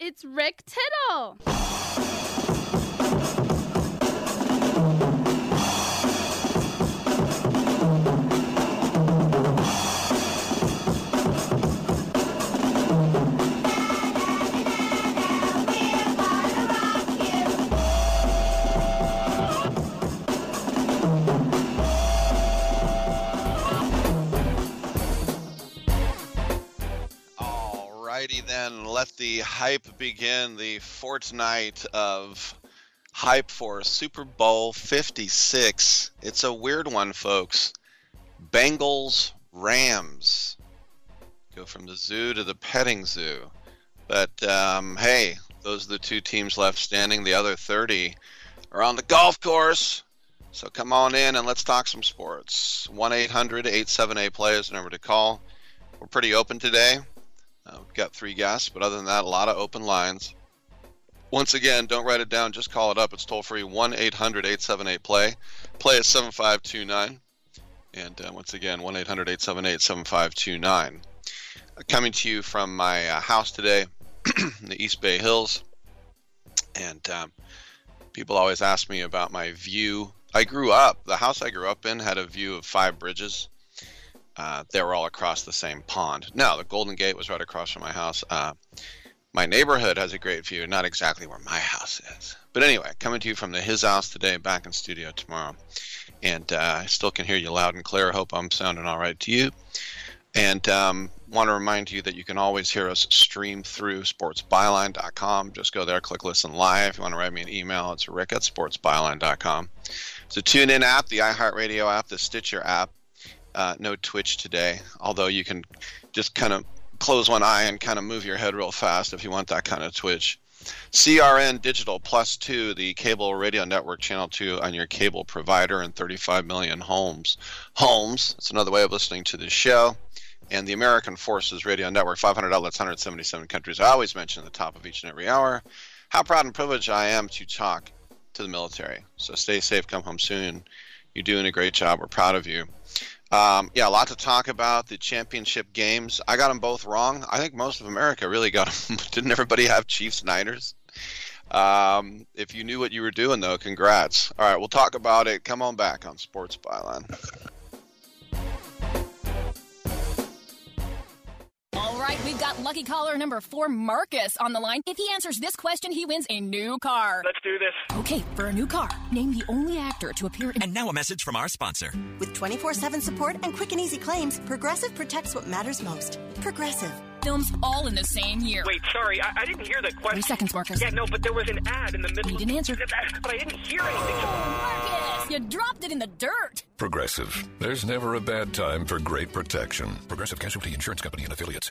It's Rick Tittle. Alrighty then, let the hype begin. The fortnight of hype for Super Bowl 56. It's a weird one, folks. Bengals, Rams. Go from the zoo to the petting zoo. But um, hey, those are the two teams left standing. The other 30 are on the golf course. So come on in and let's talk some sports. 1 800 878 play is the number to call. We're pretty open today. Uh, got three guests, but other than that, a lot of open lines. Once again, don't write it down, just call it up. It's toll free 1 800 878 play. Play is 7529. And uh, once again, 1 800 878 7529. Coming to you from my uh, house today in the East Bay Hills. And um, people always ask me about my view. I grew up, the house I grew up in had a view of five bridges uh, they were all across the same pond. No, the Golden Gate was right across from my house. Uh, my neighborhood has a great view, not exactly where my house is. But anyway, coming to you from the his house today, back in studio tomorrow. And uh, I still can hear you loud and clear. Hope I'm sounding all right to you. And um, want to remind you that you can always hear us stream through sportsbyline.com. Just go there, click listen live. If you want to write me an email, it's rick at sportsbyline.com. A tune in app, the iHeartRadio app, the Stitcher app. Uh, no Twitch today, although you can just kind of close one eye and kind of move your head real fast if you want that kind of Twitch. CRN Digital Plus 2, the cable radio network channel 2 on your cable provider in 35 million homes. Homes, it's another way of listening to the show. And the American Forces Radio Network, 500 outlets, 177 countries. I always mention at the top of each and every hour how proud and privileged I am to talk to the military. So stay safe, come home soon. You're doing a great job. We're proud of you. Um, yeah, a lot to talk about. The championship games. I got them both wrong. I think most of America really got them. Didn't everybody have Chiefs Niners? Um, if you knew what you were doing, though, congrats. All right, we'll talk about it. Come on back on Sports Byline. All right, we've got lucky caller number four, Marcus, on the line. If he answers this question, he wins a new car. Let's do this. Okay, for a new car, name the only actor to appear in. And now a message from our sponsor. With 24 7 support and quick and easy claims, Progressive protects what matters most. Progressive. Films all in the same year. Wait, sorry, I, I didn't hear the question. Three seconds, Marcus. Yeah, no, but there was an ad in the middle. You didn't answer. That, but I didn't hear anything. Oh, Marcus, you dropped it in the dirt. Progressive. There's never a bad time for great protection. Progressive Casualty Insurance Company and affiliates.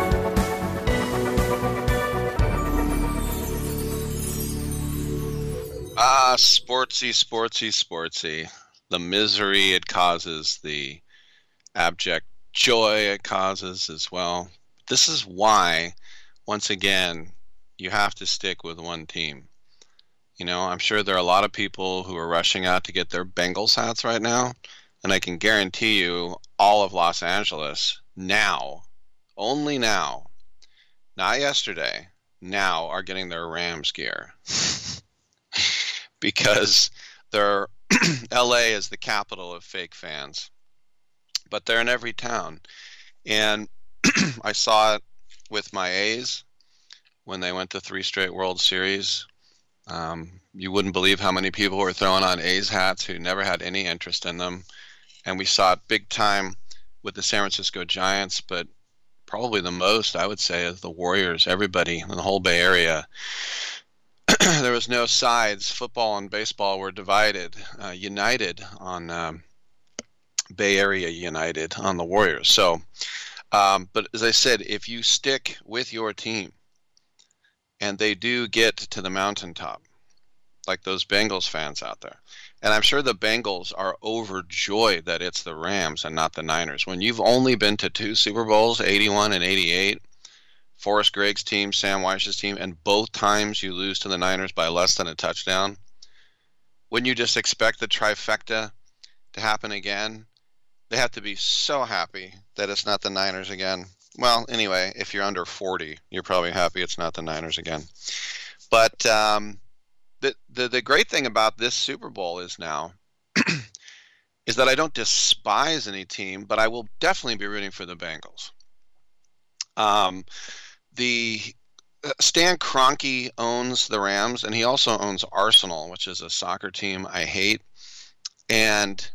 Ah, sportsy, sportsy, sportsy. The misery it causes, the abject joy it causes as well. This is why, once again, you have to stick with one team. You know, I'm sure there are a lot of people who are rushing out to get their Bengals hats right now, and I can guarantee you all of Los Angeles now, only now, not yesterday, now are getting their Rams gear. because they're LA is the capital of fake fans. But they're in every town. And I saw it with my A's when they went to three straight World Series. Um, you wouldn't believe how many people were throwing on A's hats who never had any interest in them. And we saw it big time with the San Francisco Giants, but probably the most, I would say, is the Warriors. Everybody in the whole Bay Area there was no sides. Football and baseball were divided, uh, united on um, Bay Area United on the Warriors. So, um, but as I said, if you stick with your team, and they do get to the mountaintop, like those Bengals fans out there, and I'm sure the Bengals are overjoyed that it's the Rams and not the Niners. When you've only been to two Super Bowls, 81 and 88 Forrest Gregg's team, Sam Wyche's team, and both times you lose to the Niners by less than a touchdown, wouldn't you just expect the trifecta to happen again? They have to be so happy that it's not the Niners again. Well, anyway, if you're under 40, you're probably happy it's not the Niners again. But um, the, the the great thing about this Super Bowl is now is that I don't despise any team, but I will definitely be rooting for the Bengals. Um, the uh, Stan Kroenke owns the Rams, and he also owns Arsenal, which is a soccer team I hate. And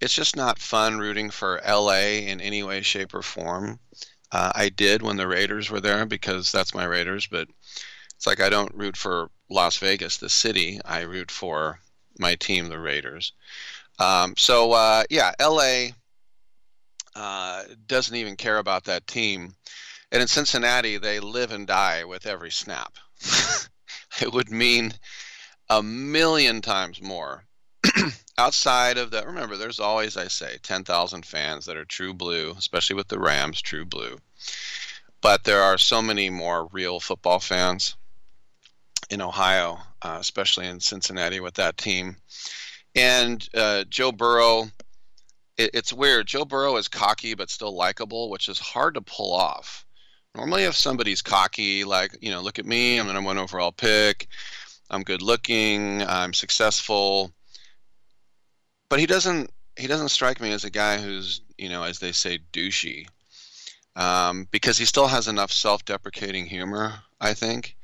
it's just not fun rooting for LA in any way, shape, or form. Uh, I did when the Raiders were there because that's my Raiders, but it's like I don't root for Las Vegas, the city. I root for my team, the Raiders. Um, so uh, yeah, LA uh, doesn't even care about that team. And in Cincinnati, they live and die with every snap. it would mean a million times more outside of that. Remember, there's always, I say, 10,000 fans that are true blue, especially with the Rams, true blue. But there are so many more real football fans in Ohio, uh, especially in Cincinnati with that team. And uh, Joe Burrow, it, it's weird. Joe Burrow is cocky but still likable, which is hard to pull off. Normally, if somebody's cocky, like, you know, look at me, I'm the number one overall pick, I'm good looking, I'm successful, but he doesn't he doesn't strike me as a guy who's you know as they say douchey. Um, because he still has enough self-deprecating humor i think.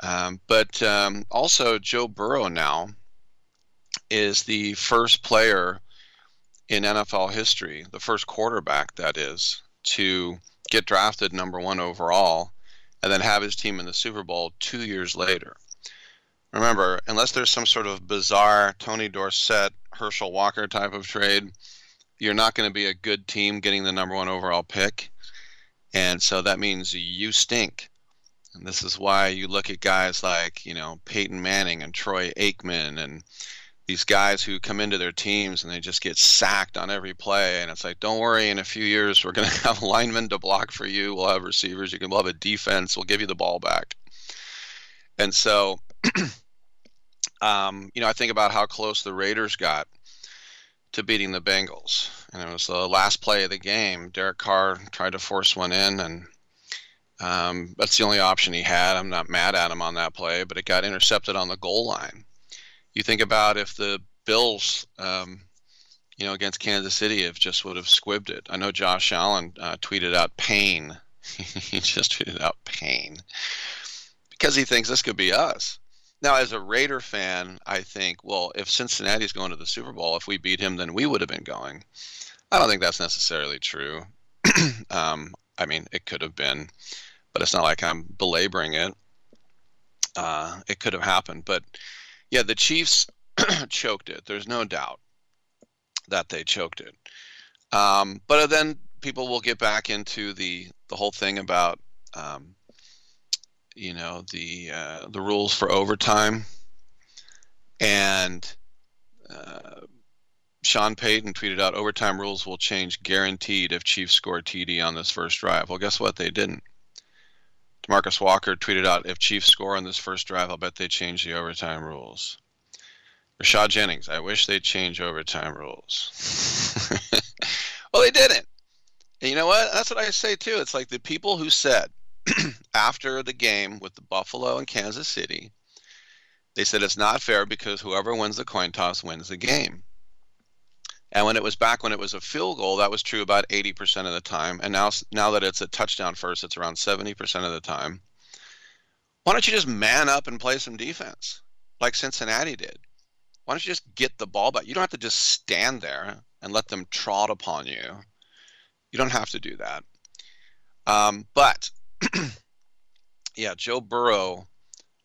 Um, but um, also joe burrow now is the first player in nfl history the first quarterback that is to get drafted number one overall and then have his team in the super bowl two years later remember unless there's some sort of bizarre tony dorsett Herschel Walker type of trade, you're not going to be a good team getting the number one overall pick. And so that means you stink. And this is why you look at guys like, you know, Peyton Manning and Troy Aikman and these guys who come into their teams and they just get sacked on every play. And it's like, don't worry, in a few years, we're going to have linemen to block for you. We'll have receivers. You can, we'll have a defense. We'll give you the ball back. And so um, you know, I think about how close the Raiders got to beating the Bengals. And it was the last play of the game. Derek Carr tried to force one in, and um, that's the only option he had. I'm not mad at him on that play, but it got intercepted on the goal line. You think about if the Bills, um, you know, against Kansas City, if just would have squibbed it. I know Josh Allen uh, tweeted out pain. he just tweeted out pain because he thinks this could be us. Now, as a Raider fan, I think, well, if Cincinnati's going to the Super Bowl, if we beat him, then we would have been going. I don't think that's necessarily true. um, I mean, it could have been, but it's not like I'm belaboring it. Uh, it could have happened, but yeah, the Chiefs choked it. There's no doubt that they choked it. Um, but then people will get back into the the whole thing about um, you know the uh, the rules for overtime, and uh, Sean Payton tweeted out overtime rules will change guaranteed if Chiefs score TD on this first drive. Well, guess what? They didn't. Demarcus Walker tweeted out if Chiefs score on this first drive, I'll bet they change the overtime rules. Rashad Jennings, I wish they'd change overtime rules. well, they didn't. And you know what? That's what I say too. It's like the people who said after the game with the Buffalo and Kansas City, they said it's not fair because whoever wins the coin toss wins the game. And when it was back when it was a field goal, that was true about 80% of the time. And now, now that it's a touchdown first, it's around 70% of the time. Why don't you just man up and play some defense like Cincinnati did? Why don't you just get the ball back? You don't have to just stand there and let them trot upon you. You don't have to do that. Um, but yeah, Joe Burrow,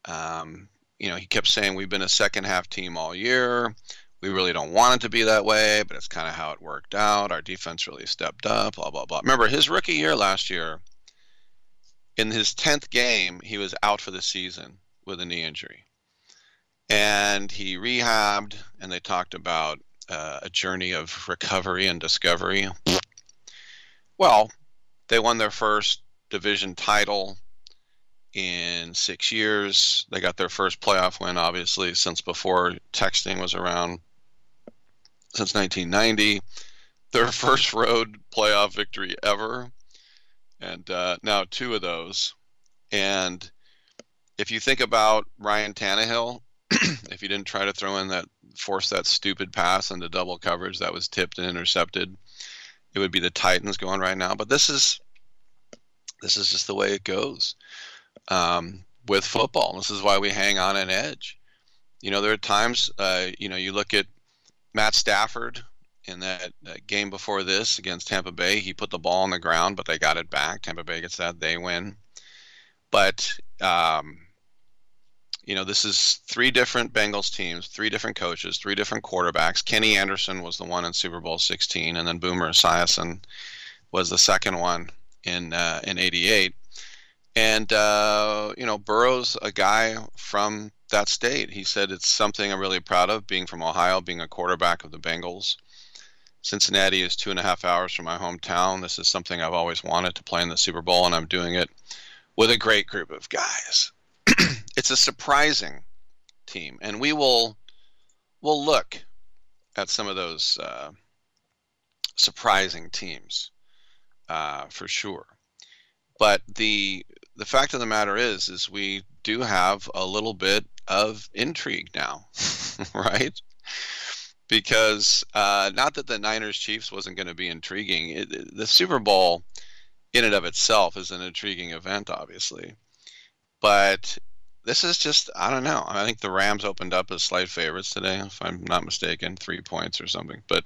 um, you know, he kept saying we've been a second half team all year. We really don't want it to be that way, but it's kind of how it worked out. Our defense really stepped up, blah, blah, blah. Remember, his rookie year last year, in his 10th game, he was out for the season with a knee injury. And he rehabbed, and they talked about uh, a journey of recovery and discovery. Well, they won their first division title in six years. They got their first playoff win, obviously, since before texting was around, since 1990. Their first road playoff victory ever, and uh, now two of those. And if you think about Ryan Tannehill, if you didn't try to throw in that, force that stupid pass into double coverage that was tipped and intercepted, it would be the Titans going right now. But this is this is just the way it goes um, with football. This is why we hang on an edge. You know, there are times, uh, you know, you look at Matt Stafford in that, that, game before this against Tampa Bay. He put the ball on the ground, but they got it back. Tampa Bay gets that, they win. But, um, you know, this is three different Bengals teams, three different coaches, three different quarterbacks. Kenny Anderson was the one in Super Bowl 16, and then Boomer Esiason was the second one in uh, in '88. And uh, you know, Burrow's a guy from that state. He said it's something I'm really proud of, being from Ohio, being a quarterback of the Bengals. Cincinnati is two and a half hours from my hometown. This is something I've always wanted to play in the Super Bowl, and I'm doing it with a great group of guys. it's a surprising team, and we will will look at some of those uh, surprising teams uh, for sure. But the the fact of the matter is, is we do have a little bit of intrigue now, right? because uh, not that the Niners Chiefs wasn't going to be intriguing. It, the Super Bowl, in and of itself, is an intriguing event, obviously. But this is just I don't know. I think the Rams opened up as slight favorites today, if I'm not mistaken, three points or something. But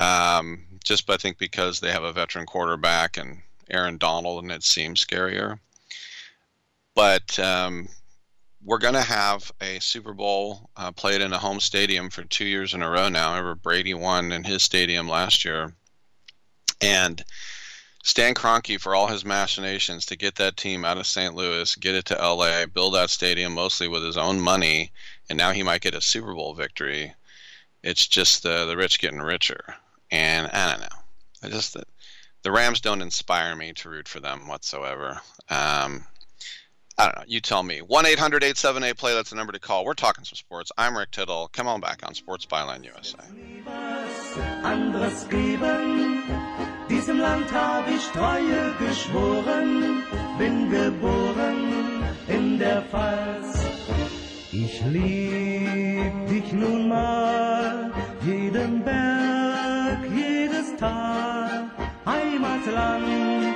um, just I think because they have a veteran quarterback and Aaron Donald, and it seems scarier. But um, we're going to have a Super Bowl uh, played in a home stadium for two years in a row now. Remember Brady won in his stadium last year, and Stan Kroenke, for all his machinations to get that team out of St. Louis, get it to LA, build that stadium mostly with his own money, and now he might get a Super Bowl victory. It's just the the rich getting richer, and I don't know. I just the, the Rams don't inspire me to root for them whatsoever. Um, I don't know. You tell me. 1 800 878 play. That's the number to call. We're talking some sports. I'm Rick Tittle. Come on back on Sports Byline USA. Anderes geben. Diesem Land habe ich Treue. Ich lieb dich nun mal. Jeden Berg, jedes Tal. Heimatland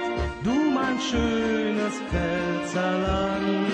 ein schönes Pfälzerland.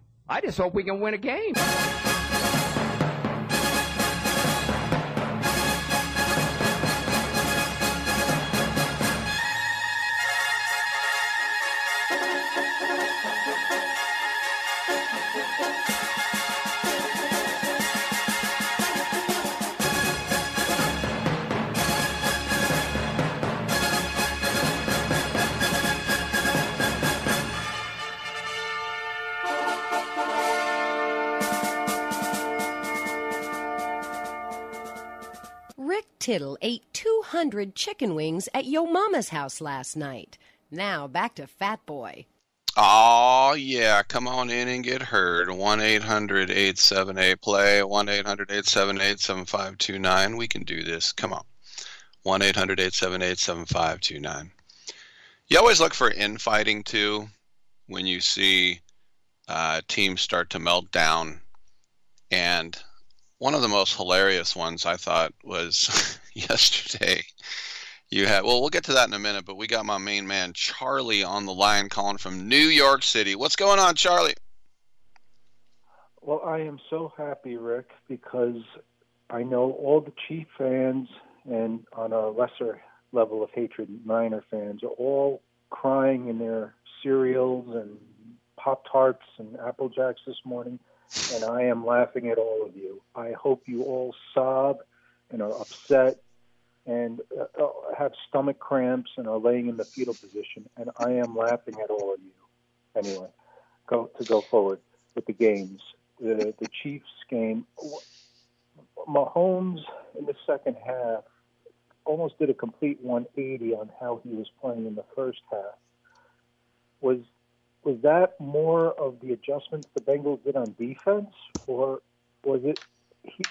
I just hope we can win a game. Rick Tittle ate 200 chicken wings at Yo Mama's house last night. Now back to Fat Boy. Oh yeah, come on in and get heard. 1-800-878-PLAY, 1-800-878-7529. We can do this. Come on. 1-800-878-7529. You always look for infighting too when you see uh, teams start to melt down. And one of the most hilarious ones I thought was yesterday. You had well, we'll get to that in a minute, but we got my main man Charlie on the line calling from New York City. What's going on, Charlie? Well, I am so happy, Rick, because I know all the Chief fans and on a lesser level of hatred, Niner fans are all crying in their cereals and Pop Tarts and Apple Jacks this morning, and I am laughing at all of you. I hope you all sob and are upset and uh, uh, have stomach cramps and are laying in the fetal position, and I am laughing at all of you. Anyway, go to go forward with the games. The the Chiefs game, Mahomes in the second half almost did a complete 180 on how he was playing in the first half. Was was that more of the adjustments the Bengals did on defense, or was it he?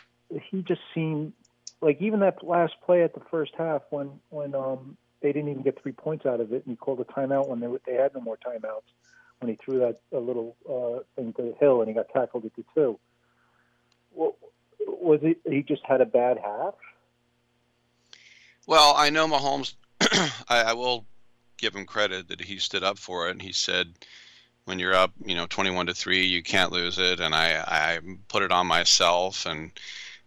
He just seemed like even that last play at the first half when when um they didn't even get three points out of it, and he called a timeout when they they had no more timeouts when he threw that a little uh, thing to the hill and he got tackled at the two. Well, was it he just had a bad half? Well, I know Mahomes. I, I will give him credit that he stood up for it, and he said, "When you're up, you know, 21 to three, you can't lose it." And I, I put it on myself, and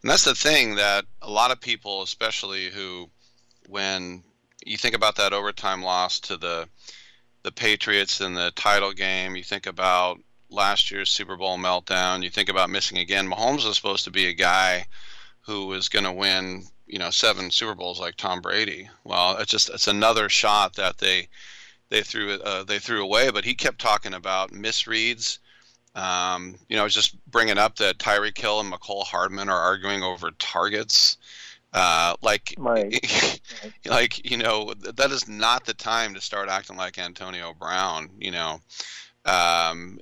and that's the thing that a lot of people, especially who, when you think about that overtime loss to the the Patriots in the title game, you think about last year's Super Bowl meltdown, you think about missing again. Mahomes was supposed to be a guy who was going to win, you know, seven Super Bowls like Tom Brady. Well, it's just it's another shot that they they threw uh, they threw away. But he kept talking about misreads. Um, you know, I was just bringing up that Tyreek Hill and Mecole Hardman are arguing over targets. Uh, like, right. like you know, that is not the time to start acting like Antonio Brown. You know, um,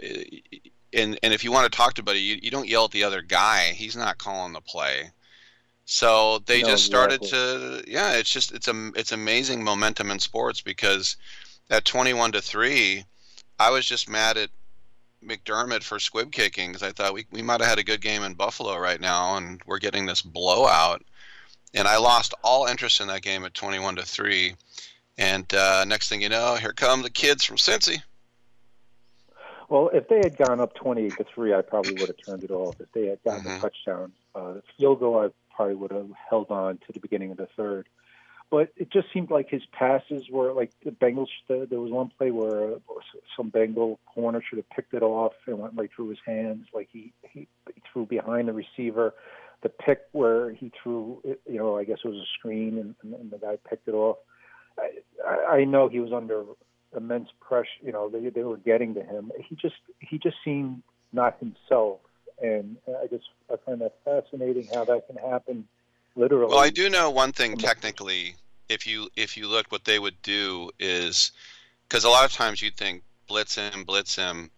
and and if you want to talk to buddy, you, you don't yell at the other guy. He's not calling the play. So they No, just started exactly. to, yeah. It's just it's a it's amazing momentum in sports because at twenty one to three, I was just mad at McDermott for squib kicking because I thought we we might have had a good game in Buffalo right now, and we're getting this blowout, and I lost all interest in that game at twenty one to three, and uh, next thing you know, here come the kids from Cincy. Well, if they had gone up 28 to 3, I probably would have turned it off. If they had gotten Mm-hmm. a touchdown, uh, the field goal, I probably would have held on to the beginning of the third. But it just seemed like his passes were like the Bengals. There was one play where uh, some Bengal corner should have picked it off and went right through his hands. Like he, he, threw behind the receiver. The pick where he threw, you know, I guess it was a screen and, and, and the guy picked it off. I, I I know he was under immense pressure. You know, they they were getting to him. He just he just seemed not himself, and I just I find that fascinating how that can happen. Literally, Well, I do know one thing technically. If you if you look, what they would do is because a lot of times you'd think blitz him, blitz him,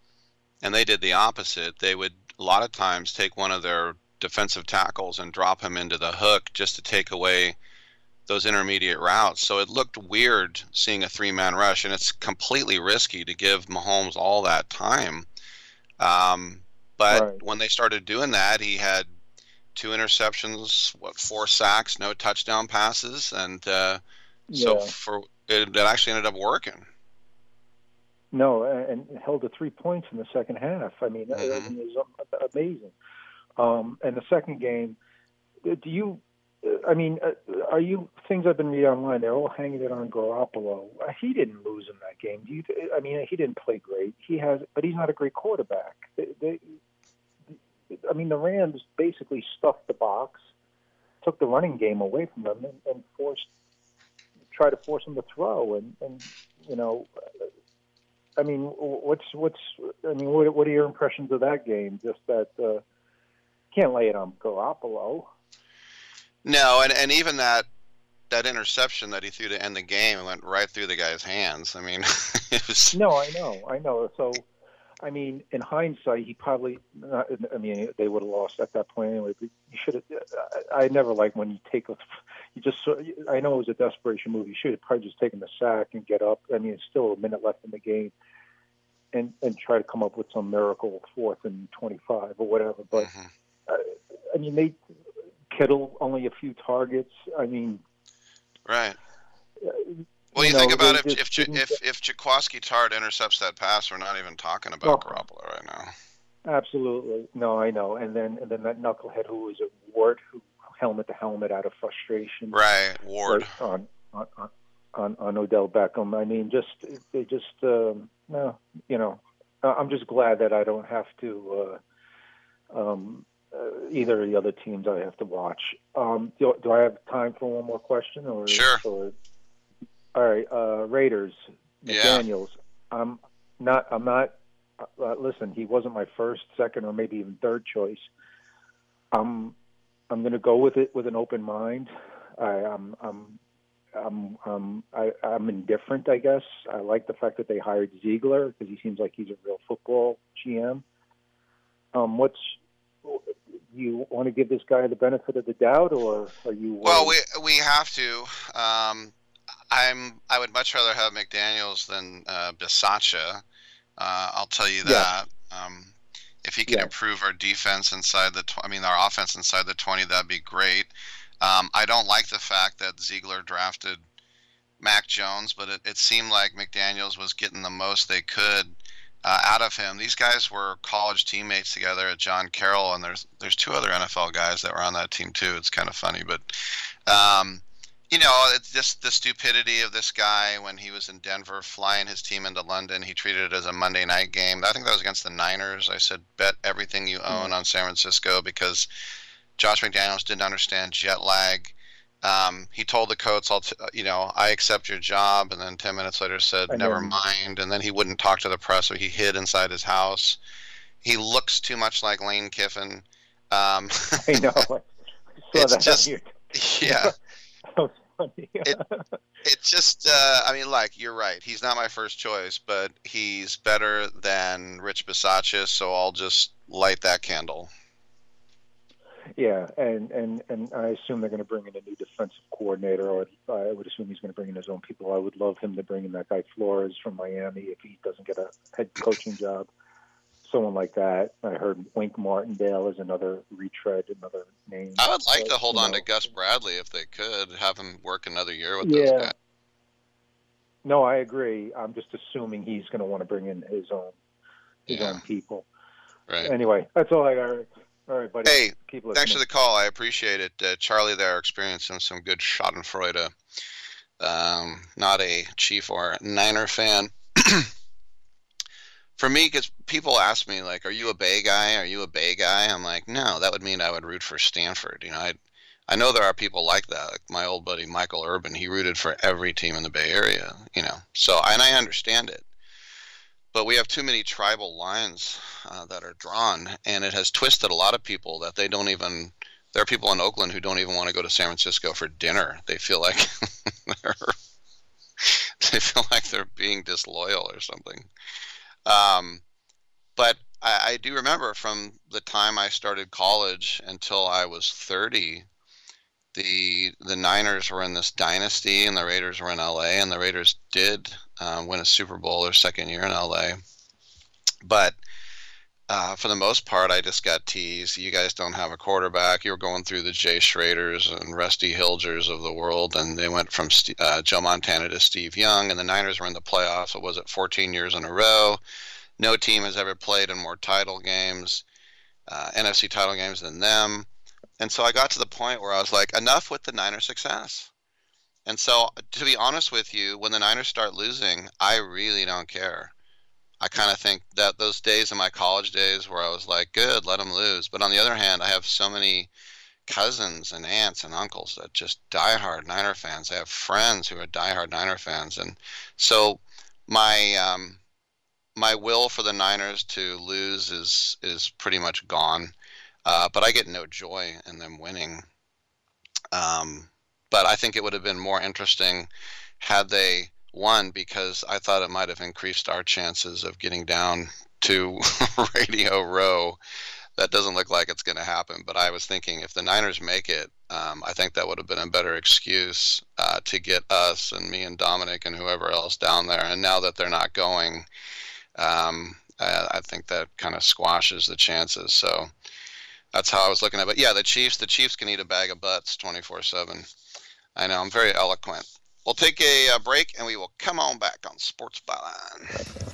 and they did the opposite. They would a lot of times take one of their defensive tackles and drop him into the hook just to take away those intermediate routes. So it looked weird seeing a three-man rush, and it's completely risky to give Mahomes all that time. Um, but Right. when they started doing that, he had two interceptions, what four sacks, no touchdown passes, and uh, so for it, it actually ended up working. No, and held to three points in the second half. I mean, Mm-hmm. It was amazing. Um, and the second game, do you? I mean, uh, are you things I've been reading online? They're all hanging it on Garoppolo. Uh, He didn't lose in that game. Do you? I mean, he didn't play great. He has, but he's not a great quarterback. They, they, I mean, the Rams basically stuffed the box, took the running game away from them, and, and forced try to force him to throw. And and you know, I mean, what's what's I mean, what what are your impressions of that game? Just that uh, can't lay it on Garoppolo. No, and and even that that interception that he threw to end the game went right through the guy's hands. I mean, it was No, I know, I know. So, I mean, in hindsight, he probably. Not, I mean, they would have lost at that point anyway. But you should have. I, I never like when you take a. You just. I know it was a desperation move. You should have probably just taken the sack and get up. I mean, it's still a minute left in the game, and and try to come up with some miracle fourth and twenty five or whatever. But uh, I mean, they Kittle only a few targets. I mean, right. Well, you you, know, think about it, if just if if if Jaquiski Tartt intercepts that pass, we're not even talking about Oh. Garoppolo right now. Absolutely. No, I know. And then and then that knucklehead who was a Ward who helmet to helmet out of frustration. Right, Ward. On on on, on, Odell Beckham. I mean, just they just um, no, you know. I'm just glad that I don't have to uh, um, uh, either of the other teams I have to watch. Um, do, do I have time for one more question? Or, Sure. Or, all right, uh, Raiders, Yeah. I'm not. I'm not. Uh, listen, he wasn't my first, second, or maybe even third choice. I'm. I'm going to go with it with an open mind. I, I'm. I'm. I'm. Um, I, I'm indifferent. I guess I like the fact that they hired Ziegler because he seems like he's a real football GM. Um, what's you want to give this guy the benefit of the doubt, or are you? Well, worried? we we have to. Um, I'm I would much rather have McDaniels than uh, Bisaccia. Uh, I'll tell you Yeah. that. Um, if he can Yeah. improve our defense inside the, tw- I mean, our offense inside the 20, that'd be great. Um, I don't like the fact that Ziegler drafted Mac Jones, but it, it seemed like McDaniels was getting the most they could uh, out of him. These guys were college teammates together at John Carroll, and there's there's two other NFL guys that were on that team too. It's kind of funny, but um, you know, it's just the stupidity of this guy when he was in Denver flying his team into London. He treated it as a Monday night game. I think that was against the Niners. I said, bet everything you own on San Francisco because Josh McDaniels didn't understand jet lag. Um, he told the coach, "I'll, t- you know, I accept your job," and then ten minutes later said, "Never mind." And then he wouldn't talk to the press, so he hid inside his house. He looks too much like Lane Kiffin. Um, I know. I it's just, yeah. Funny. it, it's just uh, i mean like you're right he's not my first choice but he's better than rich Bisaccia, so i'll just light that candle Yeah, and and and I assume they're going to bring in a new defensive coordinator, or I would assume he's going to bring in his own people. I would love him to bring in that guy Flores from Miami if he doesn't get a head coaching job. Someone like that. I heard Wink Martindale is another retread, another name. i would like But, to hold on know, to gus bradley if they could have him work another year with those Yeah. guys No, I agree. I'm just assuming he's going to want to bring in his own his own people. right Anyway, that's all I got. All right, buddy. hey Keep thanks for the call i appreciate it uh, charlie there experiencing some good schadenfreude um, not a chief or niner fan for me, because people ask me like, "Are you a Bay guy? Are you a Bay guy?" I'm like, no, that would mean I would root for Stanford. You know, I I know there are people like that. Like my old buddy Mychael Urban, he rooted for every team in the Bay Area. You know, so and I understand it, but we have too many tribal lines uh, that are drawn, and it has twisted a lot of people that they don't even. There are people in Oakland who don't even want to go to San Francisco for dinner. They feel like they're they feel like they're being disloyal or something. Um, but I, I do remember from the time I started college until I was 30, the the Niners were in this dynasty and the Raiders were in LA, and the Raiders did uh, win a Super Bowl their second year in LA. But uh, for the most part, I just got teased. You guys don't have a quarterback. You're going through the Jay Schroeders and Rusty Hilgers of the world, and they went from uh, Joe Montana to Steve Young, and the Niners were in the playoffs. What was it, 14 years in a row? No team has ever played in more title games, uh, NFC title games than them. And so I got to the point where I was like, enough with the Niners success. And so, to be honest with you, when the Niners start losing, I really don't care. I kind of think that those days in my college days where I was like, good, let them lose. But on the other hand, I have so many cousins and aunts and uncles that just diehard Niner fans. I have friends who are diehard Niner fans, and so my um, my will for the Niners to lose is is pretty much gone. Uh, but I get no joy in them winning. Um, but I think it would have been more interesting had they one, because I thought it might have increased our chances of getting down to Radio Row. That doesn't look like it's going to happen. But I was thinking if the Niners make it, um, I think that would have been a better excuse uh, to get us and me and Dominic and whoever else down there. And now that they're not going, um, I, I think that kind of squashes the chances. So that's how I was looking at it. But yeah, the Chiefs, the Chiefs can eat a bag of butts 24 7. I know, I'm very eloquent. We'll take a, uh, break and we will come on back on Sports Byline.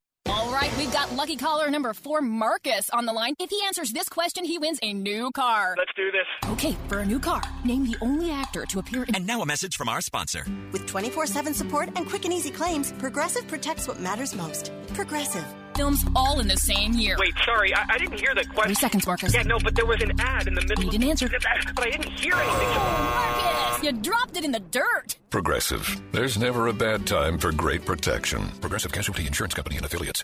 All right, we've got lucky caller number four, Marcus, on the line. If he answers this question, he wins a new car. Let's do this. Okay, for a new car, name the only actor to appear in. And now a message from our sponsor. With 24 7 support and quick and easy claims, Progressive protects what matters most. Progressive. Films all in the same year. Wait, sorry, I, I didn't hear the question. Three seconds, Marcus. Yeah, no, but there was an ad in the middle. You didn't answer. But I didn't hear oh, anything. Marcus, you dropped it in the dirt. Progressive. There's never a bad time for great protection. Progressive Casualty Insurance Company and affiliates.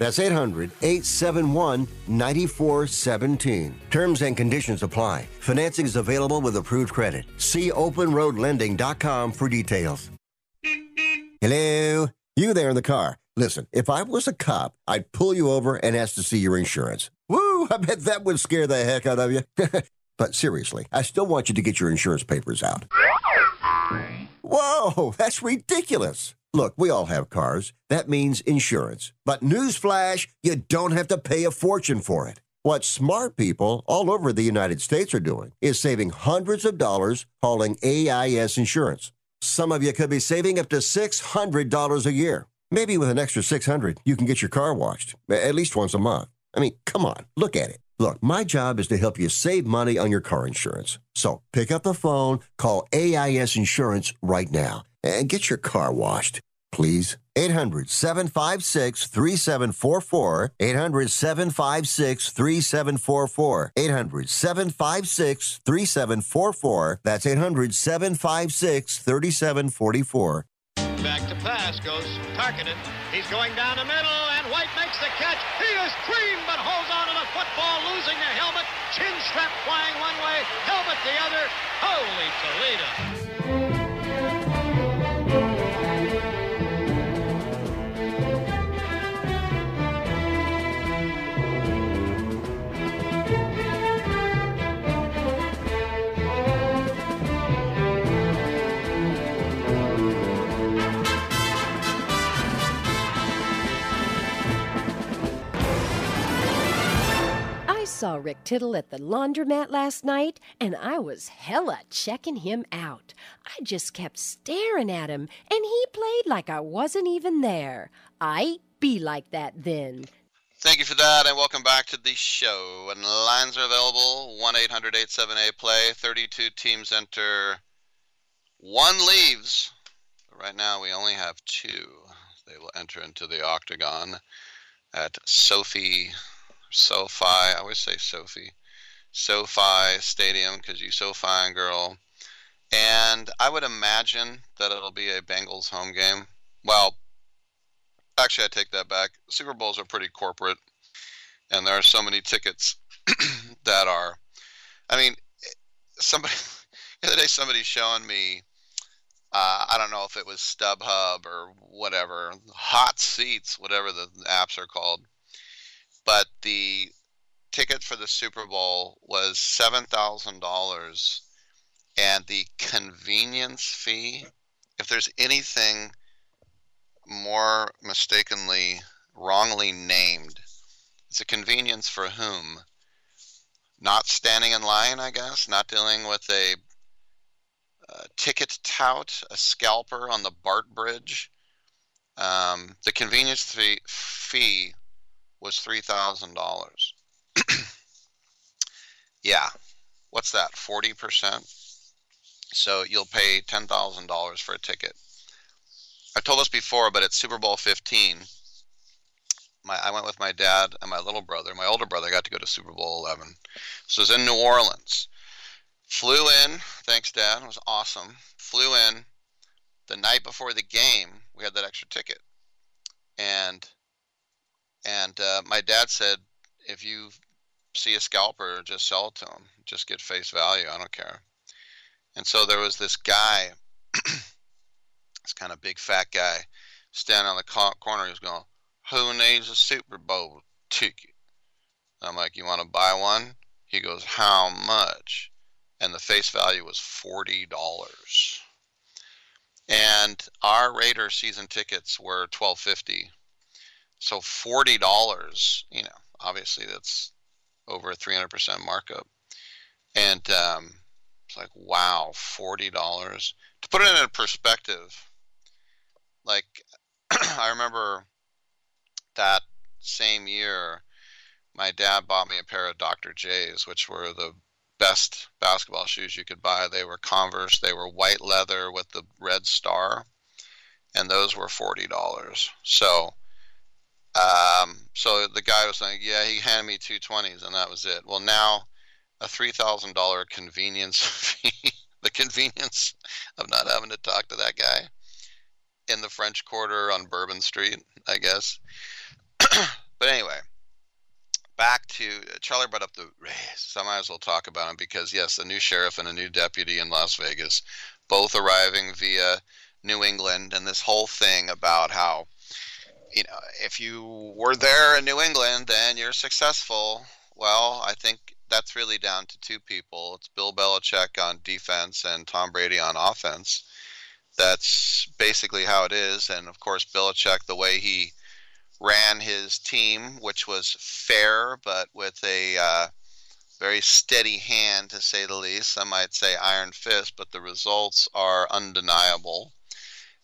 That's 800 871 9417. Terms and conditions apply. Financing is available with approved credit. See openroadlending.com for details. Hello? You there in the car. Listen, if I was a cop, I'd pull you over and ask to see your insurance. Woo! I bet that would scare the heck out of you. but seriously, I still want you to get your insurance papers out. Whoa, that's ridiculous. Look, we all have cars. That means insurance. But newsflash, you don't have to pay a fortune for it. What smart people all over the United States are doing is saving hundreds of dollars hauling AIS insurance. Some of you could be saving up to $600 a year. Maybe with an extra 600, you can get your car washed at least once a month. I mean, come on, look at it. Look, my job is to help you save money on your car insurance. So pick up the phone, call AIS Insurance right now and get your car washed, please. 800 756 3744. 800 756 3744. 800 756 3744. That's 800 756 3744. Back to pass goes Tarkenton. He's going down the middle, and White makes the catch. He is creamed, but holds on to the football, losing the helmet. Chin strap flying one way, helmet the other. Holy Toledo! Saw Rick Tittle at the laundromat last night, and I was hella checking him out. I just kept staring at him, and he played like I wasn't even there. I be like that then. Thank you for that, and welcome back to the show. And lines are available 1 800 878 play. 32 teams enter, one leaves. Right now, we only have two. They will enter into the octagon at Sophie, SoFi. I always say Sophie, SoFi Stadium because you're so fine, girl. And I would imagine that it'll be a Bengals home game. Well, actually, I take that back. Super Bowls are pretty corporate, and there are so many tickets that are. I mean, somebody the other day, somebody showing me. Uh, I don't know if it was StubHub or whatever, Hot Seats, whatever the apps are called, but the ticket for the Super Bowl was seven thousand dollars, and the convenience fee. If there's anything more mistakenly, wrongly named. It's a convenience for whom? Not standing in line, I guess. Not dealing with a, a ticket tout, a scalper on the BART bridge. Um, the convenience fee, fee was three thousand dollars. yeah, what's that? Forty percent. So you'll pay ten thousand dollars for a ticket. I told this before, but it's Super Bowl 15. My, I went with my dad and my little brother. My older brother got to go to Super Bowl 11. This was in New Orleans. Flew in. Thanks, Dad. It was awesome. Flew in the night before the game. We had that extra ticket, and and uh, my dad said, if you see a scalper, just sell it to him. Just get face value. I don't care. And so there was this guy this kind of big fat guy standing on the corner. He's going, "Who needs a Super Bowl ticket?" I'm like, "You want to buy one?" He goes, "How much?" And the face value was forty dollars. And our Raider season tickets were twelve fifty. So forty dollars, you know, obviously that's over a three hundred percent markup. And um, it's like, wow, forty dollars. To put it in perspective, like I remember that same year, my dad bought me a pair of Dr. J's, which were the best basketball shoes you could buy. They were Converse. They were white leather with the red star, and those were forty dollars. So, um, so the guy was like, "Yeah," he handed me two twenties, and that was it. Well, now a three thousand dollar convenience fee. the convenience of not having to talk to that guy in the French Quarter on Bourbon Street, I guess. but anyway, back to Charlie brought up the race. So I might as well talk about him because yes, a new sheriff and a new deputy in Las Vegas, both arriving via New England, and this whole thing about how you know if you were there in New England, then you're successful. Well, I think that's really down to two people. It's Bill Belichick on defense and Tom Brady on offense that's basically how it is. And of course, Belichick, the way he ran his team, which was fair, but with a uh, very steady hand, to say the least. Some might say iron fist, but the results are undeniable.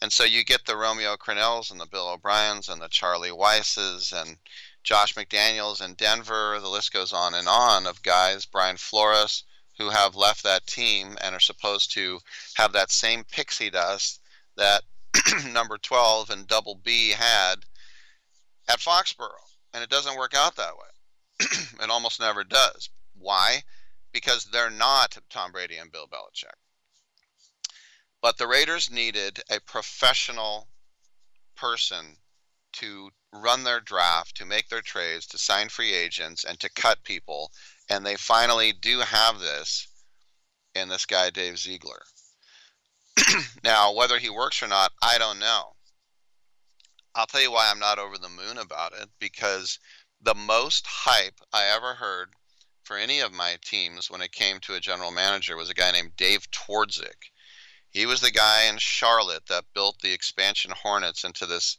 And so you get the Romeo Crennels and the Bill O'Briens and the Charlie Weisses and Josh McDaniels in Denver. The list goes on and on of guys, Brian Flores, who have left that team and are supposed to have that same pixie dust that number 12 and double B had at Foxborough. And it doesn't work out that way. it almost never does. Why? Because they're not Tom Brady and Bill Belichick. But the Raiders needed a professional person to run their draft, to make their trades, to sign free agents, and to cut people. And they finally do have this in this guy, Dave Ziegler. now, whether he works or not, I don't know. I'll tell you why I'm not over the moon about it because the most hype I ever heard for any of my teams when it came to a general manager was a guy named Dave Twardzik. He was the guy in Charlotte that built the expansion Hornets into this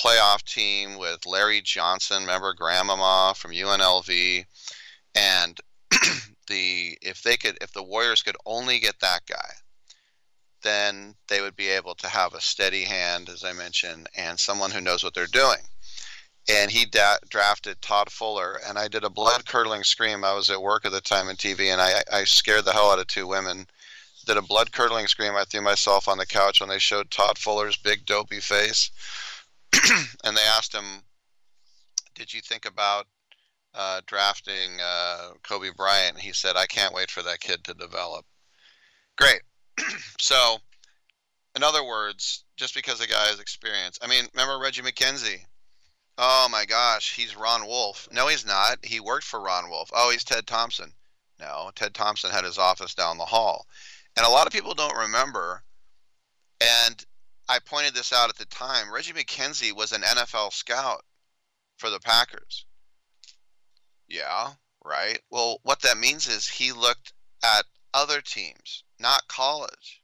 playoff team with Larry Johnson, remember Grandmama from UNLV, and the if they could if the Warriors could only get that guy, then they would be able to have a steady hand, as I mentioned, and someone who knows what they're doing. And he da- drafted Todd Fuller, and I did a blood curdling scream. I was at work at the time in TV, and I, I scared the hell out of two women. Did a blood curdling scream. I threw myself on the couch when they showed Todd Fuller's big dopey face, and they asked him, "Did you think about uh, drafting uh, Kobe Bryant?" He said, "I can't wait for that kid to develop." Great. so, in other words, just because a guy has experience, I mean, remember Reggie McKenzie? Oh my gosh, he's Ron Wolf. No, he's not. He worked for Ron Wolf. Oh, he's Ted Thompson. No, Ted Thompson had his office down the hall. And a lot of people don't remember. And I pointed this out at the time. Reggie McKenzie was an NFL scout for the Packers. Yeah, right. Well, what that means is he looked at other teams, not college.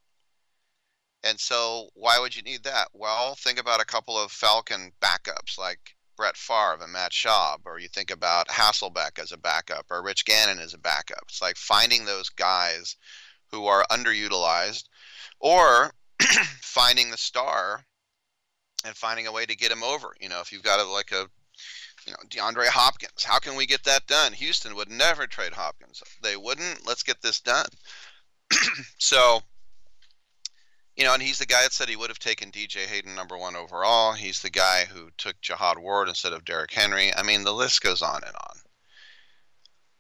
And so, why would you need that? Well, think about a couple of Falcon backups like Brett Favre and Matt Schaub, or you think about Hasselbeck as a backup, or Rich Gannon as a backup. It's like finding those guys who are underutilized, or finding the star and finding a way to get him over. You know, if you've got a, like a you know, DeAndre Hopkins. How can we get that done? Houston would never trade Hopkins. They wouldn't. Let's get this done. so, you know, and he's the guy that said he would have taken DJ Hayden number one overall. He's the guy who took Jihad Ward instead of Derrick Henry. I mean, the list goes on and on.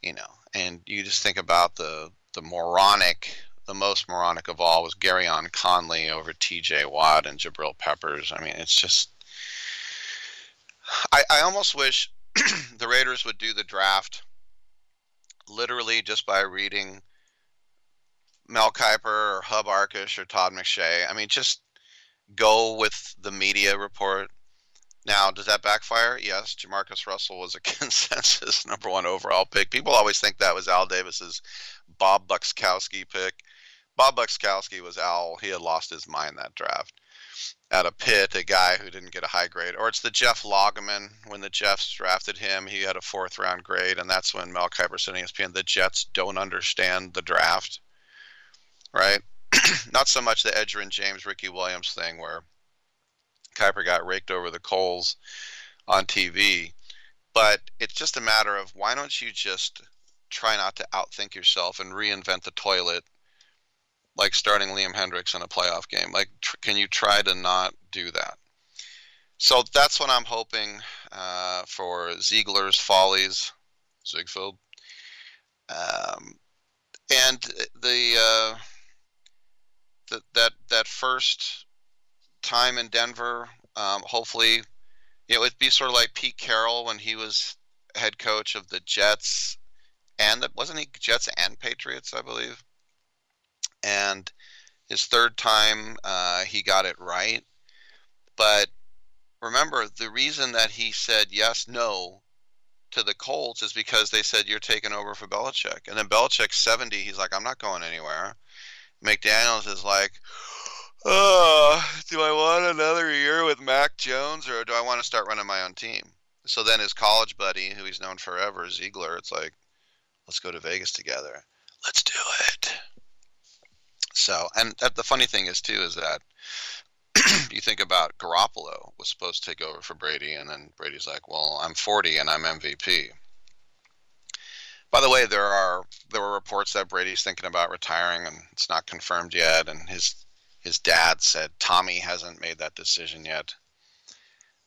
You know, and you just think about the the moronic, the most moronic of all was Gareon Conley over T.J. Watt and Jabril Peppers. I mean, it's just I, I almost wish the Raiders would do the draft literally just by reading Mel Kiper or Hub Arkush or Todd McShay. I mean, just go with the media report. Now, does that backfire? Yes. Jamarcus Russell was a consensus number one overall pick. People always think that was Al Davis's Bob Buczkowski pick. Bob Buczkowski was Al. He had lost his mind that draft At a pit, a guy who didn't get a high grade. Or it's the Jeff Lageman. When the Jets drafted him, he had a fourth round grade, and that's when Mel Kiper said on ESPN, the Jets don't understand the draft. Right? Not so much the Edgerrin James, Ricky Williams thing where Kiper got raked over the coals on TV. But it's just a matter of why don't you just try not to outthink yourself and reinvent the toilet like starting Liam Hendriks in a playoff game? Like, tr- can you try to not do that? So that's what I'm hoping uh, for Ziegler's Follies, Ziegfeld. Um, and the, uh, the that that first time in Denver, um, hopefully, it would be sort of like Pete Carroll when he was head coach of the Jets, and the, wasn't he Jets and Patriots, I believe and his third time uh, he got it right. But remember, the reason that he said yes, no to the Colts is because they said you're taking over for Belichick, and then Belichick's 70. He's like, I'm not going anywhere. McDaniel's is like, oh, do I want another year with Mac Jones, or do I want to start running my own team? So then his college buddy, who he's known forever, Ziegler, it's like, let's go to Vegas together. Let's do it. So, and uh, the funny thing is too is that you think about Garoppolo was supposed to take over for Brady, and then Brady's like, "Well, I'm 40 and I'm MVP." By the way, there are there were reports that Brady's thinking about retiring, and it's not confirmed yet. And his his dad said Tommy hasn't made that decision yet.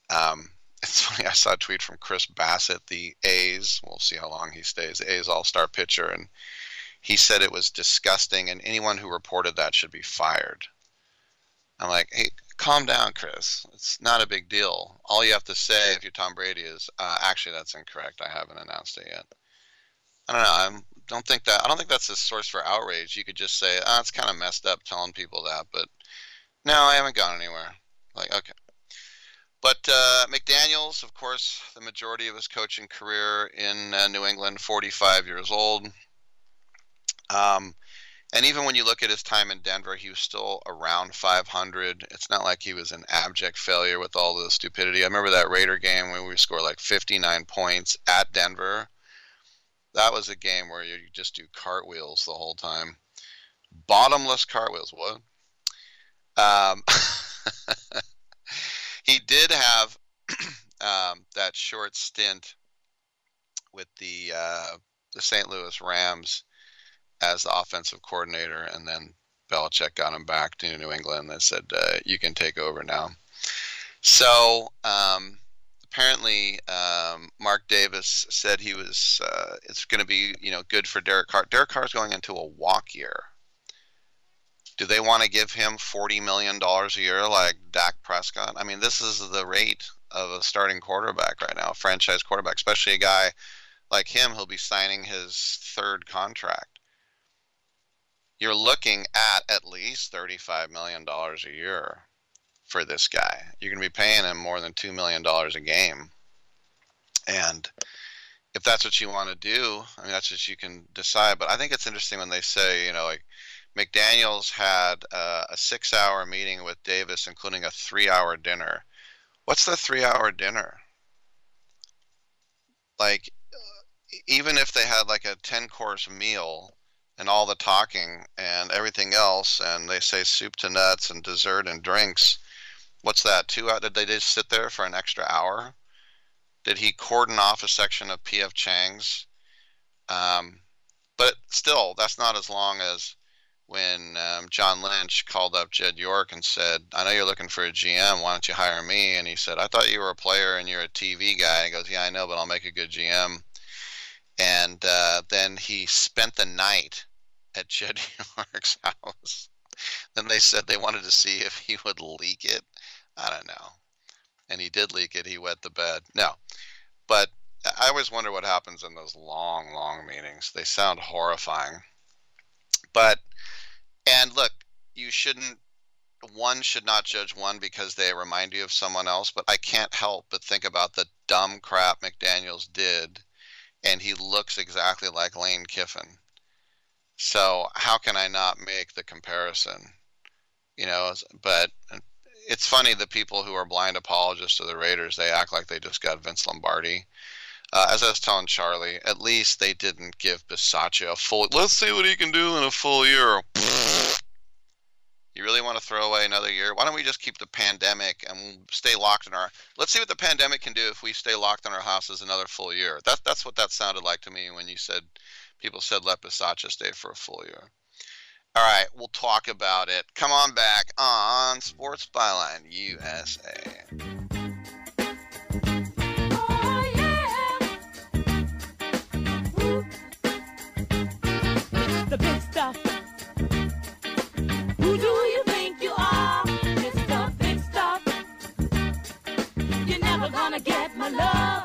Um, it's funny. I saw a tweet from Chris Bassitt, the A's. We'll see how long he stays. A's All-Star pitcher, and he said it was disgusting, and anyone who reported that should be fired. I'm like, hey, calm down, Chris. It's not a big deal. All you have to say if you're Tom Brady is, uh, actually, that's incorrect. I haven't announced it yet. I don't know. I don't think that. I don't think that's a source for outrage. You could just say, "Ah, oh, it's kind of messed up telling people that," but no, I haven't gone anywhere. Like, okay. But uh, McDaniels, of course, the majority of his coaching career in uh, New England, 45 years old. Um, and even when you look at his time in Denver, he was still around 500. It's not like he was an abject failure with all the stupidity. I remember that Raider game when we scored like 59 points at Denver. That was a game where you just do cartwheels the whole time. Bottomless cartwheels. What? Um, he did have um, that short stint with the uh, the St. Louis Rams as the offensive coordinator, and then Belichick got him back to New England and said, uh, "You can take over now." So um, apparently, um, Mark Davis said he was. Uh, it's going to be you know good for Derek Carr. Derek Carr is going into a walk year. Do they want to give him forty million dollars a year like Dak Prescott? I mean, this is the rate of a starting quarterback right now, franchise quarterback, especially a guy like him. He'll be signing his third contract you're looking at at least $35 million a year for this guy. You're going to be paying him more than $2 million a game. And if that's what you want to do, I mean, that's what you can decide. But I think it's interesting when they say, you know, like McDaniels had uh, a six hour meeting with Davis, including a three hour dinner. What's the three hour dinner? Like, even if they had like a 10 course meal, and all the talking and everything else, and they say soup to nuts and dessert and drinks. What's that? Two hours? Did they just sit there for an extra hour? Did he cordon off a section of P.F. Chang's? Um, but still, that's not as long as when um, John Lynch called up Jed York and said, I know you're looking for a GM. Why don't you hire me? And he said, I thought you were a player and you're a TV guy. He goes, Yeah, I know, but I'll make a good GM and uh, then he spent the night at Jed York's house. then they said they wanted to see if he would leak it. I don't know. And he did leak it. He wet the bed. No. But I always wonder what happens in those long, long meetings. They sound horrifying. But, and look, you shouldn't, one should not judge one because they remind you of someone else. But I can't help but think about the dumb crap McDaniels did and he looks exactly like Lane Kiffin. So how can I not make the comparison? You know, but it's funny the people who are blind apologists of the Raiders they act like they just got Vince Lombardi. Uh, as I was telling Charlie, at least they didn't give Bisaccia a full. Let's see what he can do in a full year. You really want to throw away another year? Why don't we just keep the pandemic and stay locked in our? Let's see what the pandemic can do if we stay locked in our houses another full year. That that's what that sounded like to me when you said people said let Bisaccia stay for a full year. All right, we'll talk about it. Come on back on Sports Byline USA. The big stuff. Who do you think you are? Mr. Big Stuff. You're never gonna get my love.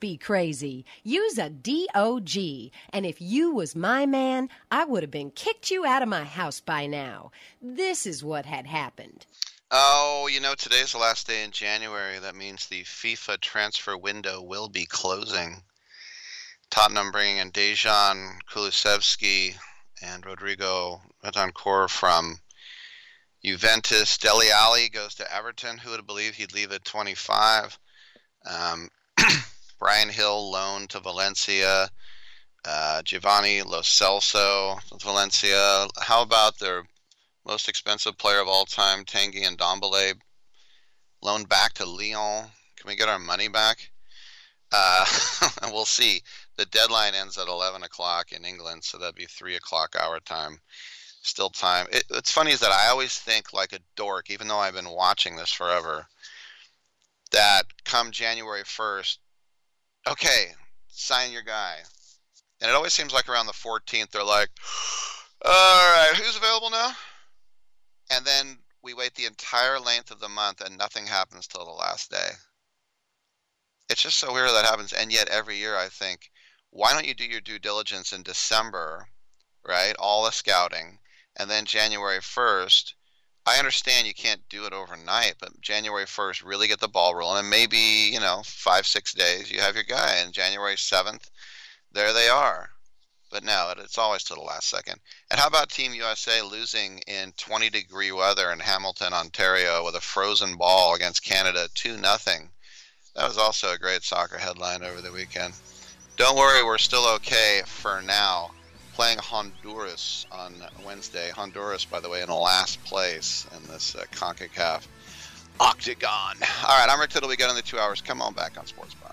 Be crazy. Use a DOG. And if you was my man, I would have been kicked you out of my house by now. This is what had happened. Oh, you know, today's the last day in January. That means the FIFA transfer window will be closing. Tottenham bringing in Dejan Kulusevski and Rodrigo Bentancur from Juventus. Dele Alli goes to Everton. Who would have believed he'd leave at 25? Um, Bryan Gil loaned to Valencia. Uh, Giovanni Lo Celso Valencia. How about their most expensive player of all time, Tanguy Ndombele, loaned back to Lyon? Can we get our money back? Uh, we'll see. The deadline ends at 11 o'clock in England, so that'd be 3 o'clock our time. Still time. It, it's funny is that I always think like a dork, even though I've been watching this forever that come January 1st, okay, sign your guy. And it always seems like around the 14th, they're like, all right, who's available now? And then we wait the entire length of the month and nothing happens till the last day. It's just so weird that happens. And yet every year I think, why don't you do your due diligence in December, right? All the scouting. And then January 1st, I understand you can't do it overnight, but January 1st, really get the ball rolling. And maybe, you know, five, six days, you have your guy. And January 7th, there they are. But no, it's always to the last second. And how about Team USA losing in 20 degree weather in Hamilton, Ontario with a frozen ball against Canada 2 nothing? That was also a great soccer headline over the weekend. Don't worry, we're still okay for now playing Honduras on Wednesday. Honduras, by the way, in the last place in this uh, CONCACAF octagon. All right, I'm Rick Tittle. We got in the two hours. Come on back on Sports Bar.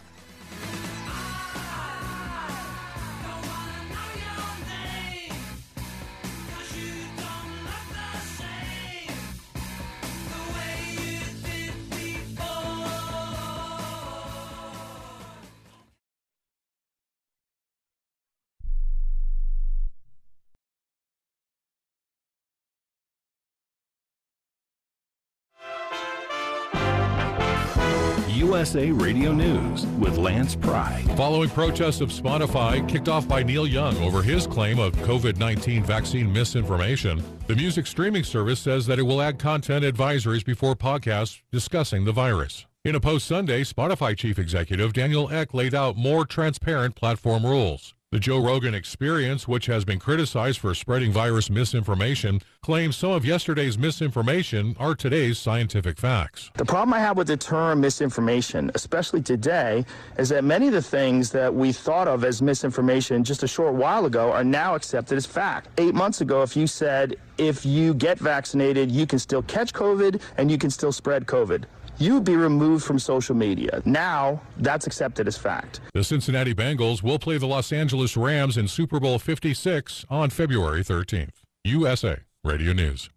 USA Radio News with Lance Pry. Following protests of Spotify kicked off by Neil Young over his claim of COVID 19 vaccine misinformation, the music streaming service says that it will add content advisories before podcasts discussing the virus. In a post Sunday, Spotify chief executive Daniel Ek laid out more transparent platform rules. The Joe Rogan experience, which has been criticized for spreading virus misinformation, claims some of yesterday's misinformation are today's scientific facts. The problem I have with the term misinformation, especially today, is that many of the things that we thought of as misinformation just a short while ago are now accepted as fact. Eight months ago, if you said, if you get vaccinated, you can still catch COVID and you can still spread COVID you would be removed from social media. Now, that's accepted as fact. The Cincinnati Bengals will play the Los Angeles Rams in Super Bowl 56 on February 13th. USA Radio News.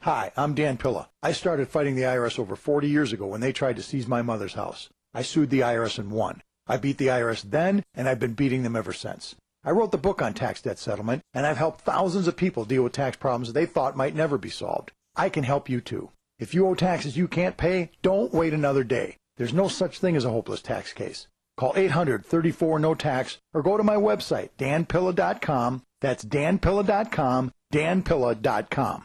Hi, I'm Dan Pilla. I started fighting the IRS over 40 years ago when they tried to seize my mother's house. I sued the IRS and won. I beat the IRS then, and I've been beating them ever since. I wrote the book on tax debt settlement, and I've helped thousands of people deal with tax problems they thought might never be solved. I can help you too. If you owe taxes you can't pay, don't wait another day. There's no such thing as a hopeless tax case. Call 800-34-NO-TAX or go to my website, danpilla.com. That's danpilla.com, danpilla.com.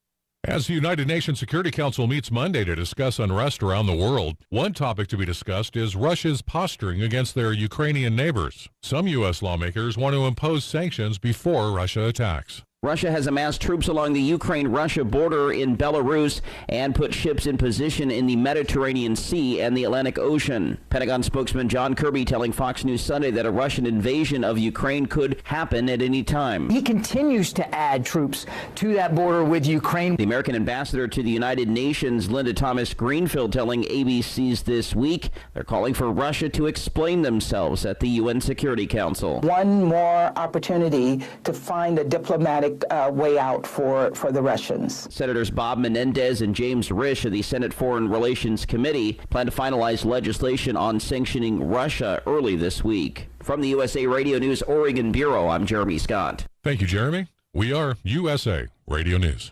As the United Nations Security Council meets Monday to discuss unrest around the world, one topic to be discussed is Russia's posturing against their Ukrainian neighbors. Some U.S. lawmakers want to impose sanctions before Russia attacks. Russia has amassed troops along the Ukraine Russia border in Belarus and put ships in position in the Mediterranean Sea and the Atlantic Ocean. Pentagon spokesman John Kirby telling Fox News Sunday that a Russian invasion of Ukraine could happen at any time. He continues to add troops to that border with Ukraine. The American ambassador to the United Nations, Linda Thomas Greenfield, telling ABC's This Week they're calling for Russia to explain themselves at the UN Security Council. One more opportunity to find a diplomatic uh, way out for, for the Russians. Senators Bob Menendez and James Risch of the Senate Foreign Relations Committee plan to finalize legislation on sanctioning Russia early this week. From the USA Radio News Oregon Bureau, I'm Jeremy Scott. Thank you, Jeremy. We are USA Radio News.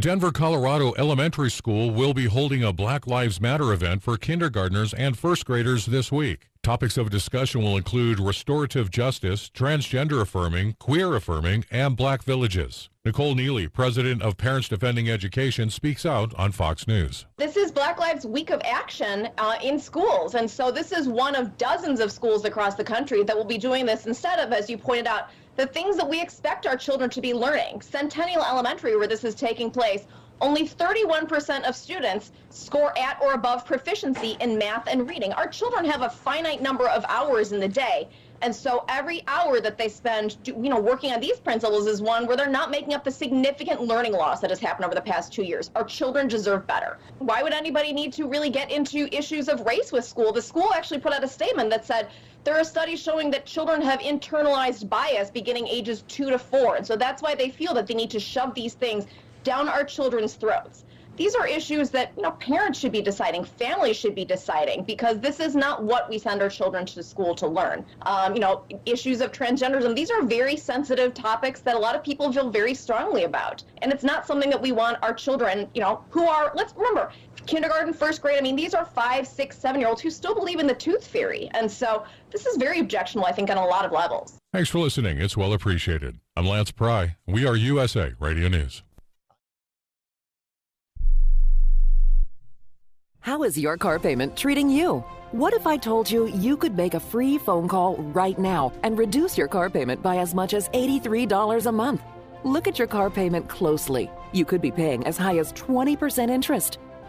Denver, Colorado elementary school will be holding a Black Lives Matter event for kindergartners and first graders this week. Topics of discussion will include restorative justice, transgender affirming, queer affirming, and black villages. Nicole Neely, president of Parents Defending Education, speaks out on Fox News. This is Black Lives Week of Action uh, in schools. And so this is one of dozens of schools across the country that will be doing this instead of, as you pointed out, the things that we expect our children to be learning. Centennial Elementary, where this is taking place, only 31% of students score at or above proficiency in math and reading. Our children have a finite number of hours in the day. And so every hour that they spend, you know, working on these principles is one where they're not making up the significant learning loss that has happened over the past two years. Our children deserve better. Why would anybody need to really get into issues of race with school? The school actually put out a statement that said there are studies showing that children have internalized bias beginning ages two to four. And so that's why they feel that they need to shove these things down our children's throats. These are issues that you know parents should be deciding, families should be deciding, because this is not what we send our children to school to learn. Um, you know, issues of transgenderism. These are very sensitive topics that a lot of people feel very strongly about, and it's not something that we want our children, you know, who are. Let's remember, kindergarten, first grade. I mean, these are five, six, seven-year-olds who still believe in the tooth fairy, and so this is very objectionable, I think, on a lot of levels. Thanks for listening. It's well appreciated. I'm Lance Pry. We are USA Radio News. How is your car payment treating you? What if I told you you could make a free phone call right now and reduce your car payment by as much as $83 a month? Look at your car payment closely. You could be paying as high as 20% interest.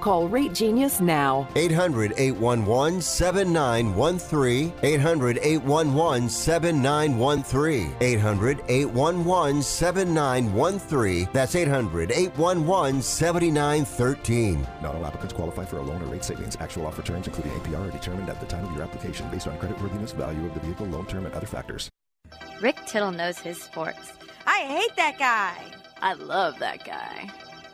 Call Rate Genius now. 800 811 7913. 800 811 7913. 800 811 7913. That's 800 811 7913. Not all applicants qualify for a loan or rate savings. Actual offer terms, including APR, are determined at the time of your application based on creditworthiness, value of the vehicle, loan term, and other factors. Rick Tittle knows his sports. I hate that guy. I love that guy.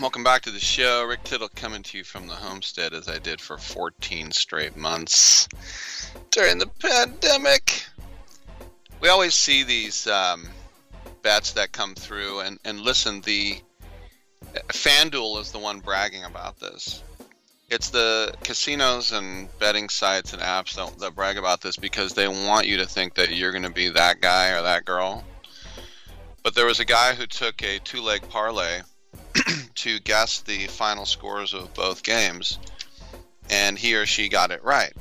Welcome back to the show. Rick Tittle coming to you from the homestead as I did for 14 straight months during the pandemic. We always see these um, bets that come through, and, and listen, the FanDuel is the one bragging about this. It's the casinos and betting sites and apps that, that brag about this because they want you to think that you're going to be that guy or that girl. But there was a guy who took a two leg parlay to guess the final scores of both games, and he or she got it right.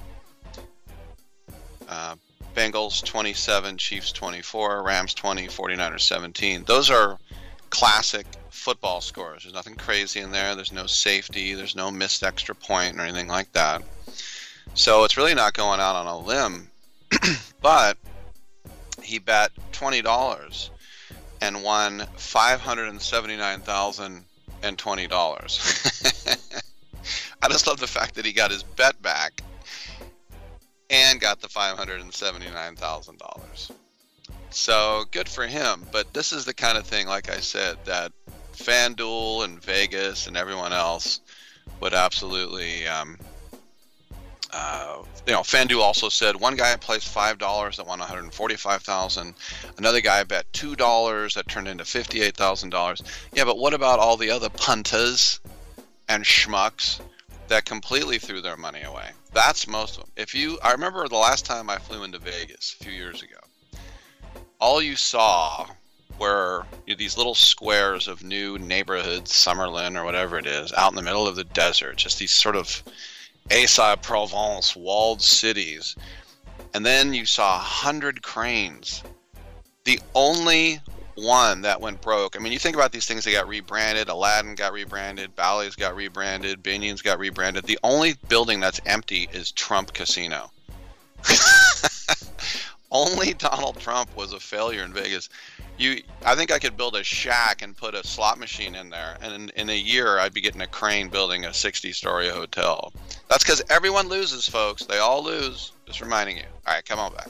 Uh, Bengals 27, Chiefs 24, Rams 20, 49ers 17. Those are classic football scores. There's nothing crazy in there. There's no safety. There's no missed extra point or anything like that. So it's really not going out on a limb. but he bet $20 and won five hundred and seventy nine thousand and twenty dollars. I just love the fact that he got his bet back and got the five hundred and seventy nine thousand dollars. So good for him. But this is the kind of thing, like I said, that FanDuel and Vegas and everyone else would absolutely um, uh, you know, FanDuel also said one guy placed five dollars that won one hundred forty-five thousand. Another guy bet two dollars that turned into fifty-eight thousand dollars. Yeah, but what about all the other punters and schmucks that completely threw their money away? That's most of them. If you, I remember the last time I flew into Vegas a few years ago. All you saw were these little squares of new neighborhoods, Summerlin or whatever it is, out in the middle of the desert. Just these sort of Aix-en-Provence walled cities, and then you saw a hundred cranes. The only one that went broke. I mean, you think about these things they got rebranded. Aladdin got rebranded. Bally's got rebranded. Binion's got rebranded. The only building that's empty is Trump Casino. only Donald Trump was a failure in Vegas. You, I think I could build a shack and put a slot machine in there, and in, in a year I'd be getting a crane building a 60-story hotel. That's because everyone loses, folks. They all lose. Just reminding you. All right, come on back.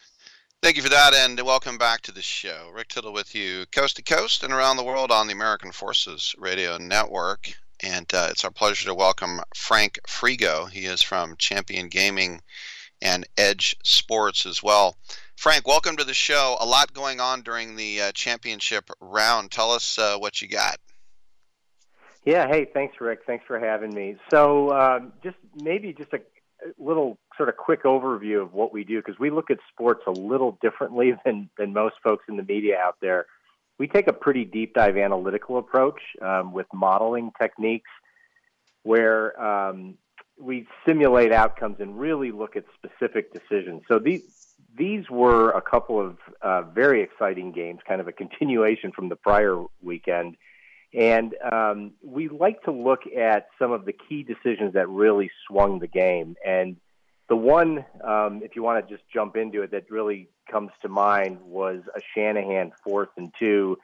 Thank you for that, and welcome back to the show. Rick Tittle with you, coast to coast and around the world on the American Forces Radio Network. And uh, it's our pleasure to welcome Frank Frigo. He is from Champion Gaming and EdjSports as well. Frank, welcome to the show. A lot going on during the uh, championship round. Tell us uh, what you got. Yeah, hey, thanks, Rick. Thanks for having me. So, um, just maybe just a little sort of quick overview of what we do because we look at sports a little differently than than most folks in the media out there. We take a pretty deep dive analytical approach um, with modeling techniques where um, we simulate outcomes and really look at specific decisions. So these these were a couple of uh, very exciting games, kind of a continuation from the prior weekend. And um, we like to look at some of the key decisions that really swung the game. And the one, um, if you want to just jump into it, that really comes to mind was a Shanahan fourth and two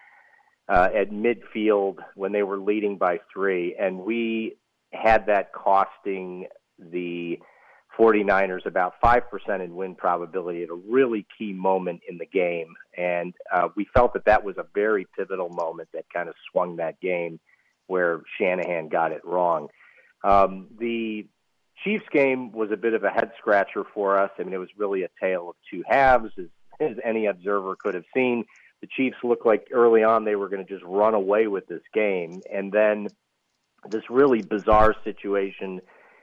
uh, at midfield when they were leading by three. And we had that costing the 49ers about 5% in win probability at a really key moment in the game. And uh, we felt that that was a very pivotal moment that kind of swung that game where Shanahan got it wrong. Um, the Chiefs game was a bit of a head scratcher for us. I mean, it was really a tale of two halves, as, as any observer could have seen. The Chiefs looked like early on they were going to just run away with this game. And then this really bizarre situation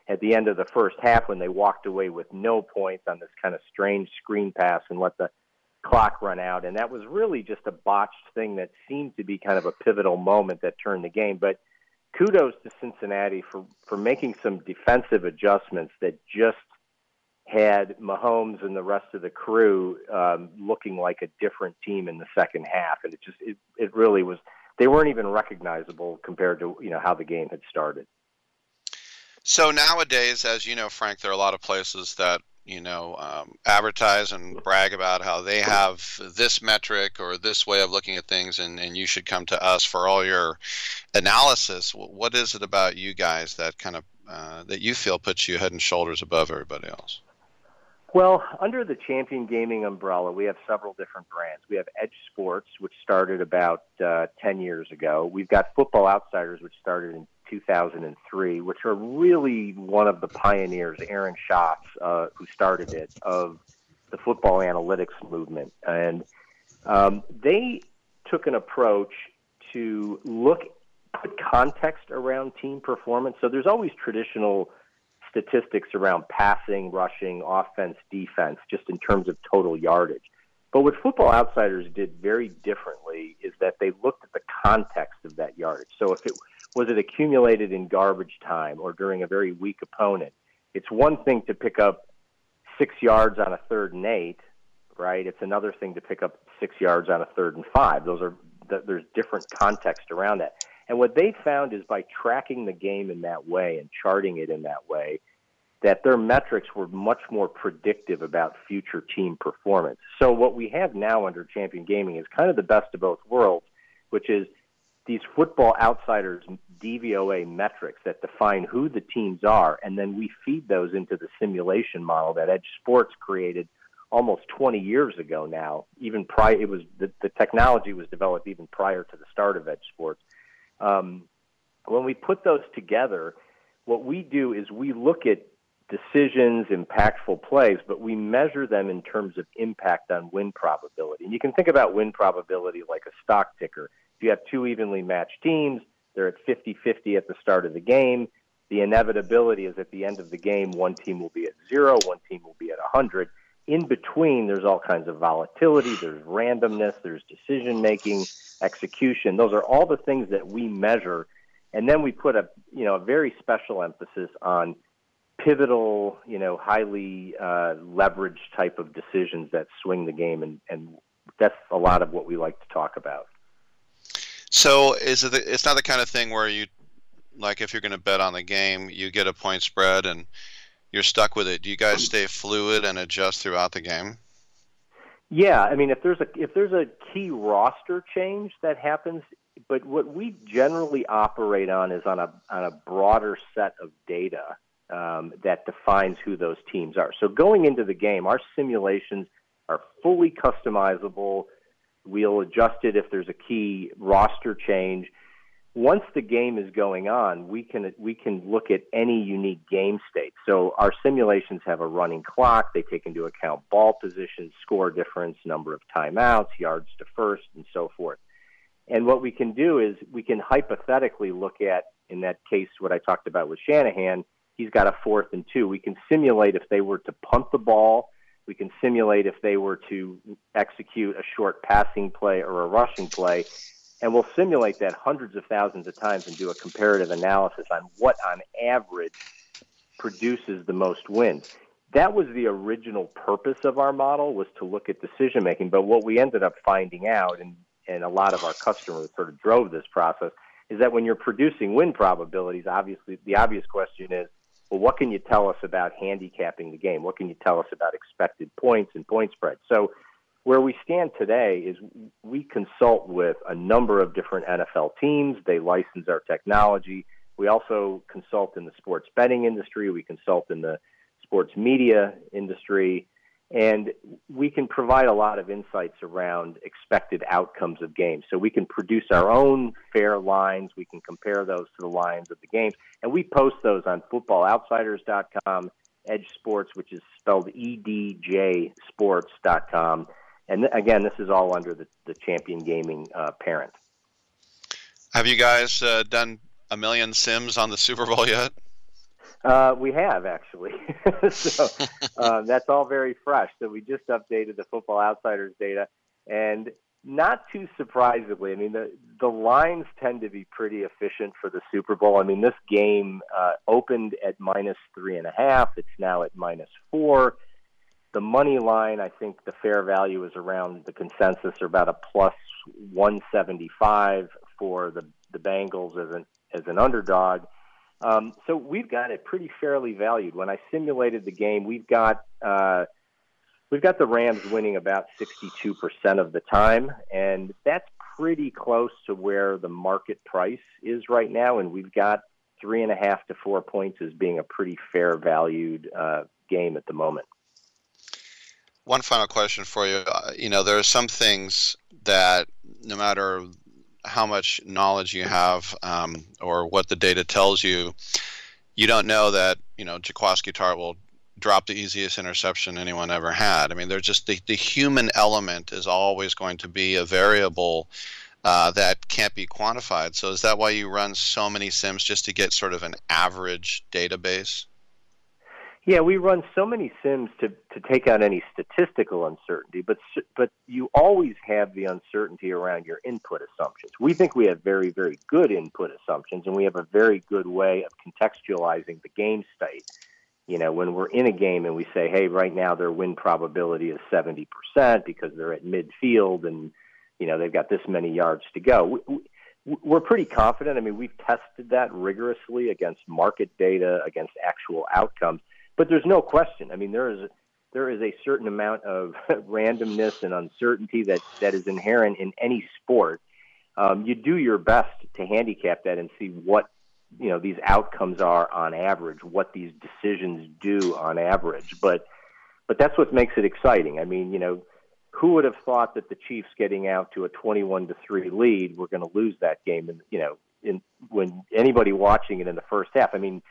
at the end of the first half when they walked away with no points on this kind of strange screen pass and let the clock run out. And that was really just a botched thing that seemed to be kind of a pivotal moment that turned the game. But kudos to Cincinnati for for making some defensive adjustments that just had Mahomes and the rest of the crew um, looking like a different team in the second half, and it just it, it really was. They weren't even recognizable compared to you know how the game had started. So nowadays, as you know, Frank, there are a lot of places that you know um, advertise and brag about how they have this metric or this way of looking at things and, and you should come to us for all your analysis what is it about you guys that kind of uh, that you feel puts you head and shoulders above everybody else Well, under the Champion Gaming umbrella, we have several different brands. We have Edge Sports, which started about uh, 10 years ago. We've got Football Outsiders, which started in 2003, which are really one of the pioneers, Aaron Schatz, uh, who started it, of the football analytics movement. And um, they took an approach to look, put context around team performance. So there's always traditional statistics around passing, rushing, offense, defense, just in terms of total yardage. But what Football Outsiders did very differently is that they looked at the context of that yardage. So if it was it accumulated in garbage time or during a very weak opponent, it's one thing to pick up six yards on a third and eight, right? It's another thing to pick up six yards on a third and five. Those are there's different context around that. And what they found is by tracking the game in that way and charting it in that way, that their metrics were much more predictive about future team performance. So what we have now under Champion Gaming is kind of the best of both worlds, which is these football outsiders DVOA metrics that define who the teams are, and then we feed those into the simulation model that Edge Sports created almost 20 years ago now. Even prior, it was the, the technology was developed even prior to the start of Edge Sports. Um, when we put those together, what we do is we look at decisions, impactful plays, but we measure them in terms of impact on win probability. And you can think about win probability like a stock ticker. If you have two evenly matched teams, they're at 50 50 at the start of the game. The inevitability is at the end of the game, one team will be at zero, one team will be at 100. In between, there's all kinds of volatility, there's randomness, there's decision making, execution. Those are all the things that we measure. And then we put a you know a very special emphasis on pivotal, you know, highly uh, leveraged type of decisions that swing the game, and, and that's a lot of what we like to talk about. So, is it? The, it's not the kind of thing where you, like, if you're going to bet on the game, you get a point spread and you're stuck with it. Do you guys stay fluid and adjust throughout the game? Yeah, I mean, if there's a if there's a key roster change that happens, but what we generally operate on is on a on a broader set of data um, that defines who those teams are. So going into the game, our simulations are fully customizable. We'll adjust it if there's a key roster change. Once the game is going on, we can we can look at any unique game state. So our simulations have a running clock. They take into account ball position, score difference, number of timeouts, yards to first, and so forth. And what we can do is we can hypothetically look at, in that case, what I talked about with Shanahan, he's got a fourth and two. We can simulate if they were to punt the ball. We can simulate if they were to execute a short passing play or a rushing play. And we'll simulate that hundreds of thousands of times and do a comparative analysis on what, on average, produces the most wins. That was the original purpose of our model was to look at decision making. But what we ended up finding out, and, and a lot of our customers sort of drove this process, is that when you're producing win probabilities, obviously the obvious question is, well, what can you tell us about handicapping the game? What can you tell us about expected points and point spread? So, where we stand today is we consult with a number of different NFL teams. They license our technology. We also consult in the sports betting industry. We consult in the sports media industry. And we can provide a lot of insights around expected outcomes of games. So we can produce our own fair lines. We can compare those to the lines of the games. And we post those on footballoutsiders.com, EdjSports, which is spelled E D J Sports.com. And again, this is all under the, the Champion Gaming uh, parent. Have you guys uh, done a million sims on the Super Bowl yet? Uh, we have actually. so uh, that's all very fresh. So we just updated the Football Outsiders data, and not too surprisingly, I mean the the lines tend to be pretty efficient for the Super Bowl. I mean this game uh, opened at minus three and a half. It's now at minus four. The money line, I think the fair value is around the consensus or about a plus 175 for the the Bengals as an as an underdog um, so we've got it pretty fairly valued. When I simulated the game, we've got uh, we've got the Rams winning about 62% of the time, and that's pretty close to where the market price is right now. And we've got three and a half to four points as being a pretty fair valued uh, game at the moment. One final question for you. Uh, you know, there are some things that no matter how much knowledge you have um, or what the data tells you, you don't know that you know Jaquiski Tartt will drop the easiest interception anyone ever had. I mean, there's just the, the human element is always going to be a variable uh, that can't be quantified. So is that why you run so many sims just to get sort of an average database? Yeah, we run so many sims to to take out any statistical uncertainty, but but you always have the uncertainty around your input assumptions. We think we have very very good input assumptions, and we have a very good way of contextualizing the game state. You know, when we're in a game and we say, "Hey, right now their win probability is seventy percent because they're at midfield and you know they've got this many yards to go," we, we're pretty confident. I mean, we've tested that rigorously against market data, against actual outcomes but there's no question. I mean, there is there is a certain amount of randomness and uncertainty that that is inherent in any sport. Um, you do your best to handicap that and see what you know these outcomes are on average, what these decisions do on average. But but that's what makes it exciting. I mean, you know, who would have thought that the Chiefs getting out to a 21 to three lead, we're going to lose that game? And you know, in when anybody watching it in the first half, I mean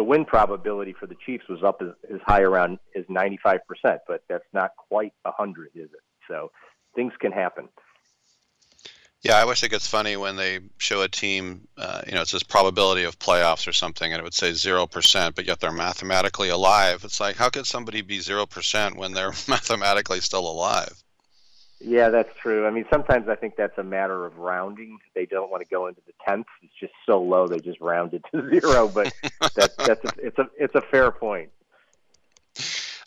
the win probability for the Chiefs was up as, as high around as 95%, but that's not quite 100, is it? So things can happen. Yeah, I wish it gets funny when they show a team, uh, you know, it says probability of playoffs or something, and it would say 0%, but yet they're mathematically alive. It's like, how could somebody be 0% when they're mathematically still alive? Yeah, that's true. I mean, sometimes I think that's a matter of rounding. They don't want to go into the tenths. It's just so low they just round it to zero. But that, that's a, it's a it's a fair point.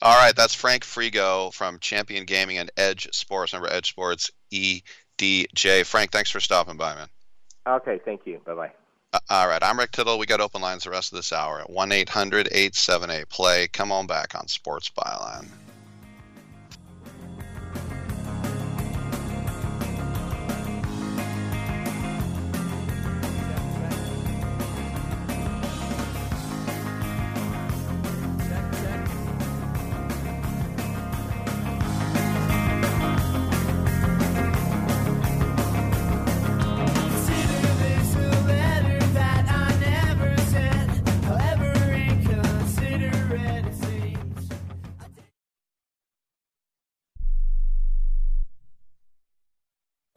All right, that's Frank Frigo from Champion Gaming and EdjSports. Remember EdjSports EDJ. Frank, thanks for stopping by, man. Okay, thank you. Bye bye. Uh, all right, I'm Rick Tittle. We got open lines the rest of this hour at 1 800 878 play. Come on back on Sports Byline.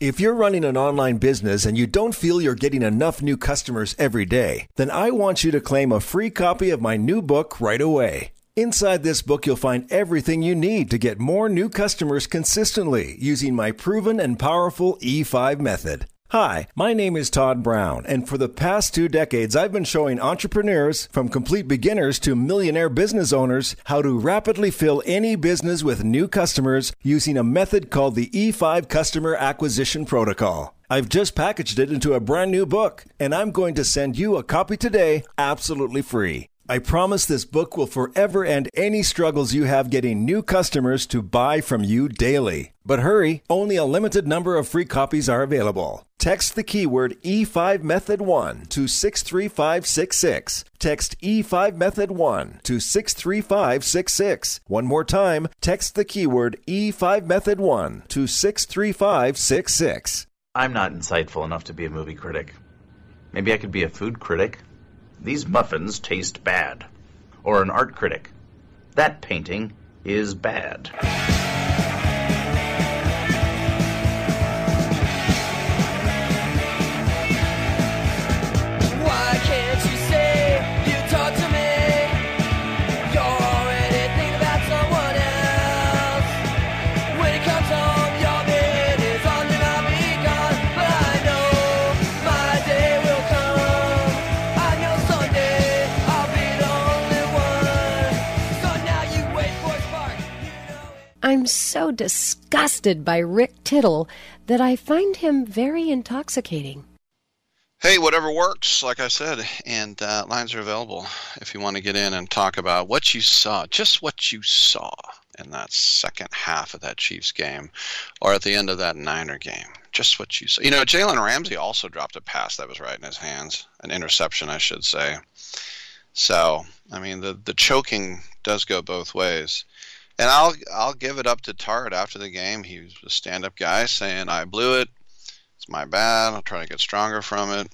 If you're running an online business and you don't feel you're getting enough new customers every day, then I want you to claim a free copy of my new book right away. Inside this book, you'll find everything you need to get more new customers consistently using my proven and powerful E5 method. Hi, my name is Todd Brown, and for the past two decades, I've been showing entrepreneurs, from complete beginners to millionaire business owners, how to rapidly fill any business with new customers using a method called the E5 Customer Acquisition Protocol. I've just packaged it into a brand new book, and I'm going to send you a copy today absolutely free. I promise this book will forever end any struggles you have getting new customers to buy from you daily. But hurry, only a limited number of free copies are available. Text the keyword E5 Method 1 to 63566. Text E5 Method 1 to 63566. One more time, text the keyword E5 Method 1 to 63566. I'm not insightful enough to be a movie critic. Maybe I could be a food critic. These muffins taste bad. Or an art critic. That painting is bad. I'm so disgusted by Rick Tittle that I find him very intoxicating. Hey, whatever works, like I said, and uh, lines are available if you want to get in and talk about what you saw, just what you saw in that second half of that Chiefs game, or at the end of that Niner game, just what you saw. You know, Jalen Ramsey also dropped a pass that was right in his hands, an interception, I should say. So, I mean, the the choking does go both ways. And I'll I'll give it up to Tartt after the game. He was a stand-up guy saying, "I blew it. It's my bad. I'll try to get stronger from it."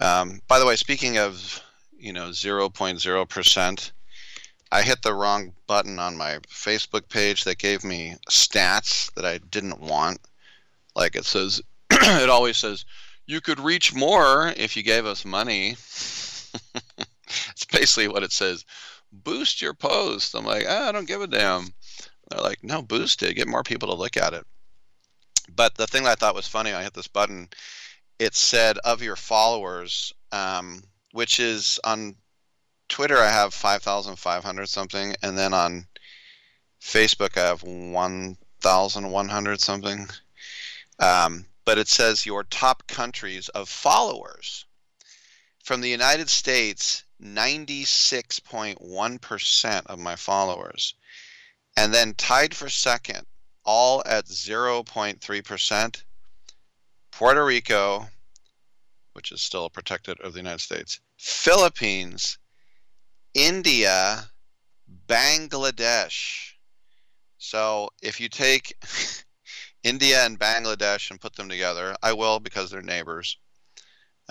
Um, by the way, speaking of you know 0.0 percent, I hit the wrong button on my Facebook page that gave me stats that I didn't want. Like it says, it always says you could reach more if you gave us money. it's basically what it says boost your post. I'm like, ah, I don't give a damn. They're like, no, boost it, get more people to look at it. But the thing that I thought was funny, I hit this button. It said of your followers, um, which is on Twitter, I have 5,500 something, and then on Facebook, I have 1,100 something. Um, but it says your top countries of followers. From the United States, 96.1% of my followers. And then tied for second, all at 0.3%, Puerto Rico, which is still a protected of the United States, Philippines, India, Bangladesh. So if you take India and Bangladesh and put them together, I will because they're neighbors.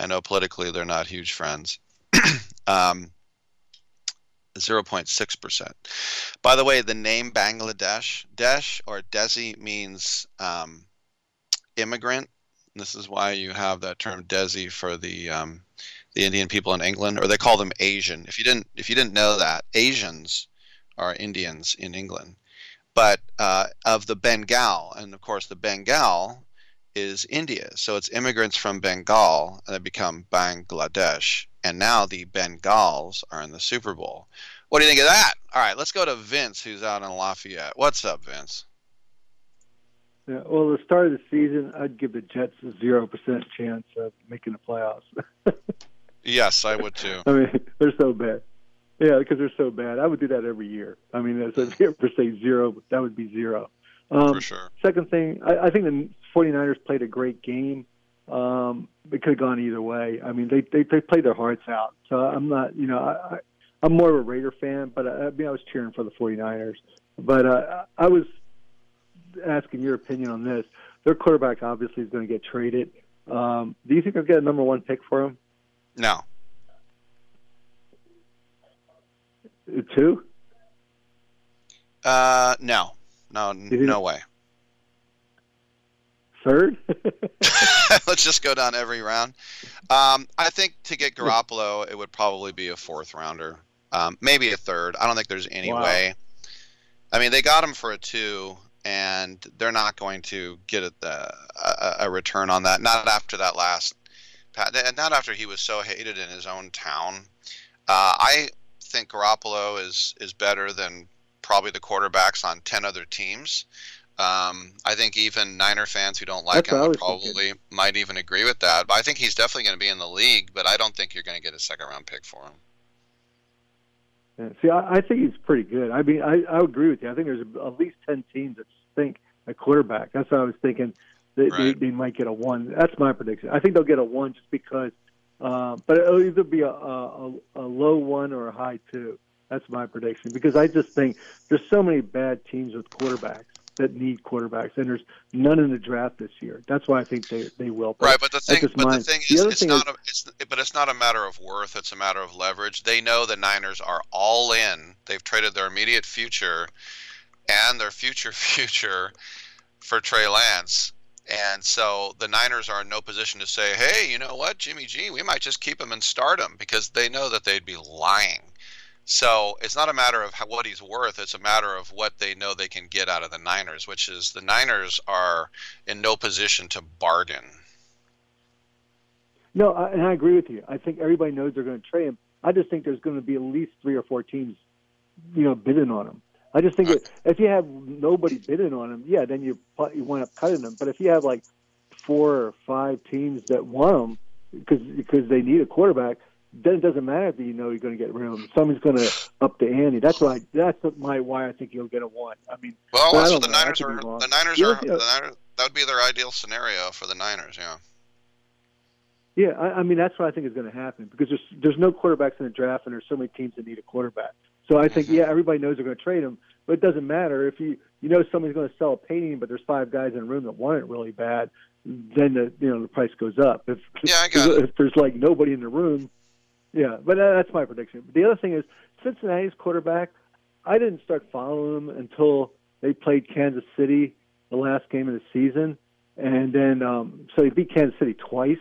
I know politically they're not huge friends. um, 0.6%. By the way, the name Bangladesh, Desh or Desi means um, immigrant. This is why you have that term Desi for the um, the Indian people in England, or they call them Asian. If you didn't if you didn't know that, Asians are Indians in England. But uh, of the Bengal, and of course the Bengal is India. So it's immigrants from Bengal and they become Bangladesh. And now the Bengals are in the Super Bowl. What do you think of that? All right, let's go to Vince, who's out in Lafayette. What's up, Vince? Yeah, well, the start of the season, I'd give the Jets a zero percent chance of making the playoffs. yes, I would too. I mean, they're so bad. Yeah, because they're so bad. I would do that every year. I mean, if you ever say zero, that would be zero. Um, For sure. Second thing, I, I think the 49ers played a great game. Um, it could have gone either way. I mean, they, they they played their hearts out. So I'm not, you know, I, I'm more of a Raider fan, but I, I mean, I was cheering for the 49ers. But uh, I was asking your opinion on this. Their quarterback obviously is going to get traded. Um, do you think they'll get a number one pick for him? No. Two? Uh, no, no, no way. Third? Let's just go down every round. Um, I think to get Garoppolo, it would probably be a fourth rounder. um, maybe a third. I don't think there's any Wow. way. I mean, they got him for a two, and they're not going to get a, a, a return on that. Not after that last, and not after he was so hated in his own town. Uh, I think Garoppolo is is better than probably the quarterbacks on ten other teams. Um, I think even Niner fans who don't like That's him was thinking. probably might even agree with that. But I think he's definitely going to be in the league. But I don't think you're going to get a second round pick for him. Yeah, See, I, I think he's pretty good. I mean, I, I agree with you. I think there's at least ten teams that think a quarterback. That's what I was thinking. They, they, they might get a one. That's my prediction. I think they'll get a one just because. Uh, but it'll either be a, a, a low one or a high two. That's my prediction because I just think there's so many bad teams with quarterbacks that need quarterbacks, and there's none in the draft this year. That's why I think they they will. Right, but the thing, but mine. the thing is, other it's thing not is- a, it's, but it's not a matter of worth. It's a matter of leverage. They know the Niners are all in. They've traded their immediate future and their future future for Trey Lance, and so the Niners are in no position to say, "Hey, you know what, Jimmy G, we might just keep him and start him," because they know that they'd be lying. So it's not a matter of how, what he's worth. It's a matter of what they know they can get out of the Niners, which is the Niners are in no position to bargain. No, I, and I agree with you. I think everybody knows they're going to trade him. I just think there's going to be at least three or four teams, you know, bidding on him. I just think that if you have nobody bidding on him, yeah, then you you wind up cutting him. But if you have like four or five teams that want him because because they need a quarterback, then it doesn't matter that you know you're going to get rid of him. Someone's going to up the ante. That's why. That's my why I think you'll get a one. I mean, Well, but I that's don't what the. Niners are. The Niners The are. other The Niners, that would be their ideal scenario for the Niners. Yeah. Yeah, I, I mean that's what I think is going to happen because there's there's no quarterbacks in the draft, and there's so many teams that need a quarterback. So I think mm-hmm. yeah, everybody knows they're going to trade him, but it doesn't matter if you you know somebody's going to sell a painting, but there's five guys in the room that want it really bad, then the you know the price goes up. If Yeah, I got it. if there's like nobody in the room, yeah. But that's my prediction. But the other thing is Cincinnati's quarterback. I didn't start following him until they played Kansas City the last game of the season, and then um, so they beat Kansas City twice,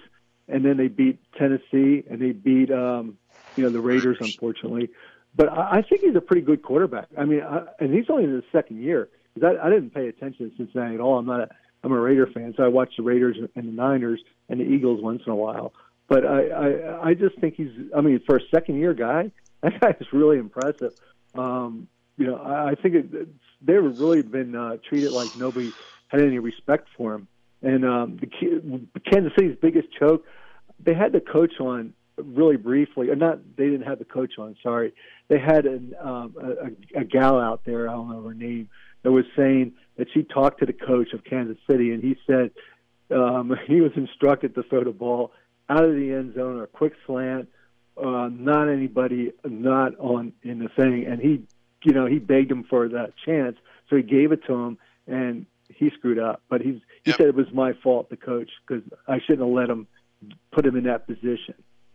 and then they beat Tennessee, and they beat um, you know the Raiders, unfortunately. But I, I think he's a pretty good quarterback. I mean, I, and he's only in his second year. 'Cause I, I didn't pay attention to Cincinnati at all. I'm not a I'm a Raider fan, so I watch the Raiders and the Niners and the Eagles once in a while. But I I, I just think he's. I mean, for a second year guy, that guy is really impressive. Um, you know, I, I think it, they've really been uh, treated like nobody had any respect for him. And um, the Kansas City's biggest choke, they had the coach on really briefly. Or not, they didn't have the coach on. Sorry, they had an, um, a, a, a gal out there. I don't know her name. That was saying that she talked to the coach of Kansas City, and he said um, he was instructed to throw the ball out of the end zone or a quick slant, uh, not anybody, not on in the thing. And he, you know, he begged him for that chance, so he gave it to him, and he screwed up. But he's he said it was my fault, the coach, because I shouldn't have let him put him in that position.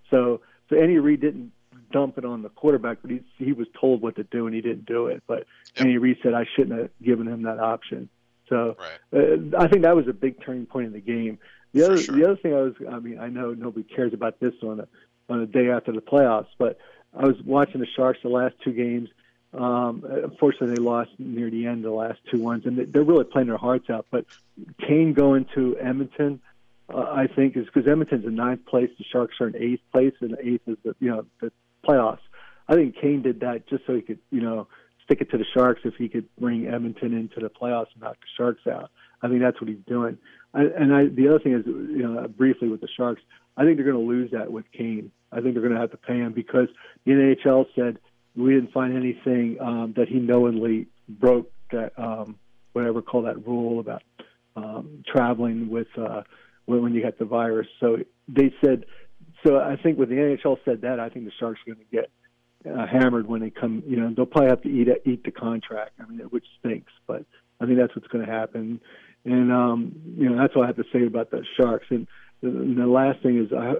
So, so Andy Reid didn't dump it on the quarterback, but he he was told what to do and he didn't do it. But Andy Reid said I shouldn't have given him that option. So uh, I think that was a big turning point in the game. The other the other thing I was I mean I know nobody cares about this on a on a day after the playoffs, but I was watching the Sharks the last two games. Um, unfortunately, they lost near the end the last two ones, and they- they're really playing their hearts out. But Kane going to Edmonton, uh, I think, is because Edmonton's in ninth place, the Sharks are in eighth place, and eighth is the you know the playoffs. I think Kane did that just so he could you know stick it to the Sharks if he could bring Edmonton into the playoffs and knock the Sharks out. I think that's what he's doing. I, and I, the other thing is, you know, briefly with the Sharks, I think they're going to lose that with Kane. I think they're going to have to pay him because the NHL said we didn't find anything um, that he knowingly broke that um, whatever call that rule about um, traveling with uh, when, when you got the virus. So they said. So I think when the NHL said that, I think the Sharks are going to get uh, hammered when they come. You know, they'll probably have to eat eat the contract. I mean, which stinks, but I think that's what's going to happen. And um, you know, that's all I have to say about the Sharks. And the, and the last thing is, I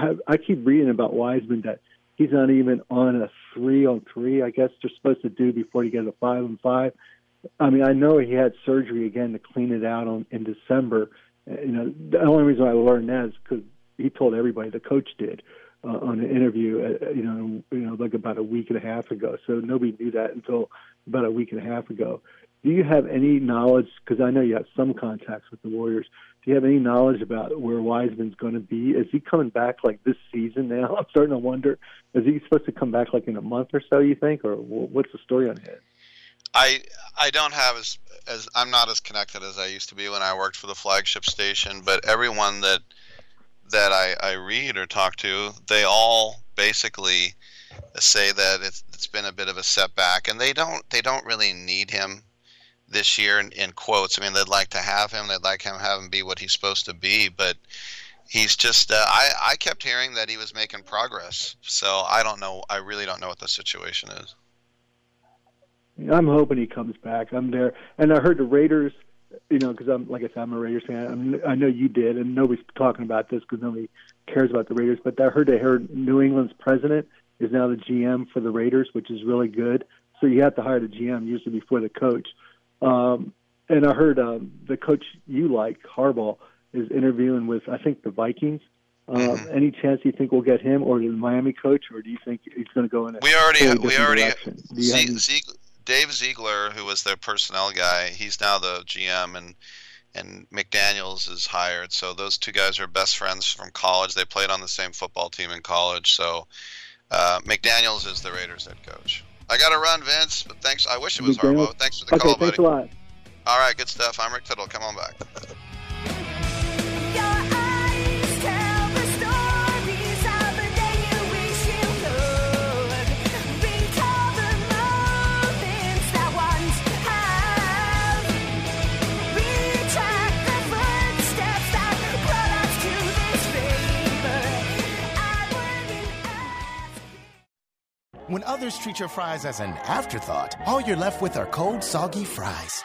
have, I keep reading about Wiseman that he's not even on a three on three. I guess they're supposed to do before he gets a five on five. I mean, I know he had surgery again to clean it out on in December. You know, the only reason I learned that is because he told everybody the coach did. Uh, on an interview, uh, you know, you know, like about a week and a half ago. So nobody knew that until about a week and a half ago. Do you have any knowledge? Because I know you have some contacts with the Warriors. Do you have any knowledge about where Wiseman's going to be? Is he coming back like this season now? I'm starting to wonder. Is he supposed to come back like in a month or so? You think, or what's the story on him? I I don't have as as I'm not as connected as I used to be when I worked for the flagship station, but everyone that that I, I read or talk to, they all basically say that it's, it's been a bit of a setback, and they don't they don't really need him this year in, in quotes. I mean, they'd like to have him, they'd like him have him be what he's supposed to be, but he's just. Uh, I I kept hearing that he was making progress, so I don't know. I really don't know what the situation is. I'm hoping he comes back. I'm there, and I heard the Raiders. You know, because I'm like I said, I'm a Raiders fan. I'm, I know you did, and nobody's talking about this because nobody cares about the Raiders. But I heard they heard New England's president is now the GM for the Raiders, which is really good. So you have to hire the GM usually before the coach. Um, and I heard um, the coach you like, Harbaugh, is interviewing with I think the Vikings. Um, Mm-hmm. Any chance you think we'll get him, or the Miami coach, or do you think he's going to go in? A We already we already direction? Do you have Ze- any- Zieg- Dave Ziegler, who was their personnel guy, he's now the GM, and and McDaniels is hired. So those two guys are best friends from college. They played on the same football team in college. So uh, McDaniels is the Raiders head coach. I got to run, Vince. But thanks. I wish it was McDaniels? Harbaugh. Thanks for the okay, call, thanks buddy. a lot. All right, good stuff. I'm Rick Tittle. Come on back. When others treat your fries as an afterthought, all you're left with are cold, soggy fries.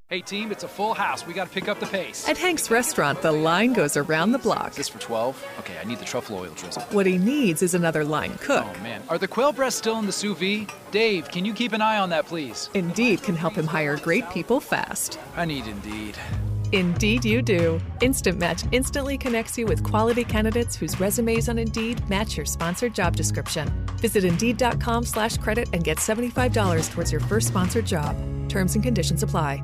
Hey team, it's a full house. We got to pick up the pace. At Hank's restaurant, the line goes around the block. Is this for 12? Okay, I need the truffle oil drizzle. What he needs is another line cook. Oh man, are the quail breasts still in the sous vide? Dave, can you keep an eye on that, please? Indeed can help him hire great people fast. I need Indeed. Indeed, you do. Instant Match instantly connects you with quality candidates whose resumes on Indeed match your sponsored job description. Visit Indeed.com slash credit and get seventy-five dollars towards your first sponsored job. Terms and conditions apply.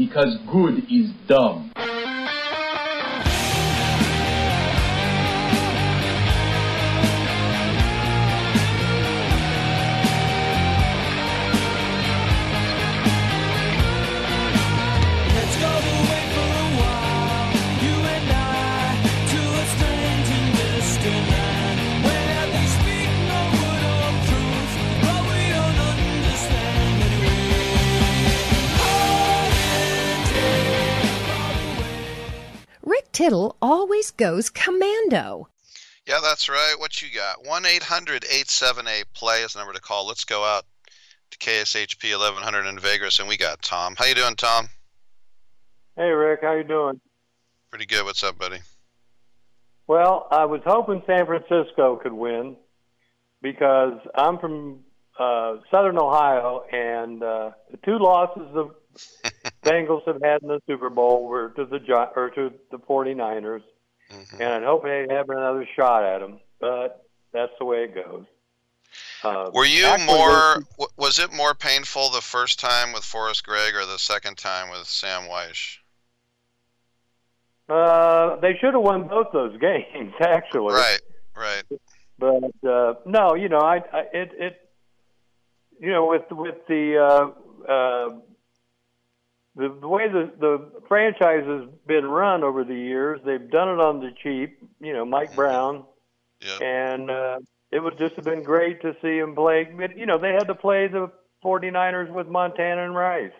because good is dumb. Rick Tittle always goes commando. Yeah, that's right. What you got? 1 800 878 play is the number to call. Let's go out to KSHP 1100 in Vegas, and we got Tom. How you doing, Tom? Hey Rick, how you doing? Pretty good. What's up, buddy? Well, I was hoping San Francisco could win because I'm from uh, Southern Ohio, and uh, the two losses the Bengals have had in the Super Bowl were to the or to the 49ers, and I'd hope they'd have another shot at them, but that's the way it goes. Uh, Were you more? Was it more painful the first time with Forrest Gregg or the second time with Sam Wyche? Uh, they should have won both those games, actually. Right, right. But uh, no, you know, I, I it it you know with with the uh, uh, the the way the the franchise has been run over the years, they've done it on the cheap. You know, Mike Brown, and uh, it would just have been great to see him play. but, You know, they had to play the 49ers with Montana and Rice.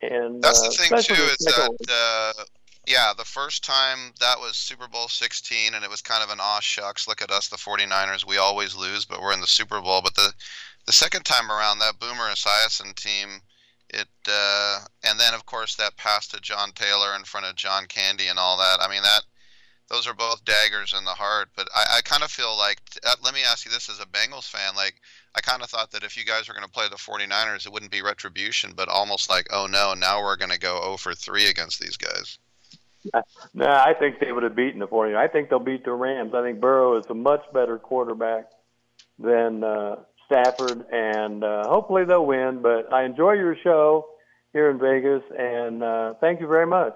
And That's uh, the thing too. Is that uh, yeah, the first time that was Super Bowl 16, and it was kind of an aw shucks. Look at us, the 49ers. We always lose, but we're in the Super Bowl. But the the second time around, that Boomer Esiason team, it uh, and then of course that pass to John Taylor in front of John Candy and all that. I mean that those are both daggers in the heart. But I, I kind of feel like uh, let me ask you this as a Bengals fan, like. I kind of thought that if you guys were going to play the 49ers, it wouldn't be retribution, but almost like, oh no, now we're going to go 0 for 3 against these guys. No, I think they would have beaten the 49ers. I think they'll beat the Rams. I think Burrow is a much better quarterback than uh, Stafford, and uh, hopefully they'll win. But I enjoy your show here in Vegas, and uh, thank you very much.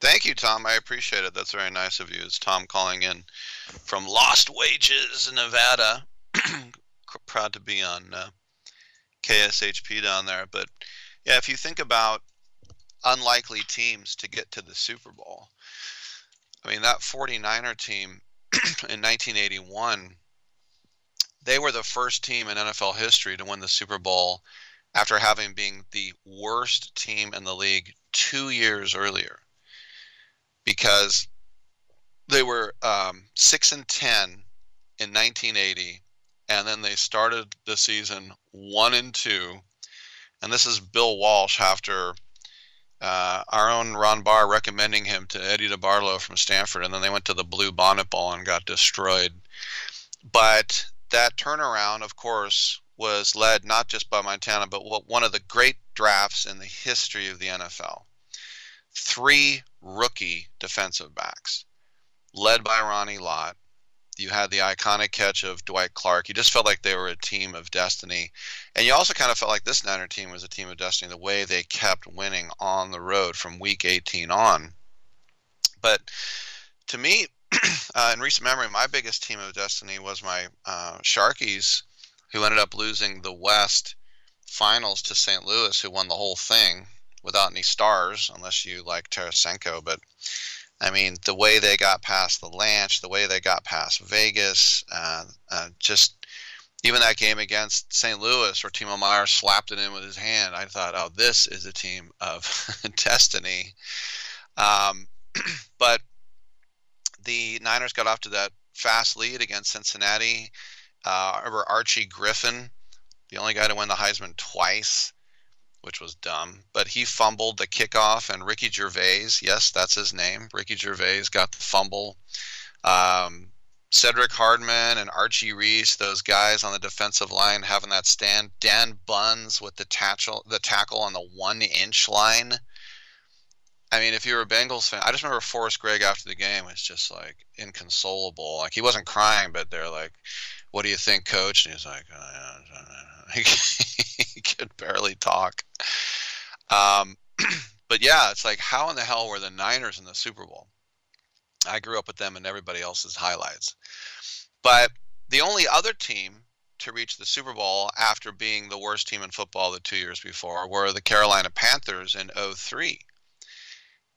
Thank you, Tom. I appreciate it. That's very nice of you. It's Tom calling in from Lost Wages, Nevada. Proud to be on uh, KSHP down there. But yeah, if you think about unlikely teams to get to the Super Bowl, I mean, that 49er team in 1981, they were the first team in NFL history to win the Super Bowl after having been the worst team in the league two years earlier because they were um, 6 and 10 in 1980 and then they started the season 1 and 2 and this is Bill Walsh after uh, our own Ron Barr recommending him to Eddie DeBartolo from Stanford, and then they went to the Blue Bonnet Ball and got destroyed. But that turnaround, of course, was led not just by Montana, but one of the great drafts in the history of the NFL. Three rookie defensive backs, led by Ronnie Lott. You had the iconic catch of Dwight Clark. You just felt like they were a team of destiny. And you also kind of felt like this Niner team was a team of destiny, the way they kept winning on the road from week 18 on. But to me, uh, in recent memory, my biggest team of destiny was my uh, Sharkies, who ended up losing the West finals to St. Louis, who won the whole thing without any stars, unless you like Tarasenko. But I mean, the way they got past the Lanch, the way they got past Vegas, uh, uh, just even that game against St. Louis where Timo Meier slapped it in with his hand, I thought, oh, this is a team of destiny. Um, but the Niners got off to that fast lead against Cincinnati. Uh, Archie Griffin, the only guy to win the Heisman twice, which was dumb. But he fumbled the kickoff, and Ricky Gervais, yes, that's his name. Ricky Gervais got the fumble. Um, Cedric Hardman and Archie Reese, those guys on the defensive line having that stand. Dan Bunz with the tackle, the tackle on the one inch line. I mean, if you were a Bengals fan, I just remember Forrest Gregg after the game was just like inconsolable. Like he wasn't crying, but they're like, "What do you think, Coach?" And he's like, oh, yeah. he could barely talk. Um, but yeah, it's like, how in the hell were the Niners in the Super Bowl? I grew up with them and everybody else's highlights. But the only other team to reach the Super Bowl after being the worst team in football the two years before were the Carolina Panthers in 03.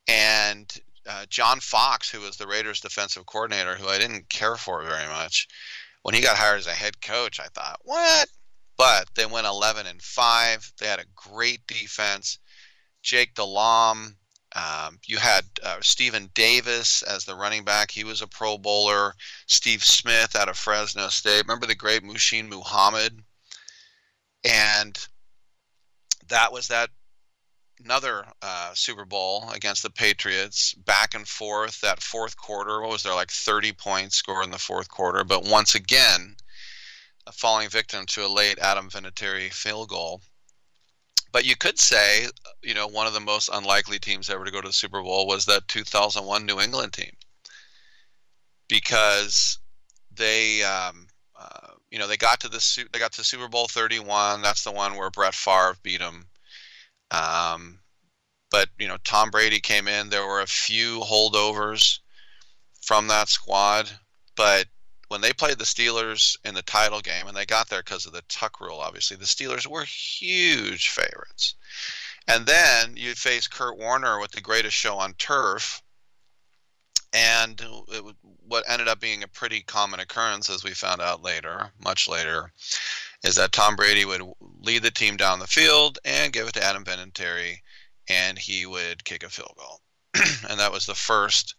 And uh, John Fox, who was the Raiders defensive coordinator, who I didn't care for very much, when he got hired as a head coach, I thought, what? But they went 11 and 5. They had a great defense. Jake Delhomme, um, you had uh, Stephen Davis as the running back. He was a Pro Bowler. Steve Smith out of Fresno State. Remember the great Muhsin Muhammad? And that was that another uh, Super Bowl against the Patriots, back and forth. That fourth quarter, what was there like 30 points scored in the fourth quarter? But once again, falling victim to a late Adam Vinatieri field goal. But you could say, you know, one of the most unlikely teams ever to go to the Super Bowl was that 2001 New England team because they, um, uh, you know, they got to the they got to Super Bowl 31. That's the one where Brett Favre beat them. Um, but you know, Tom Brady came in. There were a few holdovers from that squad, but when they played the Steelers in the title game, and they got there because of the tuck rule, obviously, the Steelers were huge favorites. And then you face Kurt Warner with the greatest show on turf. And it, what ended up being a pretty common occurrence, as we found out later, much later, is that Tom Brady would lead the team down the field and give it to Adam Vinatieri, and he would kick a field goal. and that was the first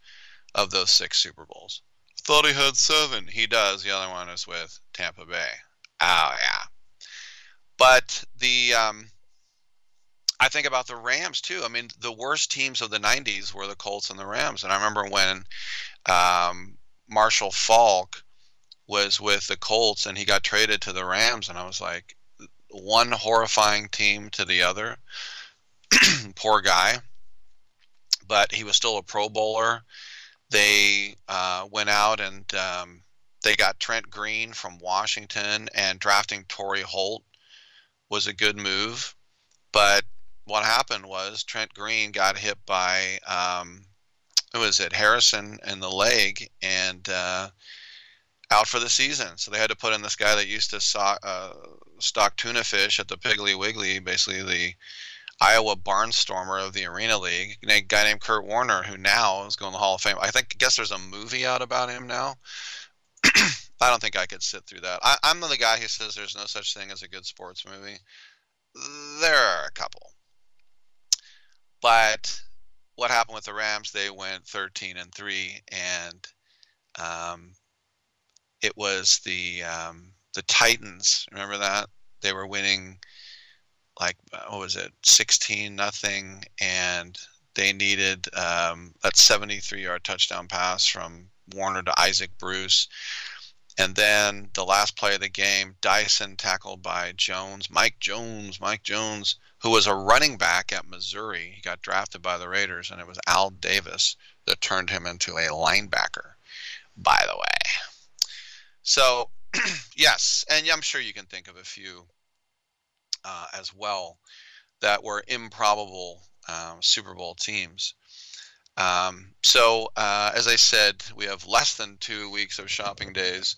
of those six Super Bowls thought he had seven. He does. The other one is with Tampa Bay. Oh yeah. But the um, I think about the Rams too. I mean, the worst teams of the '90s were the Colts and the Rams. And I remember when um, Marshall Faulk was with the Colts and he got traded to the Rams, and I was like, one horrifying team to the other. Poor guy, but he was still a Pro Bowler they uh, went out and um, they got Trent Green from Washington, and drafting Torry Holt was a good move. But what happened was Trent Green got hit by um, who was it Harrison in the leg and uh, out for the season. So they had to put in this guy that used to uh, stock tuna fish at the Piggly Wiggly, basically the Iowa barnstormer of the Arena League, a guy named Kurt Warner, who now is going to the Hall of Fame. I think, I guess there's a movie out about him now. I don't think I could sit through that. I, I'm the guy who says there's no such thing as a good sports movie. There are a couple, but what happened with the Rams? They went 13 and three, and um, it was the um, the Titans. Remember that they were winning like uh, what was it, sixteen nothing, and they needed um, that 73 yard touchdown pass from Warner to Isaac Bruce. And then the last play of the game, Dyson tackled by Jones, Mike Jones, Mike Jones, who was a running back at Missouri. He got drafted by the Raiders, and it was Al Davis that turned him into a linebacker, by the way. So, yes, and I'm sure you can think of a few uh, as well that were improbable um, Super Bowl teams. Um, so, uh, as I said, we have less than two weeks of shopping days.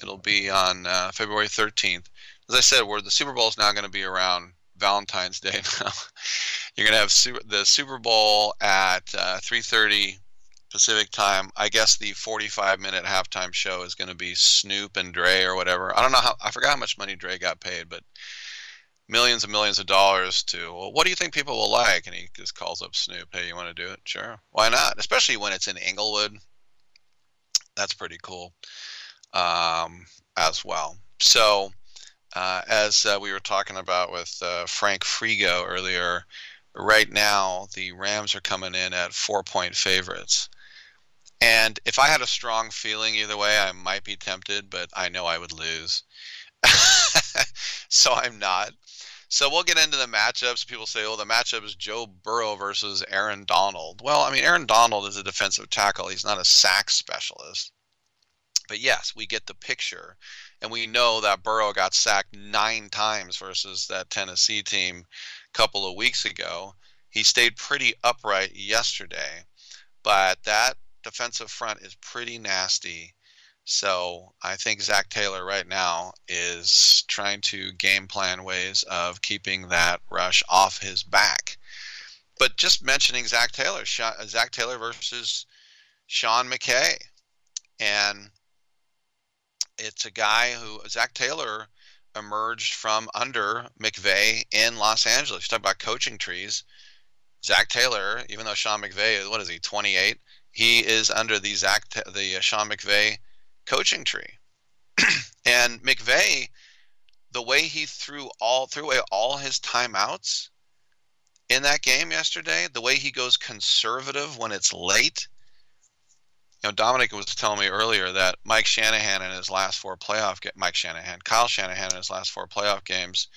It'll be on uh, February 13th. As I said, where the Super Bowl is now going to be around Valentine's Day now. You're going to have super, the Super Bowl at 3:30 uh, Pacific time. I guess the 45 minute halftime show is going to be Snoop and Dre or whatever. I don't know how. I forgot how much money Dre got paid, but millions and millions of dollars to, well, what do you think people will like? And he just calls up Snoop, hey, you want to do it? Sure. Why not? Especially when it's in Inglewood. That's pretty cool um, as well. So, uh, as uh, we were talking about with uh, Frank Frigo earlier, right now the Rams are coming in at four point favorites. And if I had a strong feeling either way, I might be tempted, but I know I would lose. so I'm not. So we'll get into the matchups. People say, "Oh, the matchup is Joe Burrow versus Aaron Donald." Well, I mean, Aaron Donald is a defensive tackle. He's not a sack specialist. But yes, we get the picture, and we know that Burrow got sacked nine times versus that Tennessee team a couple of weeks ago. He stayed pretty upright yesterday, but that defensive front is pretty nasty. So I think Zac Taylor right now is trying to game plan ways of keeping that rush off his back. But just mentioning Zac Taylor, uh, Zac Taylor versus Sean McVay, and it's a guy who Zac Taylor emerged from under McVay in Los Angeles. You talk about coaching trees. Zac Taylor, even though Sean McVay, is what is he, 28? He is under the Zac, the uh, Sean McVay coaching tree. and McVay, the way he threw all threw away all his timeouts in that game yesterday, the way he goes conservative when it's late. You know, Dominic was telling me earlier that Mike Shanahan in his last four playoff ga- Mike Shanahan, Kyle Shanahan in his last four playoff games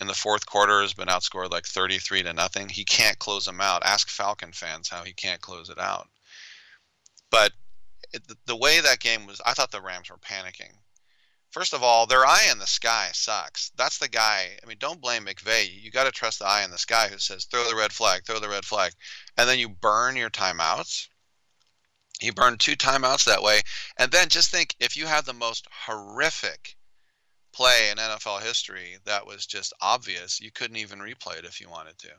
in the fourth quarter has been outscored like 33 to nothing. He can't close them out. Ask Falcon fans how he can't close it out. But the way that game was, I thought the Rams were panicking. First of all, their eye in the sky sucks. That's the guy. I mean, don't blame McVay. You got to trust the eye in the sky who says, throw the red flag, throw the red flag. And then you burn your timeouts. He burned two timeouts that way. And then just think if you have the most horrific play in NFL history that was just obvious, you couldn't even replay it if you wanted to.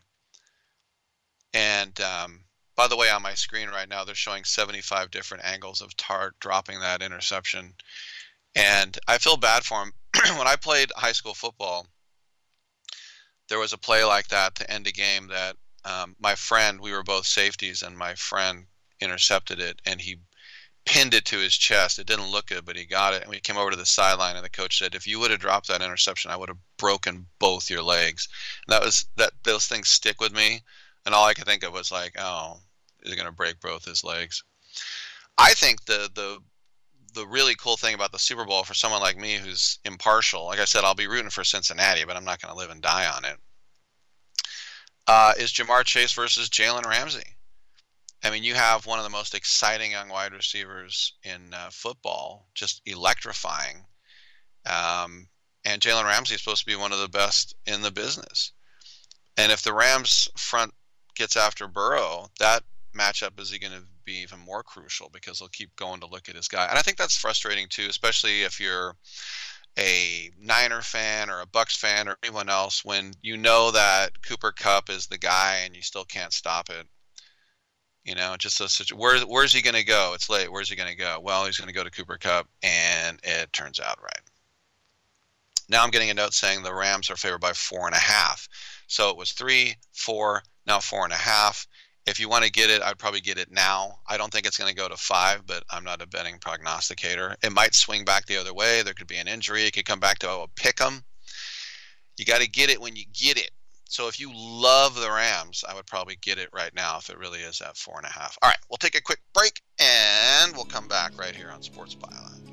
And um, by the way, on my screen right now, they're showing 75 different angles of Tartt dropping that interception. And I feel bad for him. when I played high school football, there was a play like that to end a game that um, my friend, we were both safeties, and my friend intercepted it and he pinned it to his chest. It didn't look good, but he got it. And we came over to the sideline, and the coach said, "If you would have dropped that interception, I would have broken both your legs." And that was that. Those things stick with me and all I could think of was like, oh, is going to break both his legs? I think the the the really cool thing about the Super Bowl for someone like me who's impartial, like I said, I'll be rooting for Cincinnati, but I'm not going to live and die on it. Uh, is Ja'Marr Chase versus Jalen Ramsey? I mean, you have one of the most exciting young wide receivers in uh, football, just electrifying. Um, and Jalen Ramsey is supposed to be one of the best in the business. And if the Rams front gets after Burrow, that matchup is going to be even more crucial because they'll keep going to look at his guy. And I think that's frustrating too, especially if you're a Niner fan or a Bucks fan or anyone else when you know that Cooper Kupp is the guy and you still can't stop it. You know, just a such where where's he going to go? It's late. Where's he going to go? Well, he's going to go to Cooper Kupp, and it turns out right. Now I'm getting a note saying the Rams are favored by four and a half. So it was three, four, now four and a half. If you want to get it, I'd probably get it now. I don't think it's going to go to five, but I'm not a betting prognosticator. It might swing back the other way. There could be an injury. It could come back to oh, pick 'em. You got to get it when you get it. So if you love the Rams, I would probably get it right now if it really is at four and a half. All right, we'll take a quick break and we'll come back right here on Sports Byline.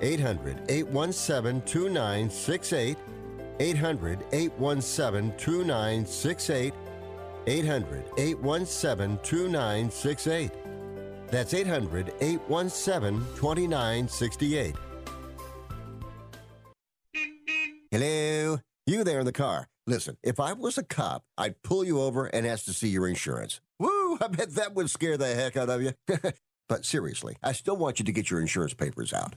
800 817 2968. 800 817 2968. 800 817 2968. That's 800 817 2968. Hello? You there in the car. Listen, if I was a cop, I'd pull you over and ask to see your insurance. Woo! I bet that would scare the heck out of you. but seriously, I still want you to get your insurance papers out.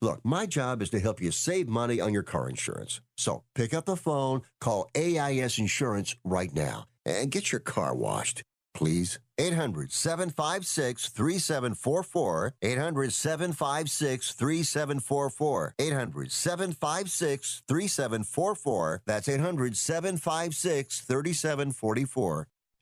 Look, my job is to help you save money on your car insurance. So pick up the phone, call AIS Insurance right now, and get your car washed. Please. 800 756 3744. 800 756 3744. 800 756 3744. That's 800 756 3744.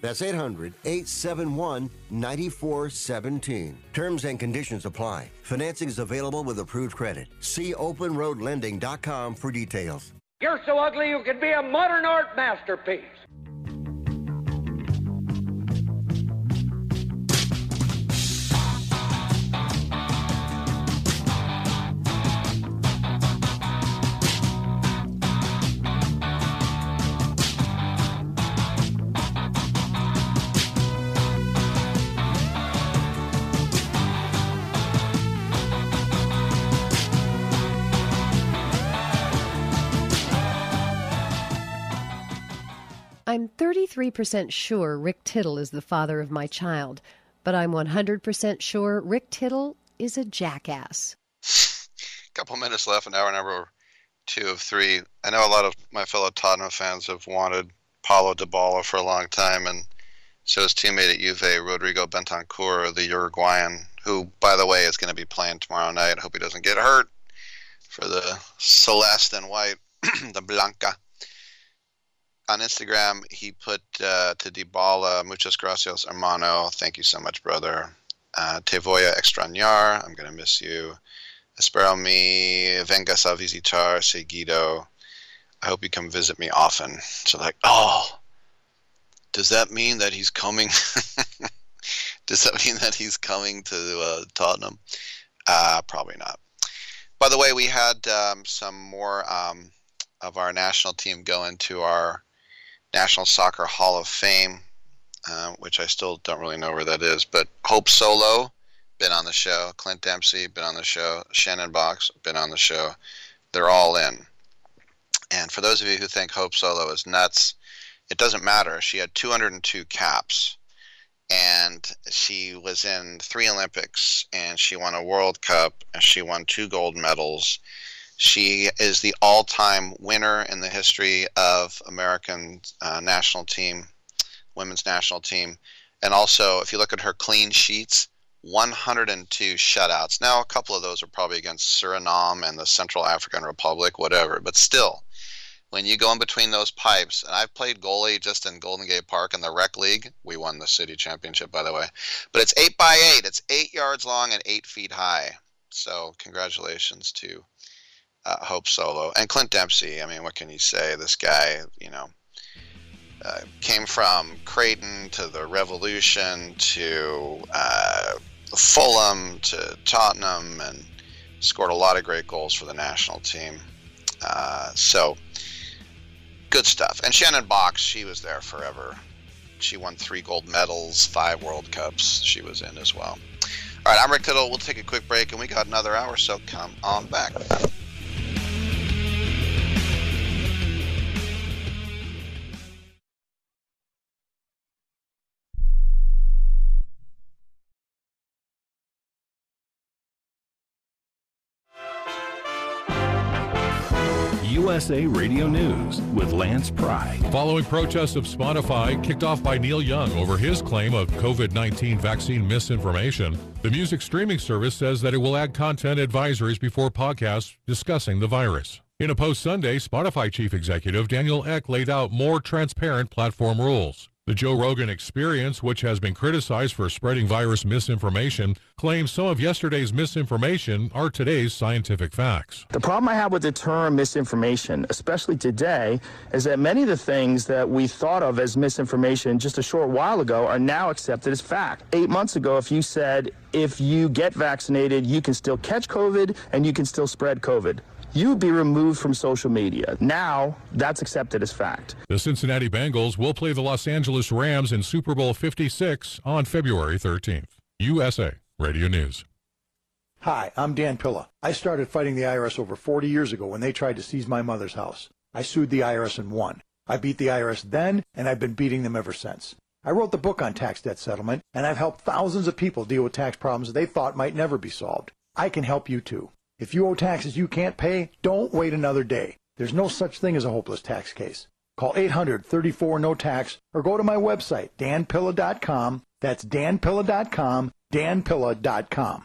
That's 800 871 9417. Terms and conditions apply. Financing is available with approved credit. See openroadlending.com for details. You're so ugly you could be a modern art masterpiece. 33% sure Rick Tittle is the father of my child, but I'm 100% sure Rick Tittle is a jackass. A couple minutes left, an hour number two of three. I know a lot of my fellow Tottenham fans have wanted Paulo Dybala for a long time, and so his teammate at Juve, Rodrigo Bentancur, the Uruguayan, who, by the way, is going to be playing tomorrow night. Hope he doesn't get hurt for the Celeste and White, the Blanca. On Instagram, he put uh, to Dybala, muchas gracias, hermano. Thank you so much, brother. Uh, te voy a extrañar. I'm going to miss you. Espero me vengas a visitar seguido. I hope you come visit me often. So, like, oh, does that mean that he's coming? does that mean that he's coming to uh, Tottenham? Uh, probably not. By the way, we had um, some more um, of our national team go into our National Soccer Hall of Fame, uh, which I still don't really know where that is. But Hope Solo, been on the show. Clint Dempsey, been on the show. Shannon Boxx, been on the show. They're all in. And for those of you who think Hope Solo is nuts, it doesn't matter. She had 202 caps, and she was in three Olympics, and she won a World Cup, and she won two gold medals. She is the all-time winner in the history of American uh, national team, women's national team, and also if you look at her clean sheets, 102 shutouts. Now a couple of those are probably against Suriname and the Central African Republic, whatever, but still, when you go in between those pipes, and I've played goalie just in Golden Gate Park in the rec league. We won the city championship, by the way. But it's eight by eight. It's eight yards long and eight feet high. So congratulations to uh, Hope Solo and Clint Dempsey. I mean, what can you say? This guy, you know, uh, came from Creighton to the Revolution to uh, Fulham to Tottenham and Scored a lot of great goals for the national team. Uh, so good stuff. And Shannon Boxx, she was there forever. She won three gold medals, five World Cups. She was in as well. All right, I'm Rick Tittle. We'll take a quick break, and we got another hour, so come on back. USA Radio News with Lance Pry. Following protests of Spotify kicked off by Neil Young over his claim of COVID 19 vaccine misinformation, the music streaming service says that it will add content advisories before podcasts discussing the virus. In a post Sunday, Spotify chief executive Daniel Ek laid out more transparent platform rules. The Joe Rogan experience, which has been criticized for spreading virus misinformation, claims some of yesterday's misinformation are today's scientific facts. The problem I have with the term misinformation, especially today, is that many of the things that we thought of as misinformation just a short while ago are now accepted as fact. Eight months ago, if you said, if you get vaccinated, you can still catch COVID and you can still spread COVID you would be removed from social media. Now, that's accepted as fact. The Cincinnati Bengals will play the Los Angeles Rams in Super Bowl 56 on February 13th. USA Radio News. Hi, I'm Dan Pilla. I started fighting the IRS over 40 years ago when they tried to seize my mother's house. I sued the IRS and won. I beat the IRS then, and I've been beating them ever since. I wrote the book on tax debt settlement, and I've helped thousands of people deal with tax problems they thought might never be solved. I can help you too. If you owe taxes you can't pay, don't wait another day. There's no such thing as a hopeless tax case. Call 800-34-NO-TAX or go to my website, danpilla.com. That's danpilla.com, danpilla.com.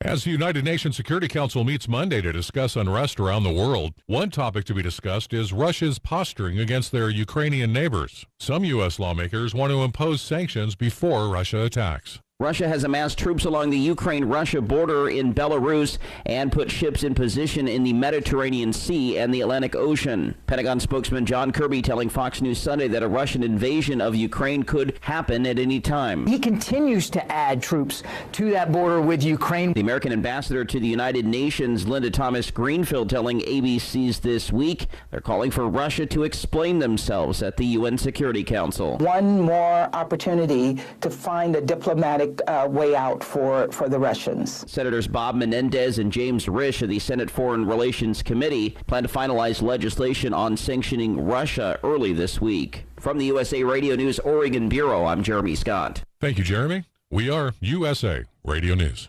As the United Nations Security Council meets Monday to discuss unrest around the world, one topic to be discussed is Russia's posturing against their Ukrainian neighbors. Some U.S. lawmakers want to impose sanctions before Russia attacks. Russia has amassed troops along the Ukraine Russia border in Belarus and put ships in position in the Mediterranean Sea and the Atlantic Ocean. Pentagon spokesman John Kirby telling Fox News Sunday that a Russian invasion of Ukraine could happen at any time. He continues to add troops to that border with Ukraine. The American ambassador to the United Nations, Linda Thomas Greenfield, telling ABC's This Week they're calling for Russia to explain themselves at the UN Security Council. One more opportunity to find a diplomatic uh, way out for, for the Russians. Senators Bob Menendez and James Risch of the Senate Foreign Relations Committee plan to finalize legislation on sanctioning Russia early this week. From the USA Radio News Oregon Bureau, I'm Jeremy Scott. Thank you, Jeremy. We are USA Radio News.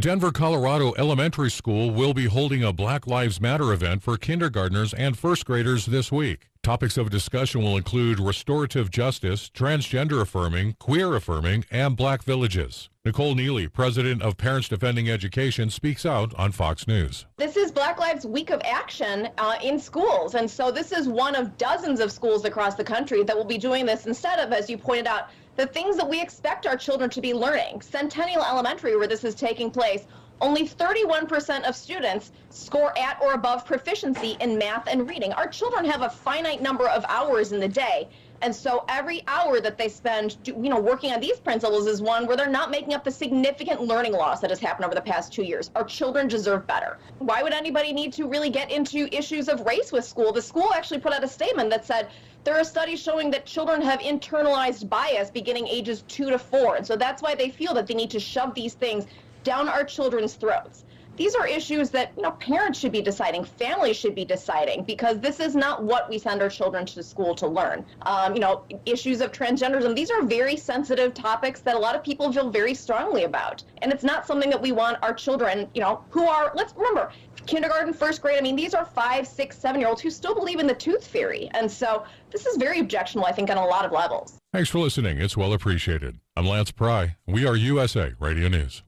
Denver, Colorado elementary school will be holding a Black Lives Matter event for kindergartners and first graders this week. Topics of discussion will include restorative justice, transgender affirming, queer affirming, and black villages. Nicole Neely, president of Parents Defending Education, speaks out on Fox News. This is Black Lives Week of Action uh, in schools. And so this is one of dozens of schools across the country that will be doing this instead of, as you pointed out, the things that we expect our children to be learning. Centennial Elementary, where this is taking place, only 31% of students score at or above proficiency in math and reading. Our children have a finite number of hours in the day. And so every hour that they spend, you know, working on these principles is one where they're not making up the significant learning loss that has happened over the past two years. Our children deserve better. Why would anybody need to really get into issues of race with school? The school actually put out a statement that said there are studies showing that children have internalized bias beginning ages two to four. And so that's why they feel that they need to shove these things down our children's throats. These are issues that you know parents should be deciding, families should be deciding, because this is not what we send our children to school to learn. Um, you know, issues of transgenderism. These are very sensitive topics that a lot of people feel very strongly about, and it's not something that we want our children, you know, who are. Let's remember, kindergarten, first grade. I mean, these are five, six, seven-year-olds who still believe in the tooth fairy, and so this is very objectionable, I think, on a lot of levels. Thanks for listening. It's well appreciated. I'm Lance Pry. We are USA Radio News.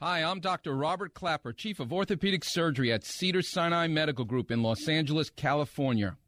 Hi, I'm Dr. Robert Klapper, Chief of Orthopedic Surgery at Cedar Sinai Medical Group in Los Angeles, California.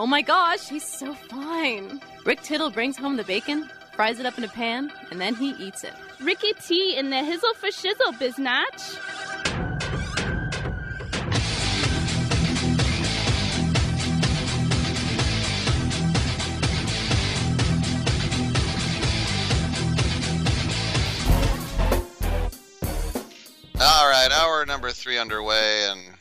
Oh my gosh, he's so fine. Rick Tittle brings home the bacon, fries it up in a pan, and then he eats it. Ricky T in the hizzle for shizzle, biznatch. All right, hour number three underway, and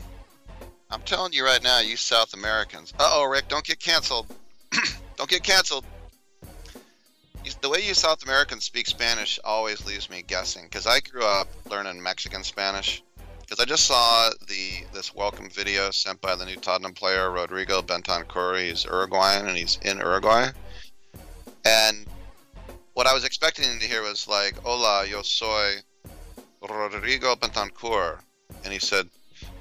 I'm telling you right now, you South Americans. Uh oh, Rick, don't get canceled. don't get canceled. The way you South Americans speak Spanish always leaves me guessing, because I grew up learning Mexican Spanish. Because I just saw the this welcome video sent by the new Tottenham player Rodrigo Bentancur. He's Uruguayan and he's in Uruguay. And what I was expecting to hear was like, "Hola, yo soy Rodrigo Bentancur," and he said,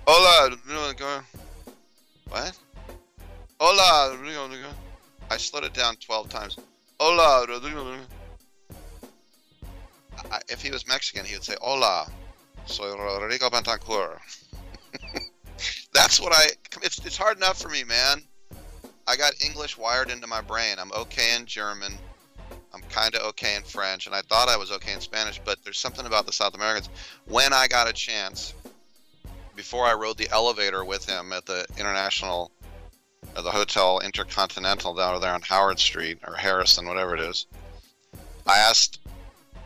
"Hola, Rodrigo." What? Hola. I slowed it down twelve times. Hola, Rodrigo. I, if he was Mexican, he would say, "Hola, soy Rodrigo Bentancur." That's what I. It's it's hard enough for me, man. I got English wired into my brain. I'm okay in German. I'm kind of okay in French, and I thought I was okay in Spanish. But there's something about the South Americans. When I got a chance, before I rode the elevator with him at the international, or the Hotel Intercontinental down there on Howard Street or Harrison, whatever it is, I asked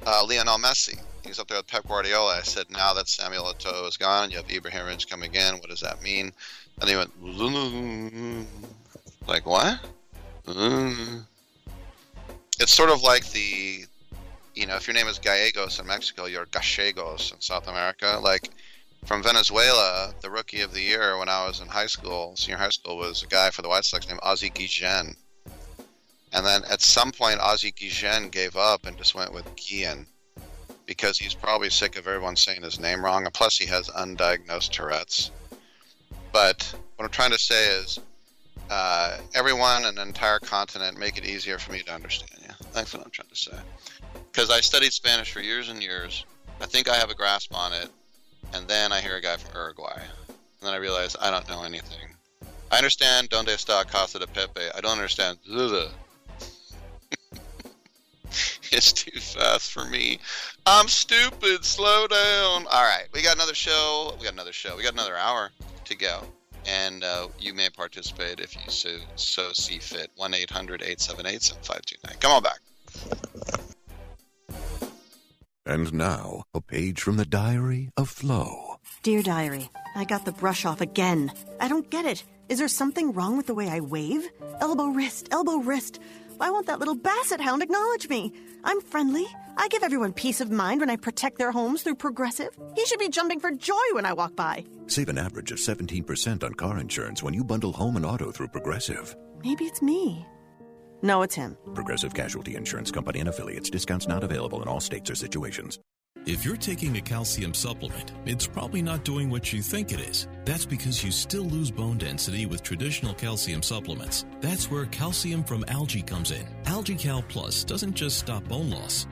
uh, Lionel Messi. He's up there with Pep Guardiola. I said, now that Samuel Eto'o is gone, you have Ibrahimovic coming in. What does that mean? And he went, like what? It's sort of like the, you know, if your name is Gallegos in Mexico, you're Gallegos in South America. Like from Venezuela, the rookie of the year when I was in high school, senior high school, was a guy for the White Sox named Ozzie Guillen. And then at some point, Ozzie Guillen gave up and just went with Guillen because he's probably sick of everyone saying his name wrong. And plus, he has undiagnosed Tourette's. But what I'm trying to say is, uh, everyone and an entire continent make it easier for me to understand you. That's what I'm trying to say. Because I studied Spanish for years and years. I think I have a grasp on it. And then I hear a guy from Uruguay. And then I realize I don't know anything. I understand Donde está Casa de Pepe. I don't understand it's too fast for me. I'm stupid. Slow down. All right, we got another show. We got another show. We got another hour to go. And uh, you may participate if you so, so see fit. 1 800 878 7529. Come on back. And now, a page from the diary of Flo. Dear Diary, I got the brush off again. I don't get it. Is there something wrong with the way I wave? Elbow, wrist, elbow, wrist. Why won't that little basset hound acknowledge me? I'm friendly. I give everyone peace of mind when I protect their homes through Progressive. He should be jumping for joy when I walk by. Save an average of 17% on car insurance when you bundle home and auto through Progressive. Maybe it's me. No, it's him. Progressive Casualty Insurance Company and affiliates. Discounts not available in all states or situations. If you're taking a calcium supplement, it's probably not doing what you think it is. That's because you still lose bone density with traditional calcium supplements. That's where calcium from algae comes in. AlgaeCal Plus doesn't just stop bone loss,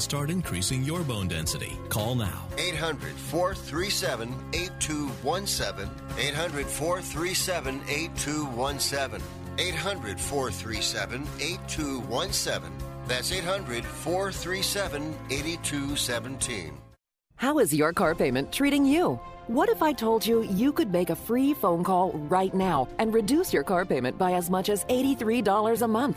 start increasing your bone density. Call now. 800 437 8217. 800 437 8217. 800 437 8217. That's 800 437 8217. How is your car payment treating you? What if I told you you could make a free phone call right now and reduce your car payment by as much as $83 a month?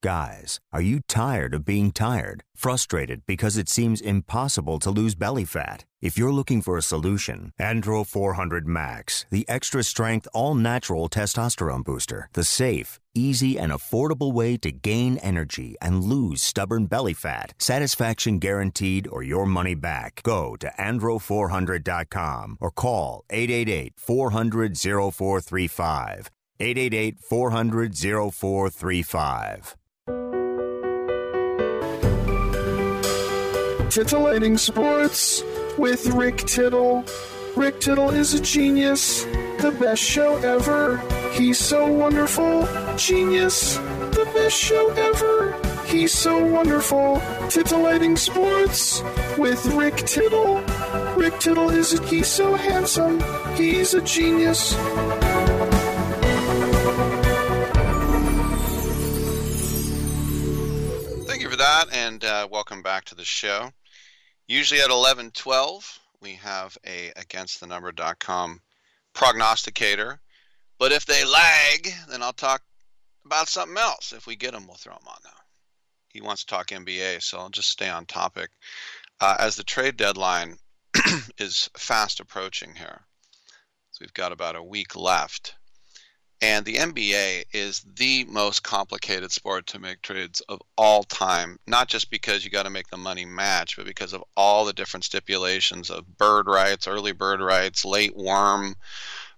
Guys, are you tired of being tired? Frustrated because it seems impossible to lose belly fat? If you're looking for a solution, Andro 400 Max, the extra strength, all natural testosterone booster, the safe, easy, and affordable way to gain energy and lose stubborn belly fat. Satisfaction guaranteed or your money back. Go to andro400.com or call 888 400 0435. 888 400 0435. Titillating Sports with Rick Tittle. Rick Tittle is a genius, the best show ever. He's so wonderful, genius, the best show ever. He's so wonderful. Titillating Sports with Rick Tittle. Rick Tittle is a, he's so handsome. He's a genius. Thank you for that, and uh, welcome back to the show. Usually at 11:12, we have a againstthenumber.com prognosticator. But if they lag, then I'll talk about something else. If we get them, we'll throw them on now. He wants to talk NBA, so I'll just stay on topic. Uh, as the trade deadline is fast approaching here, so we've got about a week left. And the NBA is the most complicated sport to make trades of all time, not just because you got to make the money match, but because of all the different stipulations of bird rights, early bird rights, late worm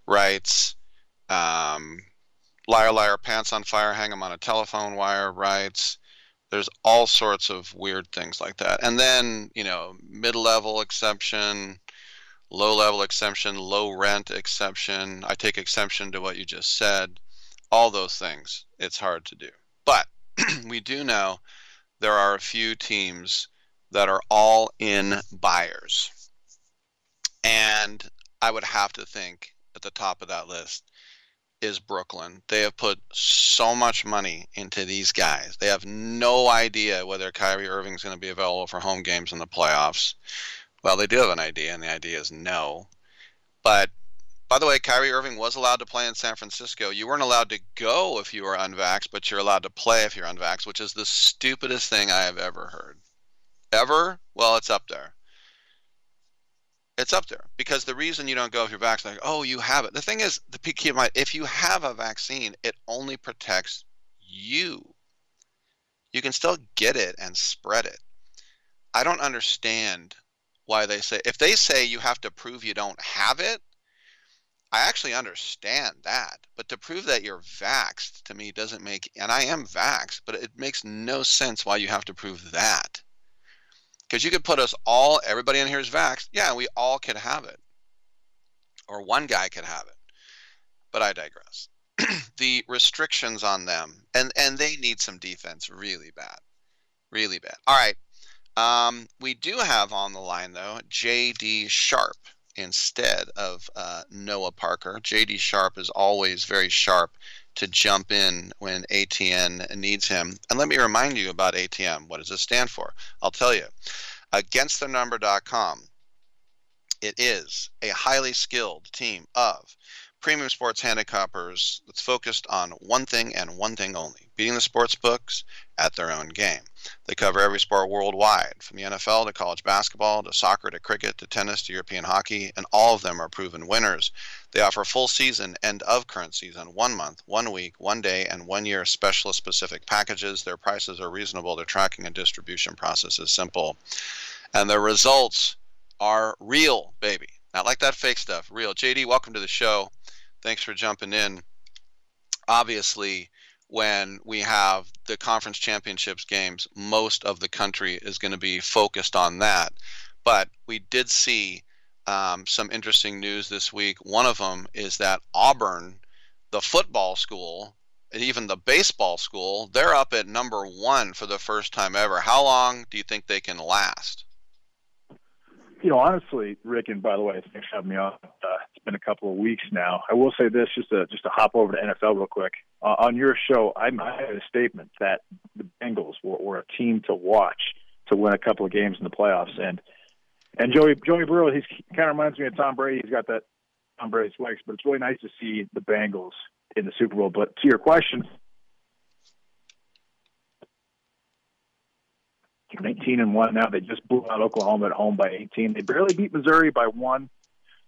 rights, um, liar, liar, pants on fire, hang them on a telephone wire rights. There's all sorts of weird things like that. And then, you know, mid level exception, low level exemption, low rent exception. I take exception to what you just said. All those things, it's hard to do. But we do know there are a few teams that are all in buyers. And I would have to think at the top of that list is Brooklyn. They have put so much money into these guys. They have no idea whether Kyrie Irving's going to be available for home games in the playoffs. Well, they do have an idea, and the idea is no. But by the way, Kyrie Irving was allowed to play in San Francisco. You weren't allowed to go if you were unvaxxed, but you're allowed to play if you're unvaxxed, which is the stupidest thing I have ever heard. Ever? Well, it's up there. It's up there because the reason you don't go if you're vaccinated, like, oh, you have it. The thing is, the mind, if you have a vaccine, it only protects you. You can still get it and spread it. I don't understand why they say if they say you have to prove you don't have it, I actually understand that, but to prove that you're vaxxed to me doesn't make, and I am vaxxed, but it makes no sense why you have to prove that. Because you could put us all, everybody in here is vaxxed. Yeah, we all could have it. Or one guy could have it. But I digress. the restrictions on them, and, and they need some defense really bad. Really bad. All right. Um, we do have on the line, though, J.D. Sharp instead of uh, Noah Parker. JD Sharp is always very sharp to jump in when ATN needs him. And let me remind you about ATN. What does it stand for? I'll tell you. AgainstTheNumber.com. It is a highly skilled team of premium sports handicappers that's focused on one thing and one thing only beating the sports books at their own game. They cover every sport worldwide, from the NFL to college basketball to soccer to cricket to tennis to European hockey, and all of them are proven winners. They offer full season and of current season, one month, one week, one day, and one year specialist specific packages. Their prices are reasonable, their tracking and distribution process is simple, and their results are real, baby. Not like that fake stuff, real. JD, welcome to the show. Thanks for jumping in. Obviously, when we have the conference championships games, most of the country is going to be focused on that. But we did see um, some interesting news this week. One of them is that Auburn, the football school, and even the baseball school, they're up at number one for the first time ever. How long do you think they can last? You know, honestly, Rick, and by the way, thanks for having me on. Uh, it's been a couple of weeks now. I will say this, just to just to hop over to NFL real quick. Uh, on your show, I made a statement that the Bengals were, were a team to watch to win a couple of games in the playoffs, and and Joey Joey Burrow, he's he kind of reminds me of Tom Brady. He's got that Tom Brady swag, but it's really nice to see the Bengals in the Super Bowl. But to your question, 19 and one now. They just blew out Oklahoma at home by 18. They barely beat Missouri by one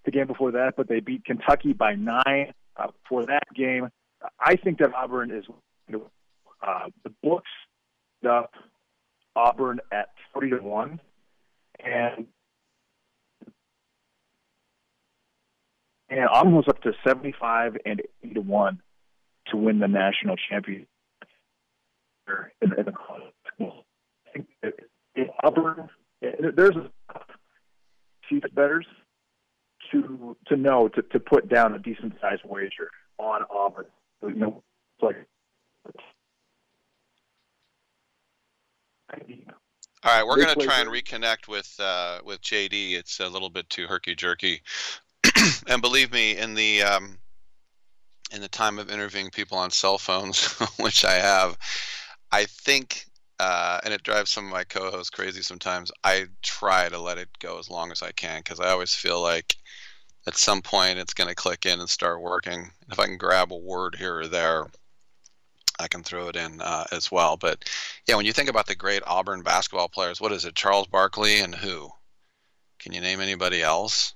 the game before that, but they beat Kentucky by nine uh, for that game. I think that Auburn is uh, the books up Auburn at 40 to one, and and Auburn was up to 75 and 80 to one to win the national championship in, in the college in Auburn, there's a few betters to to know to, to put down a decent sized wager on Auburn. You know, it's like. All right, we're going to try and reconnect with uh, with JD. It's a little bit too herky jerky, and believe me, in the um, in the time of interviewing people on cell phones, which I have, I think uh, and it drives some of my co-hosts crazy sometimes. I try to let it go as long as I can because I always feel like at some point it's going to click in and start working. If I can grab a word here or there, I can throw it in uh, as well. But yeah, when you think about the great Auburn basketball players, what is it? Charles Barkley and who? Can you name anybody else?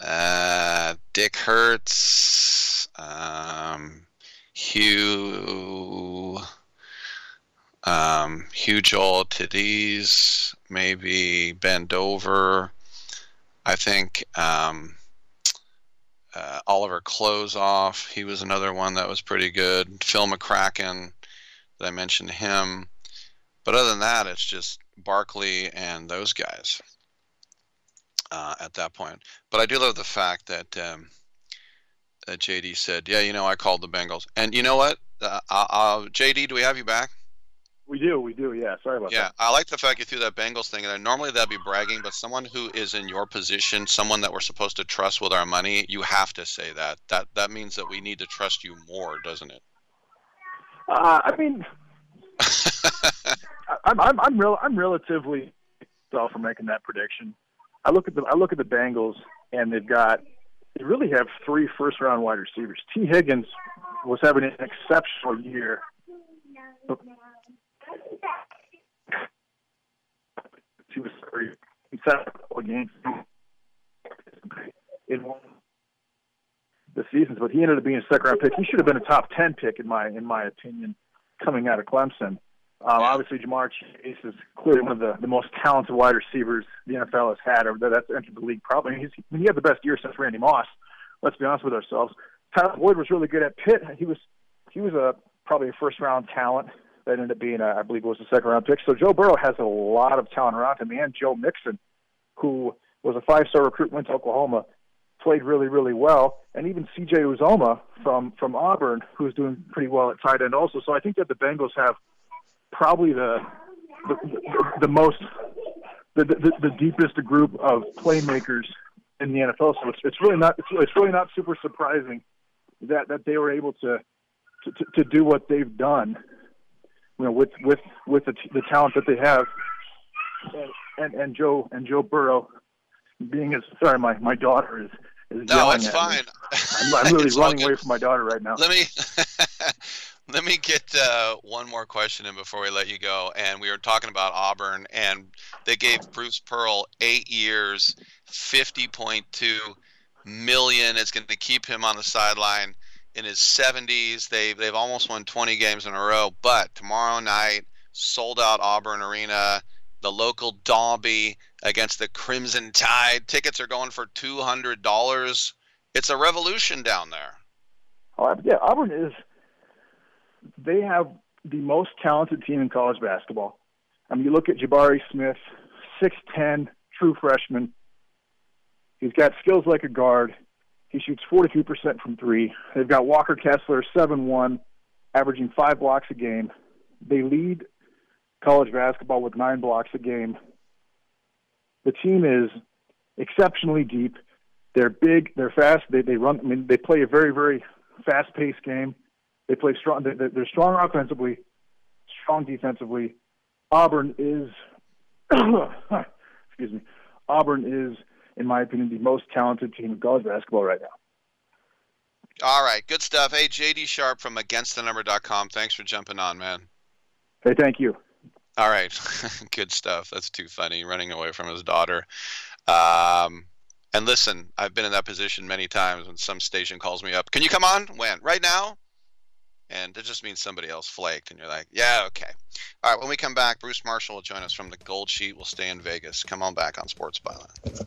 Uh, Dick Hertz, um, Hugh um, Hugh Joel Tidis, maybe Ben Dover. I think um, uh, Oliver Closeoff, he was another one that was pretty good. Phil McCracken, that I mentioned him. But other than that, it's just Barkley and those guys uh, at that point. But I do love the fact that um, that JD said, "Yeah, you know, I called the Bengals." And you know what, uh, uh, JD, do we have you back? We do, we do. Yeah, sorry about yeah, that. Yeah, I like the fact you threw that Bengals thing in there. Normally that'd be bragging, but someone who is in your position, someone that we're supposed to trust with our money, you have to say that. That that means that we need to trust you more, doesn't it? Uh, I mean, I'm I'm I'm, real, I'm relatively well for making that prediction. I look at the I look at the Bengals, and they've got they really have three first round wide receivers. Tee Higgins was having an exceptional year he was very set up a couple of games in one the seasons, but he ended up being a second round pick. He should have been a top ten pick in my in my opinion coming out of Clemson. Um, obviously, Ja'Marr Chase is clearly one of the, the most talented wide receivers the NFL has had, or that's entered the league. Probably he's, he had the best year since Randy Moss let's be honest with ourselves. Tyler Boyd was really good at Pitt. He was he was a probably a first round talent that ended up being, uh, I believe, it was a second round pick. So Joe Burrow has a lot of talent around him, and Joe Mixon, who was a five star recruit, went to Oklahoma, played really, really well, and even C.J. Uzomah from from Auburn, who's doing pretty well at tight end also. So I think that the Bengals have probably the the, the, the most the, the the deepest group of playmakers in the NFL. So it's it's really not it's, it's really not super surprising that that they were able to, to, to do what they've done. You know, with with with the, the talent that they have, and, and and Joe and Joe Burrow being as sorry, my my daughter is is no, it's fine. I'm, I'm really running away from my daughter right now. Let me let me get uh, one more question in before we let you go. And we were talking about Auburn, and they gave Bruce Pearl eight years, fifty point two million. It's going to keep him on the sideline in his seventies. They they've almost won twenty games in a row. But tomorrow night, sold out Auburn Arena, the local derby against the Crimson Tide. Tickets are going for two hundred dollars. It's a revolution down there. Oh, yeah, Auburn is. They have the most talented team in college basketball. I mean, you look at Jabari Smith, six ten, true freshman. He's got skills like a guard. He shoots 43% from three. They've got Walker Kessler, seven one, averaging five blocks a game. They lead college basketball with nine blocks a game. The team is exceptionally deep. They're big. They're fast. They they run. I mean, they play a very very fast paced game. They play strong. They're, they're strong offensively, strong defensively. Auburn is, excuse me, Auburn is, in my opinion, the most talented team in college basketball right now. All right, good stuff. Hey, JD Sharp from AgainstTheNumber.com. Thanks for jumping on, man. Hey, thank you. All right, good stuff. That's too funny. Running away from his daughter. Um, and listen, I've been in that position many times when some station calls me up. Can you come on? When? Right now? And it just means somebody else flaked, and you're like, yeah, okay. All right, when we come back, Bruce Marshall will join us from the Gold Sheet. We'll stay in Vegas. Come on back on Sports Byline.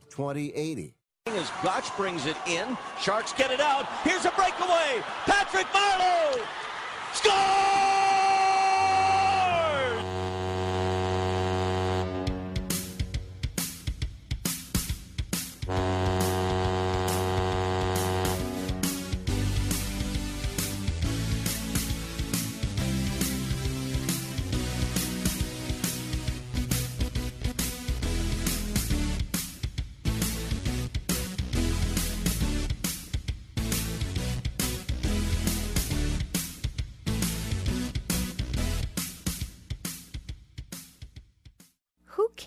2080. As Gotch brings it in, Sharks get it out. Here's a breakaway. Patrick Marleau scores!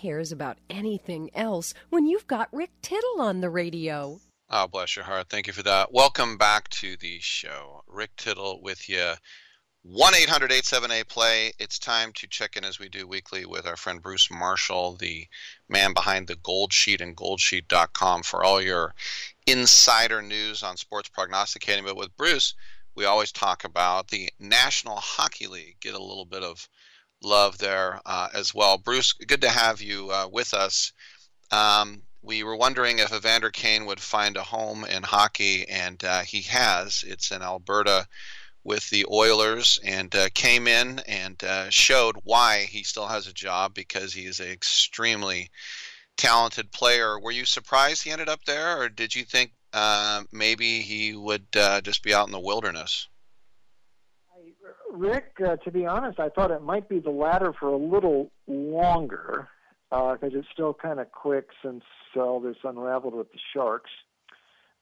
Cares about anything else when you've got Rick Tittle on the radio? Oh, bless your heart. Thank you for that. Welcome back to the show. Rick Tittle with you. 1 800 878 play. It's time to check in as we do weekly with our friend Bruce Marshall, the man behind the Gold Sheet and goldsheet.com for all your insider news on sports prognosticating. But with Bruce, we always talk about the National Hockey League. Get a little bit of love there uh, as well. Bruce, good to have you uh, with us. Um, we were wondering if Evander Kane would find a home in hockey, and uh, he has. It's in Alberta with the Oilers, and uh, came in and uh, showed why he still has a job because he is an extremely talented player. Were you surprised he ended up there, or did you think uh, maybe he would just be out in the wilderness? Rick, uh, to be honest, I thought it might be the latter for a little longer because uh, it's still kind of quick since all this unraveled with the Sharks.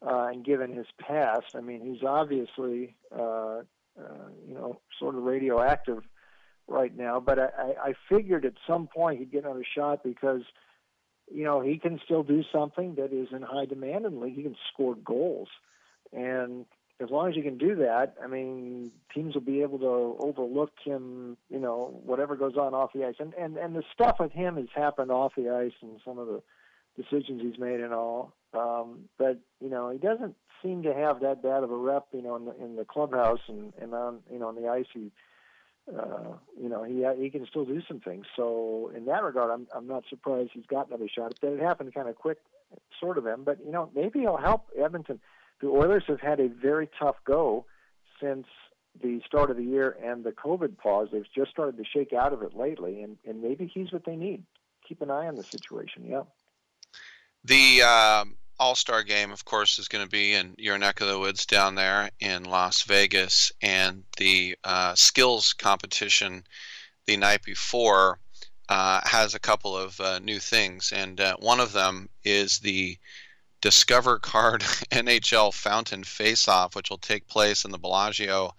Uh, and given his past, I mean, he's obviously, uh, uh, you know, sort of radioactive right now. But I, I figured at some point he'd get another shot because, you know, he can still do something that is in high demand in the league. He can score goals. And as long as you can do that, I mean, teams will be able to overlook him, you know, whatever goes on off the ice. And and and the stuff with him has happened off the ice and some of the decisions he's made and all. Um, but you know, he doesn't seem to have that bad of a rep, you know, in the in the clubhouse and and on you know on the ice. He, uh, you know, he he can still do some things. So in that regard, I'm I'm not surprised he's got another shot. But it happened kind of quick, sort of him. But you know, maybe he'll help Edmonton the Oilers have had a very tough go since the start of the year and the COVID pause. They've just started to shake out of it lately, and, and maybe he's what they need. Keep an eye on the situation. Yeah. The um, All Star game, of course, is going to be in your neck of the woods down there in Las Vegas, and the uh, skills competition the night before uh, has a couple of uh, new things, and uh, one of them is the Discover Card NHL Fountain Face Off, which will take place in the Bellagio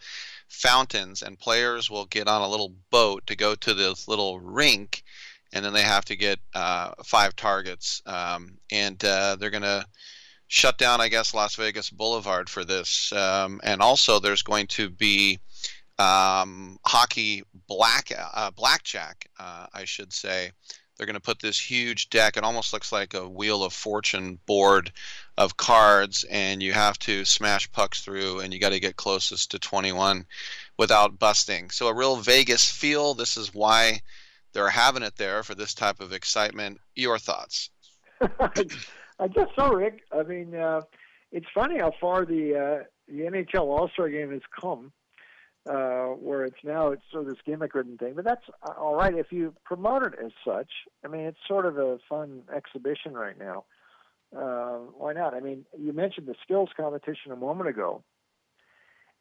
fountains, and players will get on a little boat to go to this little rink, and then they have to get uh, five targets, um, and uh, they're going to shut down, I guess, Las Vegas Boulevard for this, um, and also there's going to be um, hockey black uh, blackjack, uh, I should say, they're going to put this huge deck. It almost looks like a Wheel of Fortune board of cards, and you have to smash pucks through, and you got to get closest to 21 without busting. So a real Vegas feel. This is why they're having it there for this type of excitement. Your thoughts? I guess so, Rick. I mean, uh, it's funny how far the uh, the NHL All Star Game has come uh, where it's now it's sort of this gimmick-ridden thing. But that's uh, all right if you promote it as such. I mean, it's sort of a fun exhibition right now. uh, why not? I mean, you mentioned the skills competition a moment ago,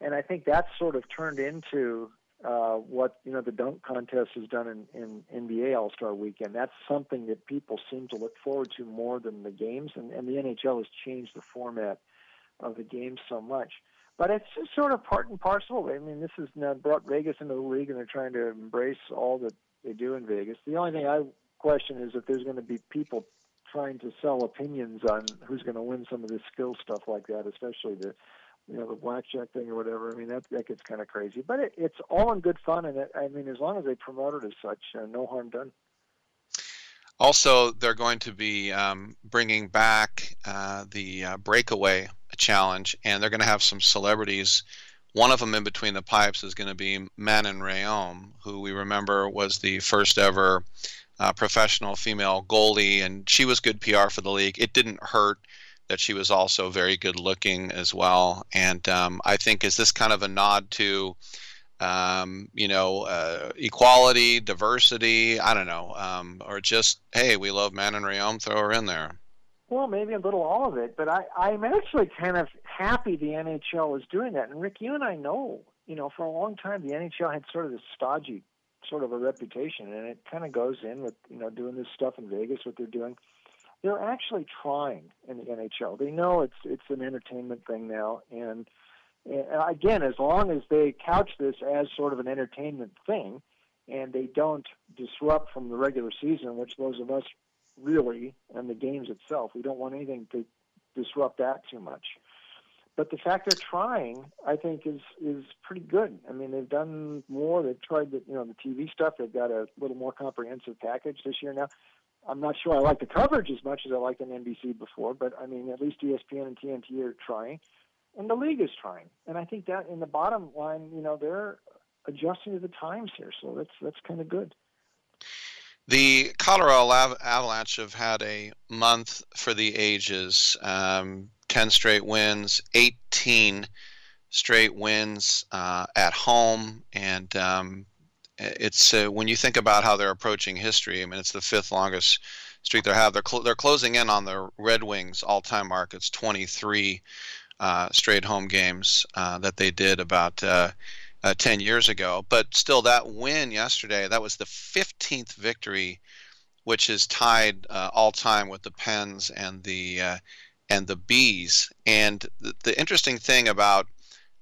and I think that's sort of turned into uh, what you know the dunk contest has done in, in NBA All Star Weekend. That's something that people seem to look forward to more than the games, and, and the NHL has changed the format of the games so much. But it's just sort of part and parcel. I mean, this has now brought Vegas into the league, and they're trying to embrace all that they do in Vegas. The only thing I question is if there's going to be people trying to sell opinions on who's going to win some of this skill stuff like that, especially the you know the blackjack thing or whatever. I mean that that gets kind of crazy, but it, it's all in good fun, and it, I mean as long as they promote it as such, uh, no harm done. Also, they're going to be um, bringing back uh, the uh, breakaway challenge, and they're going to have some celebrities. One of them in between the pipes is going to be Manon Rhéaume, who we remember was the first ever uh, professional female goalie, and she was good PR for the league. It didn't hurt that she was also very good looking as well. And um, I think is this kind of a nod to, um, you know, uh, equality, diversity? I don't know, um, or just hey, we love Manon Rhéaume, throw her in there. Well, maybe a little all of it, but I, I'm actually kind of happy the NHL is doing that. And Rick, you and I know, you know, for a long time the NHL had sort of this stodgy sort of a reputation, and it kind of goes in with you know doing this stuff in Vegas, what they're doing they're actually trying in the NHL. They know it's it's an entertainment thing now, and, and again, as long as they couch this as sort of an entertainment thing, and they don't disrupt from the regular season, which those of us really and the games itself, we don't want anything to disrupt that too much. But the fact they're trying, I think, is is pretty good. I mean, they've done more. They've tried the you know the TV stuff. They've got a little more comprehensive package this year now. I'm not sure I like the coverage as much as I liked on NBC before, but I mean, at least ESPN and TNT are trying, and the league is trying. And I think that in the bottom line, you know, they're adjusting to the times here, so that's that's kind of good. The Colorado Avalanche have had a month for the ages. Um, 10 straight wins, 18 straight wins uh, at home, and um, it's uh, when you think about how they're approaching history. I mean, it's the fifth longest streak they have. They're cl- they're closing in on the Red Wings all-time mark. It's 23 uh, straight home games uh, that they did about uh, uh, 10 years ago. But still, that win yesterday that was the 15th victory, which is tied uh, all-time with the Pens and the and the Bees. And the, the interesting thing about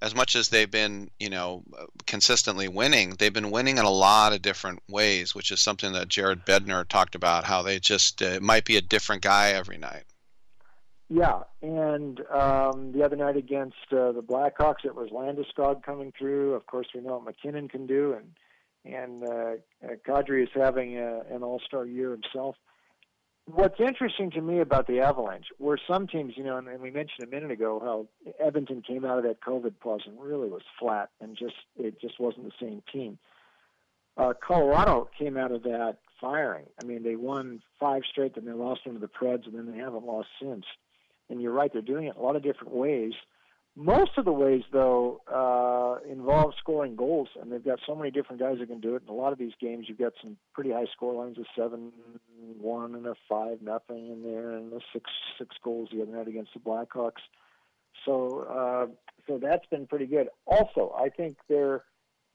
as much as they've been, you know, consistently winning, they've been winning in a lot of different ways, which is something that Jared Bednar talked about. How they just uh, might be a different guy every night. Yeah, and um, the other night against uh, the Blackhawks, it was Landeskog coming through. Of course, we know what MacKinnon can do, and and uh, Kadri is having a, an All-Star year himself what's interesting to me about the Avalanche, where some teams, you know, and, and we mentioned a minute ago how Edmonton came out of that COVID pause and really was flat and just it just wasn't the same team. Uh, Colorado came out of that firing. I mean, they won five straight, then they lost one to the Preds, and then they haven't lost since. And you're right; they're doing it a lot of different ways. Most of the ways, though, uh, involve scoring goals, and they've got so many different guys that can do it. In a lot of these games, you've got some pretty high score lines of seven one and a five nothing in there, and the six six goals the other night against the Blackhawks. So, uh, so that's been pretty good. Also, I think they're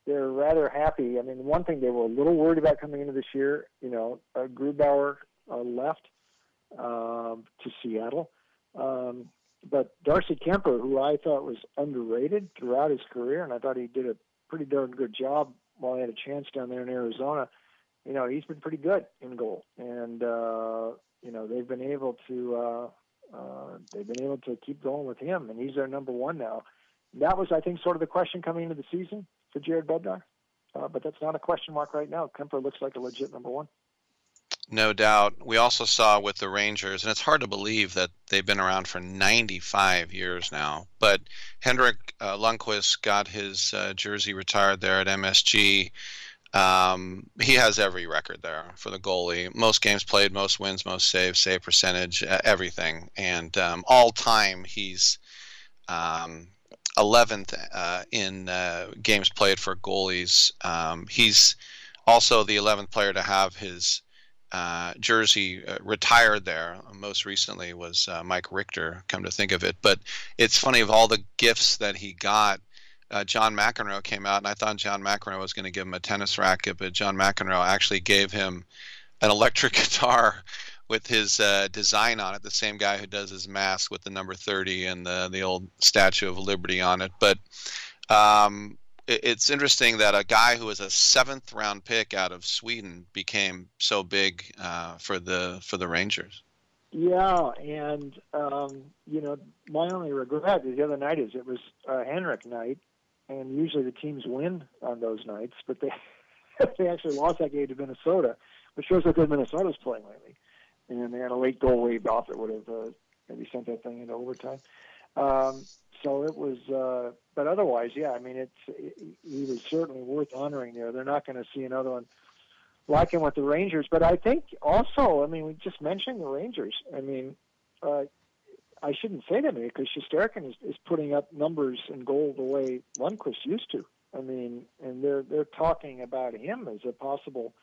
they're rather happy. I mean, one thing they were a little worried about coming into this year, you know, uh, Grubauer uh, left um, to Seattle. Um, but Darcy Kuemper, who I thought was underrated throughout his career, and I thought he did a pretty darn good job while he had a chance down there in Arizona. You know, he's been pretty good in goal, and uh, you know they've been able to uh, uh, they've been able to keep going with him, and he's their number one now. That was, I think, sort of the question coming into the season for Jared Bednar, uh, but that's not a question mark right now. Kuemper looks like a legit number one. No doubt. We also saw with the Rangers, and it's hard to believe that they've been around for 95 years now. But Henrik uh, Lundqvist got his uh, jersey retired there at MSG. Um, he has every record there for the goalie. Most games played, most wins, most saves, save percentage, uh, everything. And um, all time, he's um, 11th uh, in uh, games played for goalies. Um, he's also the 11th player to have his uh, jersey uh, retired there. Most recently was uh, Mike Richter, come to think of it. But it's funny of all the gifts that he got. Uh, John McEnroe came out, and I thought John McEnroe was going to give him a tennis racket, but John McEnroe actually gave him an electric guitar with his uh, design on it. The same guy who does his mask with the number 30 and the the old Statue of Liberty on it. But um, it's interesting that a guy who was a seventh round pick out of Sweden became so big uh, for the for the Rangers. Yeah, and um, you know, my only regret the other night is it was uh, Henrik night, and usually the teams win on those nights, but they they actually lost that game to Minnesota, which shows how good Minnesota's playing lately. And they had a late goal waved off that would have uh, maybe sent that thing into overtime. Um, so it was, uh, but otherwise, yeah, I mean, it's he was certainly worth honoring there. They're not going to see another one like him with the Rangers, but I think also, I mean, we just mentioned the Rangers. I mean, uh, I shouldn't say that because Shesterkin is, is putting up numbers in goal the way Lundqvist used to. I mean, and they're they're talking about him as a possible,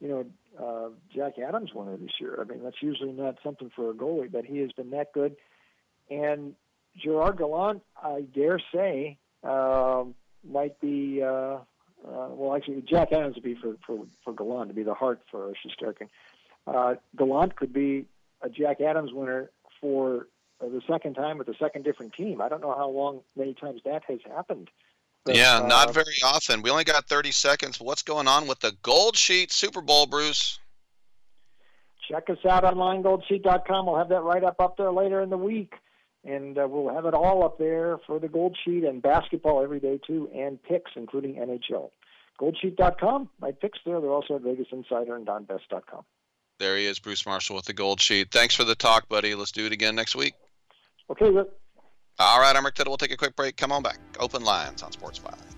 you know, uh, Jack Adams winner this year. I mean, that's usually not something for a goalie, but he has been that good. And Gerard Gallant, I dare say, uh, might be. Uh, uh, well, actually, Jack Adams would be for for for Gallant to be the Hart for Shesterkin. Uh, Gallant could be a Jack Adams winner for uh, the second time with a second different team. I don't know how long, many times that has happened. But, yeah, uh, not very often. We only got 30 seconds. What's going on with the Gold Sheet Super Bowl, Bruce? Check us out on linegoldsheet.com. We'll have that right up up there later in the week and uh, we'll have it all up there for the Gold Sheet and basketball every day too, and picks, including NHL. Goldsheet.com. My picks there. They're also at Vegas Insider and DonBest.com. There he is, Bruce Marshall with the Gold Sheet. Thanks for the talk, buddy. Let's do it again next week. Okay, Rick. All right, I'm Rick Tittle. We'll take a quick break. Come on back. Open lines on Sports Byline.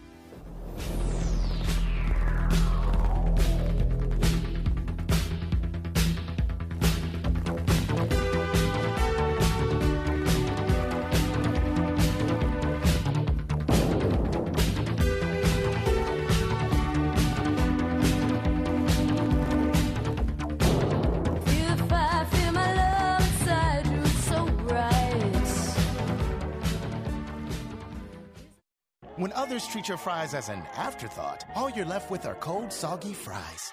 When others treat your fries as an afterthought, all you're left with are cold, soggy fries.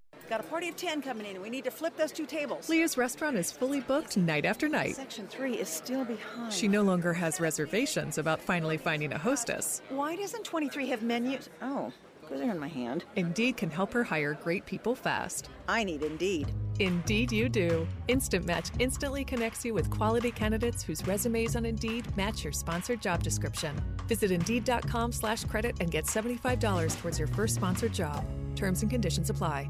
Got a party of 10 coming in, and we need to flip those two tables. Leah's restaurant is fully booked night after night. Section 3 is still behind. She no longer has reservations about finally finding a hostess. Why doesn't 23 have menus? Oh, those are in my hand. Indeed can help her hire great people fast. I need Indeed. Indeed, you do. Instant Match instantly connects you with quality candidates whose resumes on Indeed match your sponsored job description. Visit Indeed.com/slash credit and get $75 towards your first sponsored job. Terms and conditions apply.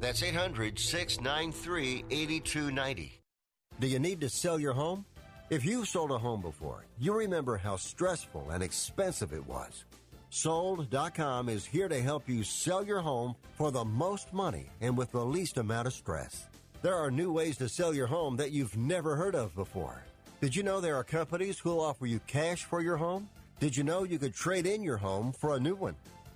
That's 800 693 8290. Do you need to sell your home? If you've sold a home before, you remember how stressful and expensive it was. Sold.com is here to help you sell your home for the most money and with the least amount of stress. There are new ways to sell your home that you've never heard of before. Did you know there are companies who'll offer you cash for your home? Did you know you could trade in your home for a new one?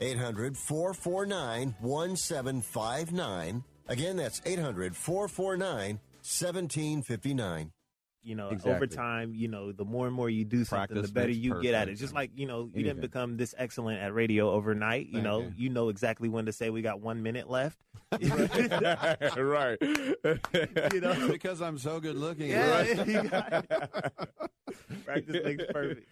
800 449 1759. Again, that's 800 449 1759. You know, Exactly. over time, you know, the more and more you do something, Practice the better makes you get at it. Just like, you know, you Anything. didn't become this excellent at radio overnight. You Thank know, you. you know exactly when to say we got one minute left. right. You know? because I'm so good looking. Yeah, right? you got it. Practice makes perfect.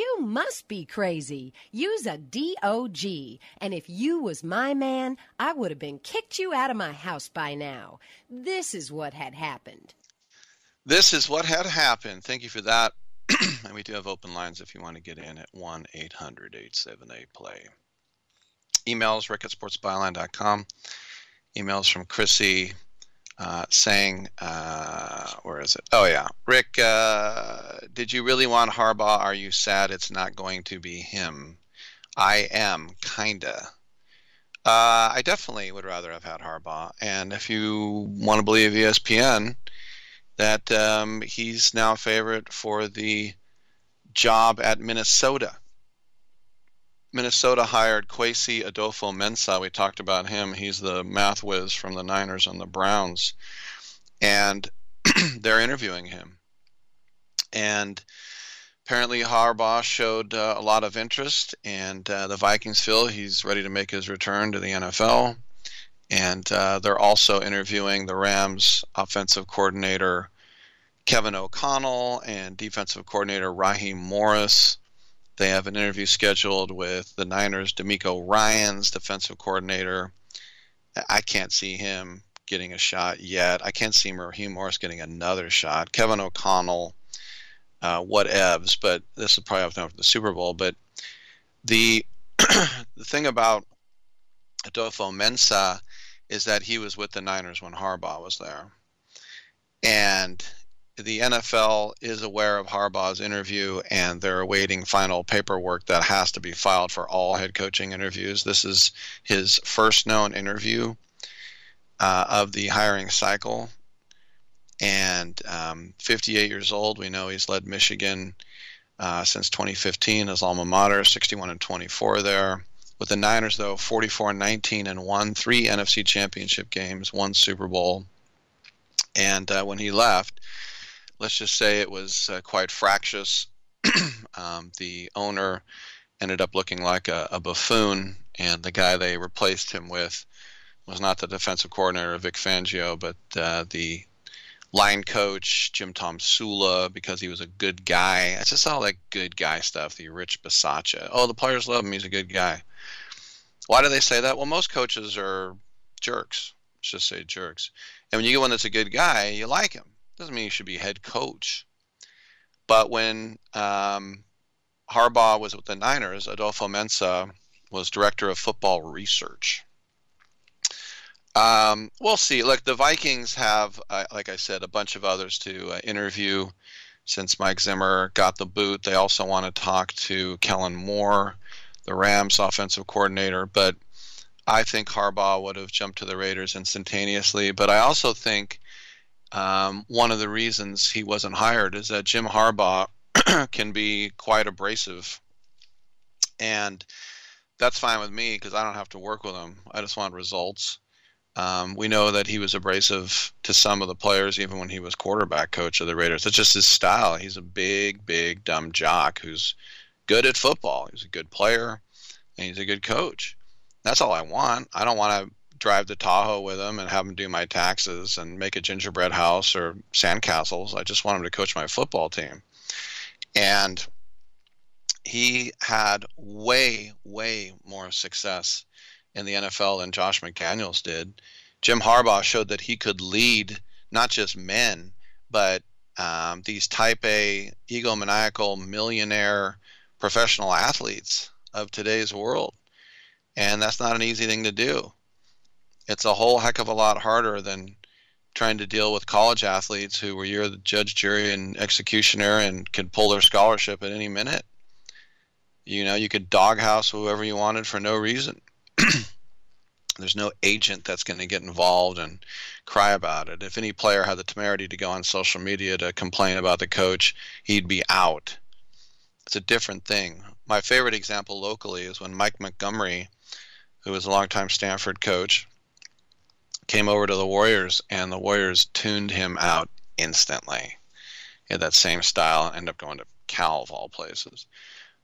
You must be crazy. Use a DOG. And if you was my man, I would have been kicked you out of my house by now. This is what had happened. This is what had happened. Thank you for that. and we do have open lines if you want to get in at 1 800 878 play. Emails rick at sportsbyline.com. Emails from Chrissy uh, saying, uh, where is it? Oh, yeah. Rick, uh, did you really want Harbaugh? Are you sad it's not going to be him? I am, kinda. Uh, I definitely would rather have had Harbaugh. And if you want to believe ESPN, that um, he's now a favorite for the job at Minnesota. Minnesota hired Kwesi Adofo-Mensah. We talked about him. He's the math whiz from the Niners and the Browns. And they're interviewing him. And apparently Harbaugh showed uh, a lot of interest, and uh, the Vikings feel he's ready to make his return to the NFL. And uh, they're also interviewing the Rams offensive coordinator Kevin O'Connell and defensive coordinator Raheem Morris. They have an interview scheduled with the Niners' DeMeco Ryans, defensive coordinator. I can't see him getting a shot yet. I can't see Raheem Morris getting another shot. Kevin O'Connell, uh, whatevs, but this will probably have to for the Super Bowl. But the the thing about Adofo-Mensah is that he was with the Niners when Harbaugh was there. And the NFL is aware of Harbaugh's interview and they're awaiting final paperwork that has to be filed for all head coaching interviews. This is his first known interview uh, of the hiring cycle. And um, 58 years old, we know he's led Michigan uh, since 2015, as alma mater, 61 and 24 there. With the Niners, though, 44 and 19 and won three NFC championship games, one Super Bowl. And uh, when he left, let's just say it was uh, quite fractious. um, the owner ended up looking like a, a buffoon, and the guy they replaced him with was not the defensive coordinator Vic Fangio, but uh, the line coach Jim Tomsula because he was a good guy. It's just all that good guy stuff. The Rich Bisaccia. Oh, the players love him. He's a good guy. Why do they say that? Well, most coaches are jerks. Let's just say jerks. And when you get one that's a good guy, you like him. Doesn't mean he should be head coach. But when um, Harbaugh was with the Niners, Adofo-Mensah was director of football research. Um, we'll see. Look, the Vikings have, uh, like I said, a bunch of others to uh, interview since Mike Zimmer got the boot. They also want to talk to Kellen Moore, the Rams offensive coordinator. But I think Harbaugh would have jumped to the Raiders instantaneously. But I also think um, one of the reasons he wasn't hired is that Jim Harbaugh can be quite abrasive. And that's fine with me because I don't have to work with him. I just want results. Um, we know that he was abrasive to some of the players even when he was quarterback coach of the Raiders. It's just his style. He's a big, big, dumb jock who's good at football. He's a good player and he's a good coach. That's all I want. I don't want to drive to Tahoe with him and have him do my taxes and make a gingerbread house or sandcastles. I just want him to coach my football team. And he had way, way more success in the NFL than Josh McDaniels did. Jim Harbaugh showed that he could lead not just men, but um, these type A, egomaniacal, millionaire professional athletes of today's world. And that's not an easy thing to do. It's a whole heck of a lot harder than trying to deal with college athletes who were you're the judge, jury, and executioner and could pull their scholarship at any minute. You know, you could doghouse whoever you wanted for no reason. There's no agent that's going to get involved and cry about it. If any player had the temerity to go on social media to complain about the coach, he'd be out. It's a different thing. My favorite example locally is when Mike Montgomery, who was a longtime Stanford coach, came over to the Warriors, and the Warriors tuned him out instantly. He had that same style and ended up going to Cal of all places.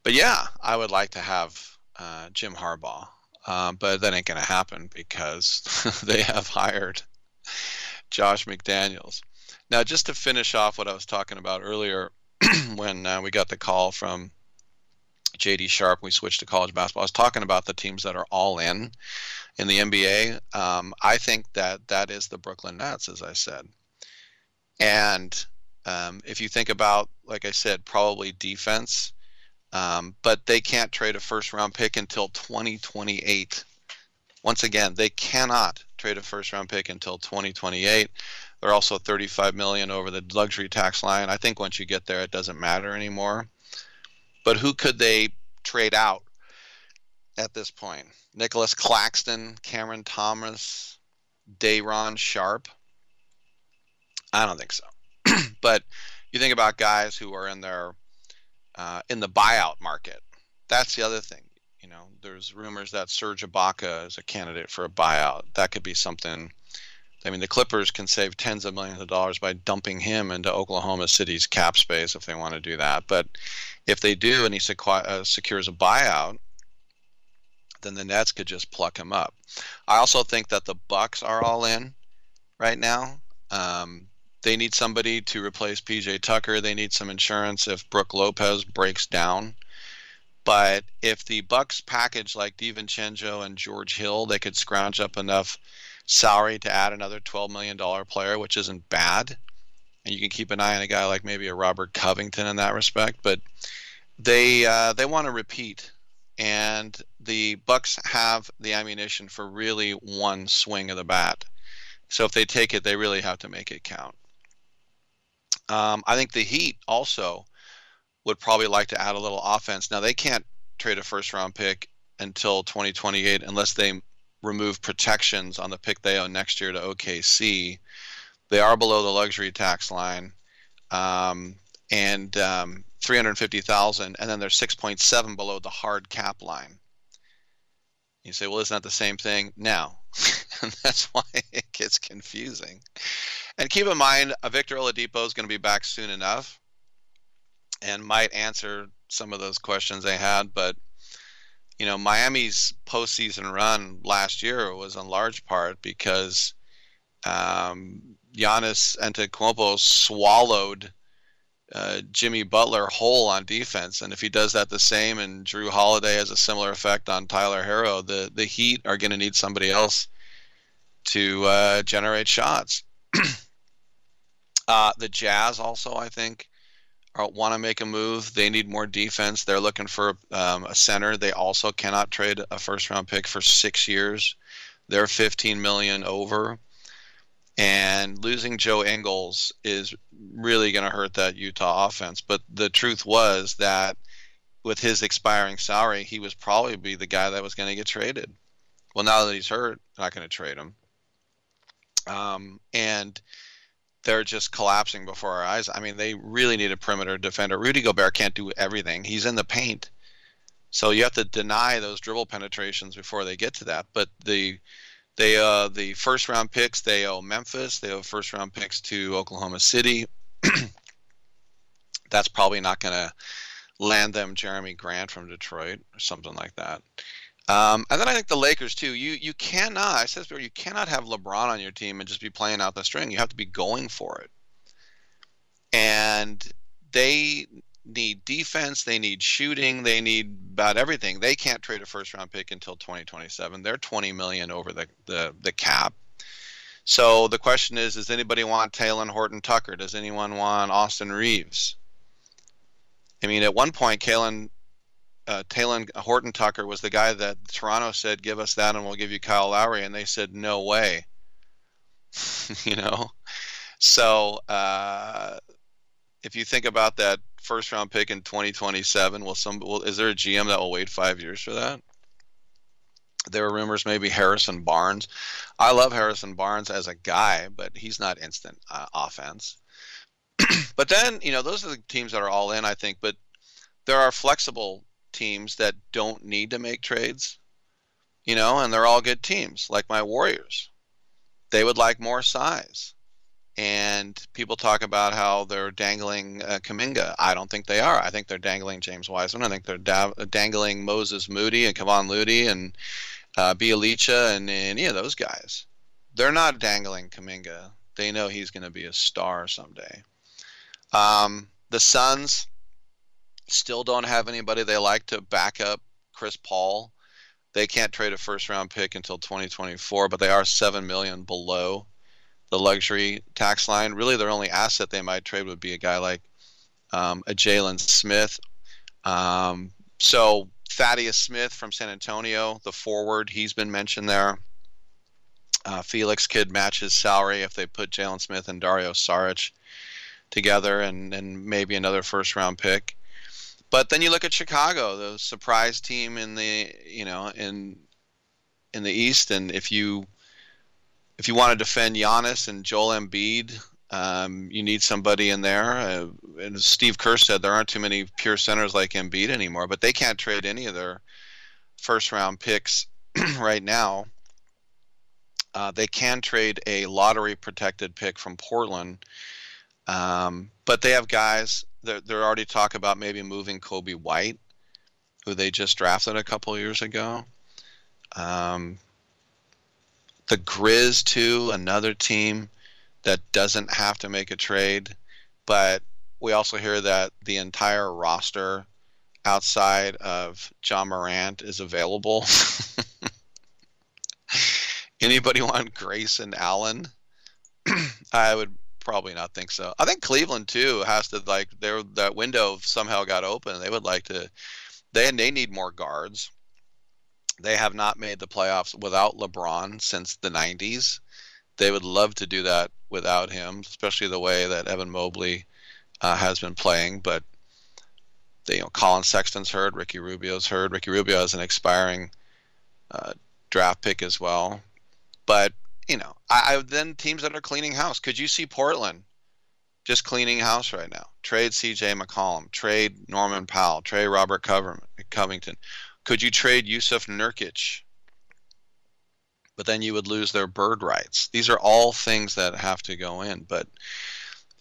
But yeah, I would like to have uh, Jim Harbaugh, uh, but that ain't going to happen because they have hired Josh McDaniels. Now, just to finish off what I was talking about earlier, when uh, we got the call from JD Sharp, we switched to college basketball. I was talking about the teams that are all in in the NBA. Um, I think that that is the Brooklyn Nets, as I said. And um, if you think about, like I said, probably defense, um, but they can't trade a first round pick until 2028. Once again, they cannot trade a first round pick until 2028. They're also 35 million over the luxury tax line. I think once you get there, it doesn't matter anymore. But who could they trade out at this point? Nicholas Claxton, Cameron Thomas, Day'Ron Sharpe. I don't think so. but you think about guys who are in their uh, in the buyout market. That's the other thing. You know, there's rumors that Serge Ibaka is a candidate for a buyout. That could be something. I mean, the Clippers can save tens of millions of dollars by dumping him into Oklahoma City's cap space if they want to do that. But if they do and he sequ- uh, secures a buyout, then the Nets could just pluck him up. I also think that the Bucks are all in right now. Um, they need somebody to replace PJ Tucker. They need some insurance if Brook Lopez breaks down. But if the Bucks package like DiVincenzo and George Hill, they could scrounge up enough salary to add another $12 million player, which isn't bad. And you can keep an eye on a guy like maybe a Robert Covington in that respect. But they uh, they want to repeat and the Bucks have the ammunition for really one swing of the bat. So if they take it, they really have to make it count. Um, I think the Heat also would probably like to add a little offense. Now they can't trade a first round pick until 2028 unless they remove protections on the pick they own next year to OKC. They are below the luxury tax line. Um, and um, 350,000 and then they're 6.7 below the hard cap line. You say, well, isn't that the same thing? No. and that's why it gets confusing. And keep in mind, a Victor Oladipo is going to be back soon enough and might answer some of those questions they had. But, you know, Miami's postseason run last year was in large part because um, Giannis Antetokounmpo swallowed – uh, Jimmy Butler whole on defense, and if he does that the same, and Jrue Holiday has a similar effect on Tyler Herro, the the Heat are going to need somebody else to uh, generate shots. uh, the Jazz also, I think, want to make a move. They need more defense. They're looking for um, a center. They also cannot trade a first round pick for six years. They're 15 million over. And losing Joe Ingles is really going to hurt that Utah offense. But the truth was that with his expiring salary, he was probably be the guy that was going to get traded. Well, now that he's hurt, not going to trade him. Um, and they're just collapsing before our eyes. I mean, they really need a perimeter defender. Rudy Gobert can't do everything. He's in the paint. So you have to deny those dribble penetrations before they get to that. But the they uh the first round picks they owe Memphis. They owe first round picks to Oklahoma City. That's probably not going to land them Jerami Grant from Detroit or something like that. Um, and then I think the Lakers too. You you cannot. I said before, you cannot have LeBron on your team and just be playing out the string. You have to be going for it. And they need defense, they need shooting, they need about everything. They can't trade a first round pick until 2027. They're 20 million over the the, the cap. So the question is, does anybody want Talen Horton Tucker? Does anyone want Austin Reaves? I mean, at one point, Kalen, uh, Talen Horton Tucker was the guy that Toronto said, "Give us that, and we'll give you Kyle Lowry," and they said, "No way." you know, so uh, if you think about that first round pick in 2027, will some will, is there a GM that will wait five years for that? There are rumors maybe Harrison Barnes. I love Harrison Barnes as a guy, but he's not instant uh, offense. but then, you know, those are the teams that are all in, I think. But there are flexible teams that don't need to make trades, you know, and they're all good teams, like my Warriors. They would like more size. And people talk about how they're dangling uh, Kuminga. I don't think they are. I think they're dangling James Wiseman. I think they're da- dangling Moses Moody and Kevon Looney and uh, Bjelica and any of those guys. They're not dangling Kuminga. They know he's going to be a star someday. Um, the Suns still don't have anybody they like to back up Chris Paul. They can't trade a first round pick until 2024, but they are seven million below the luxury tax line. Really, their only asset they might trade would be a guy like um, a Jalen Smith. Um, so Thaddeus Smith from San Antonio, the forward, he's been mentioned there. Uh, Phoenix could match his salary if they put Jalen Smith and Dario Saric together, and, and maybe another first round pick. But then you look at Chicago, the surprise team in the you know in in the East, and if you if you want to defend Giannis and Joel Embiid, um, you need somebody in there. Uh, and Steve Kerr said, there aren't too many pure centers like Embiid anymore, but they can't trade any of their first round picks right now. Uh, they can trade a lottery protected pick from Portland, um, but they have guys. They're, they're already talking about maybe moving Coby White, who they just drafted a couple years ago. Um, the Grizz too, another team that doesn't have to make a trade, but we also hear that the entire roster outside of Ja Morant is available. Anybody want Grayson Allen? I would probably not think so. I think Cleveland too has to like their that window somehow got open. They would like to. They and they need more guards. They have not made the playoffs without LeBron since the 90s. They would love to do that without him, especially the way that Evan Mobley uh, has been playing. But they, you know, Collin Sexton's heard, Ricky Rubio's heard. Ricky Rubio has an expiring uh, draft pick as well. But you know, I, I then teams that are cleaning house. Could you see Portland just cleaning house right now? Trade C.J. McCollum, trade Norman Powell, trade Robert Covington. Could you trade Jusuf Nurkic? But then you would lose their bird rights. These are all things that have to go in. But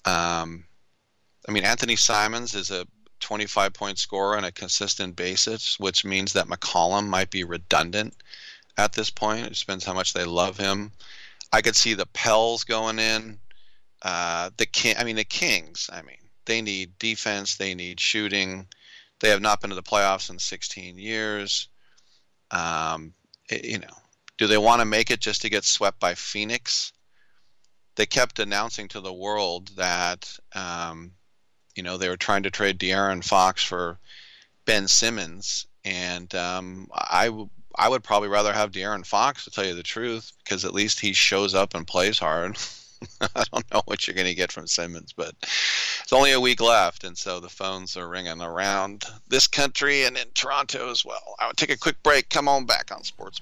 um, I mean, Anfernee Simons is a 25 point scorer on a consistent basis, which means that McCollum might be redundant at this point. It depends how much they love him. I could see the Pels going in. Uh, the King, I mean, the Kings. I mean, they need defense. They need shooting. They have not been to the playoffs in 16 years. Um, it, you know, do they want to make it just to get swept by Phoenix? They kept announcing to the world that, um, you know, they were trying to trade De'Aaron Fox for Ben Simmons, and um, I I would probably rather have De'Aaron Fox to tell you the truth because at least he shows up and plays hard. I don't know what you're going to get from Simmons, but it's only a week left, and so the phones are ringing around this country and in Toronto as well. I would take a quick break. Come on back on Sports.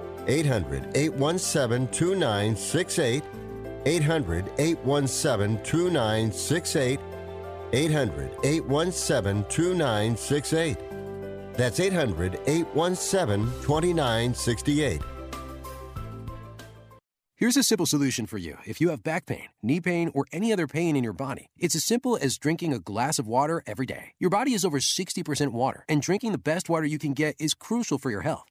800 817 2968. 800 817 2968. 800 817 2968. That's 800 817 2968. Here's a simple solution for you if you have back pain, knee pain, or any other pain in your body. It's as simple as drinking a glass of water every day. Your body is over 60% water, and drinking the best water you can get is crucial for your health.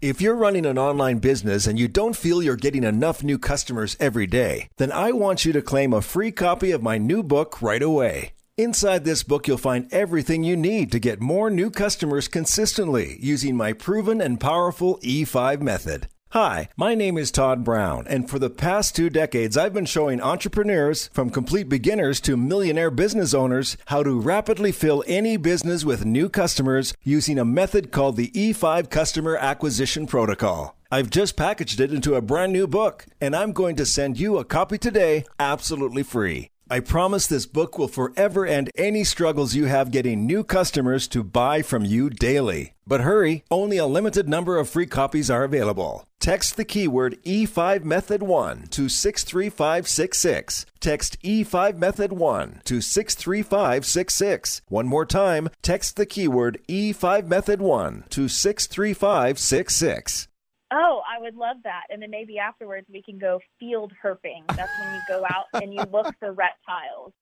If you're running an online business and you don't feel you're getting enough new customers every day, then I want you to claim a free copy of my new book right away. Inside this book, you'll find everything you need to get more new customers consistently using my proven and powerful E5 method. Hi, my name is Todd Brown, and for the past two decades, I've been showing entrepreneurs, from complete beginners to millionaire business owners, how to rapidly fill any business with new customers using a method called the E5 Customer Acquisition Protocol. I've just packaged it into a brand new book, and I'm going to send you a copy today absolutely free. I promise this book will forever end any struggles you have getting new customers to buy from you daily. But hurry, only a limited number of free copies are available. Text the keyword E5 Method 1 to 63566. Text E5 Method 1 to 63566. One more time, text the keyword E5 Method 1 to 63566. Oh, I would love that. And then maybe afterwards we can go field herping. That's when you go out and you look for reptiles.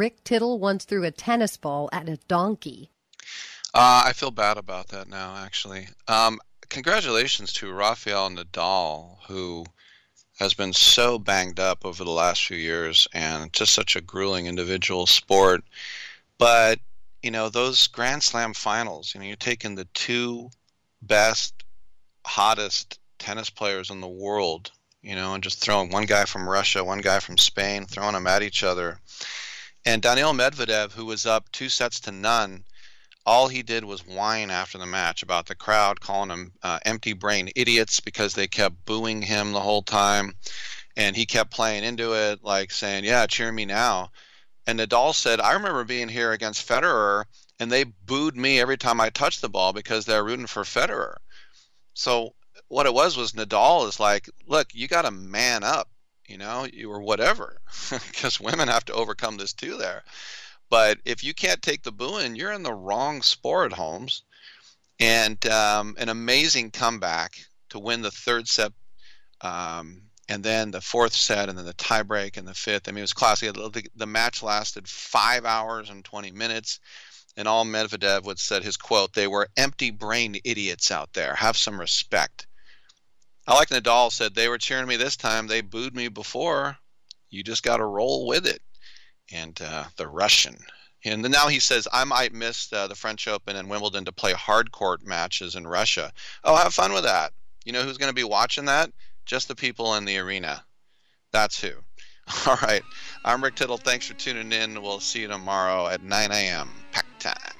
Rick Tittle once threw a tennis ball at a donkey. Uh, I feel bad about that now, actually. Um, congratulations to Rafael Nadal, who has been so banged up over the last few years and just such a grueling individual sport. But, you know, those Grand Slam finals, you know, you're taking the two best, hottest tennis players in the world, you know, and just throwing one guy from Russia, one guy from Spain, throwing them at each other. And Daniil Medvedev, who was up two sets to none, all he did was whine after the match about the crowd calling him uh, empty brain idiots because they kept booing him the whole time. And he kept playing into it like saying yeah cheer me now. And nadal said i remember being here against federer and they booed me every time i touched the ball because they're rooting for federer. So what it was was nadal is like look you got to man up you know you or whatever because women have to overcome this too there but if you can't take the booing, you're in the wrong sport, Holmes. And um, an amazing comeback to win the third set, um, and then the fourth set, and then the tiebreak and the fifth. I mean, it was classic. The, the match lasted five hours and 20 minutes. And all Medvedev would said his quote, they were empty brain idiots out there. Have some respect. I like Nadal said they were cheering me this time. They booed me before. you just got to roll with it. And uh, the Russian. And now he says, I might miss uh, the French Open and Wimbledon to play hard court matches in Russia. Oh, have fun with that. You know who's going to be watching that? Just the people in the arena. That's who. All right. I'm Rick Tittle. Thanks for tuning in. We'll see you tomorrow at 9 a.m. Pack time.